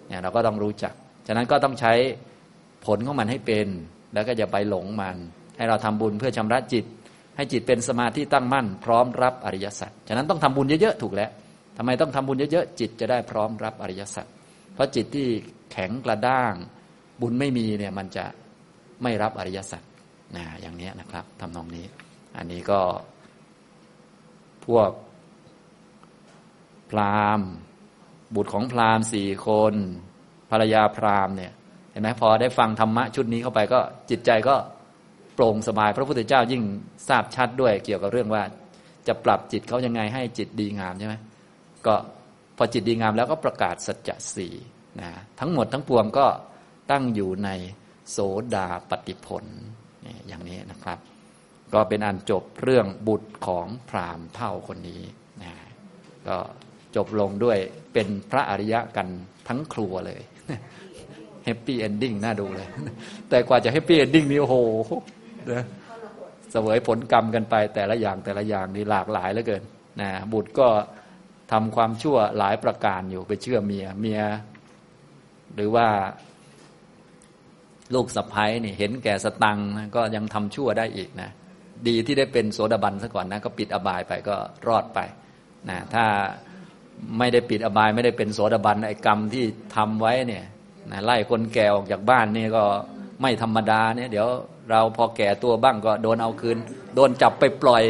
[SPEAKER 1] เนี่ยเราก็ต้องรู้จัก ฉะนั้นก็ต้องใช้ผลของมันให้เป็น แล้วก็อย่าไปหลงมัน ให้เราทำบุญเพื่อชำระจิต ให้จิตเป็นสมาธิตั้งมั่น พร้อมรับอริยสัจฉะนั้นต้องทำบุญเยอะๆถูกแล้วทำไมต้องทำบุญเยอะๆจิตจะได้พร้อมรับอริยสัจ เพราะจิตที่แข็งกระด้าง บุญไม่มีเนี่ยมันจะไม่รับอริยสัจนะอย่างนี้นะครับทำนองนี้ อันนี้ก็ พวก พราหมณ์ บุตรของพราหมณ์สี่คน ภรรยาพราหมณ์เนี่ยเห็นไหมพอได้ฟังธรรมะชุดนี้เข้าไปก็จิตใจก็โปร่งสบาย พระพุทธเจ้ายิ่งทราบชัดด้วยเกี่ยวกับเรื่องว่า จะปรับจิตเขายังไงให้จิตดีงามใช่ไหมก็ พอจิตดีงามแล้วก็ประกาศสัจจะสี่นะทั้งหมดทั้งปวงก็ตั้งอยู่ในโสดาปฏิผลอย่างนี้นะครับ ก็เป็นอันจบเรื่องบุตรของพราหมณ์เท่าคนนี้นะก็จบลงด้วยเป็นพระอริยะกันทั้งครัวเลย happy ending น่าดูเลย แต่กว่าจะ happy ending นี่โอ้โหนะเสวยผลกรรมกันไปแต่ละอย่างแต่ละอย่างนี่หลากหลายเหลือเกินนะบุตรก็ ทำความชั่วหลายประการอยู่ไปเชื่อเมียเมีย หรือว่าลูกสะใภ้นี่เห็นแก่สตางค์ก็ยังทำชั่วได้อีกนะดีที่ได้เป็นโสดาบันซะก่อนนะก็ปิดอบายไปก็รอดไปนะถ้าไม่ได้ปิดอบายไม่ได้เป็นโสดาบันไอ้กรรมที่ทำไว้เนี่ยนะไล่คนแก่ออกจากบ้านนี่ก็ไม่ธรรมดาเนี่ย เดี๋ยวเราพอแก่ตัวบ้างก็โดนเอาคืน โดนจับไปปล่อย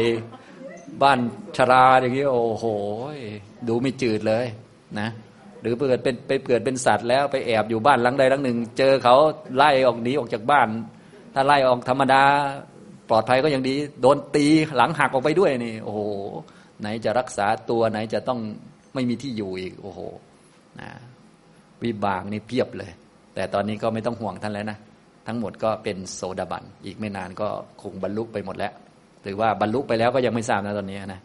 [SPEAKER 1] บ้านชราอย่างนี้โอ้โห ดูไม่จืดเลยนะ หรือเกิดเป็นไปเกิดเป็นสัตว์แล้วไปแอบอยู่บ้านหลังใดหลังหนึ่ง เจอเขาไล่ออกหนีออกจากบ้าน ถ้าไล่ออกธรรมดา ปลอดภัยก็ยังดี โดนตีหลังหักออกไปด้วยนี่ โอ้โห ไหนจะรักษาตัวไหนจะต้องไม่มีที่อยู่อีก โอ้โหนะวิบากนี่เพียบเลย แต่ตอนนี้ก็ไม่ต้องห่วงท่านแล้วนะทั้งหมดก็เป็นโสดาบัน อีกไม่นานก็คงบรรลุไปหมดแล้ว หรือว่าบรรลุไปแล้วก็ยังไม่ทราบนะตอนนี้นะ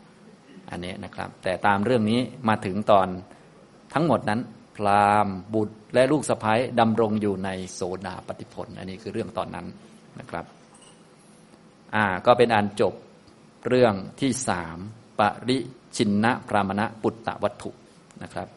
[SPEAKER 1] อันนี้นะครับ แต่ตามเรื่องนี้มาถึงตอนทั้งหมดนั้นพราหมณ์บุตรและลูกสะพ้ยดำรงอยู่ในโสดาปฏิผล อันนี้คือเรื่องตอนนั้นนะครับอ่าก็เป็นอันจบเรื่องที่สามปริชินนะพรามณะปุตตะวัตถุนะครับ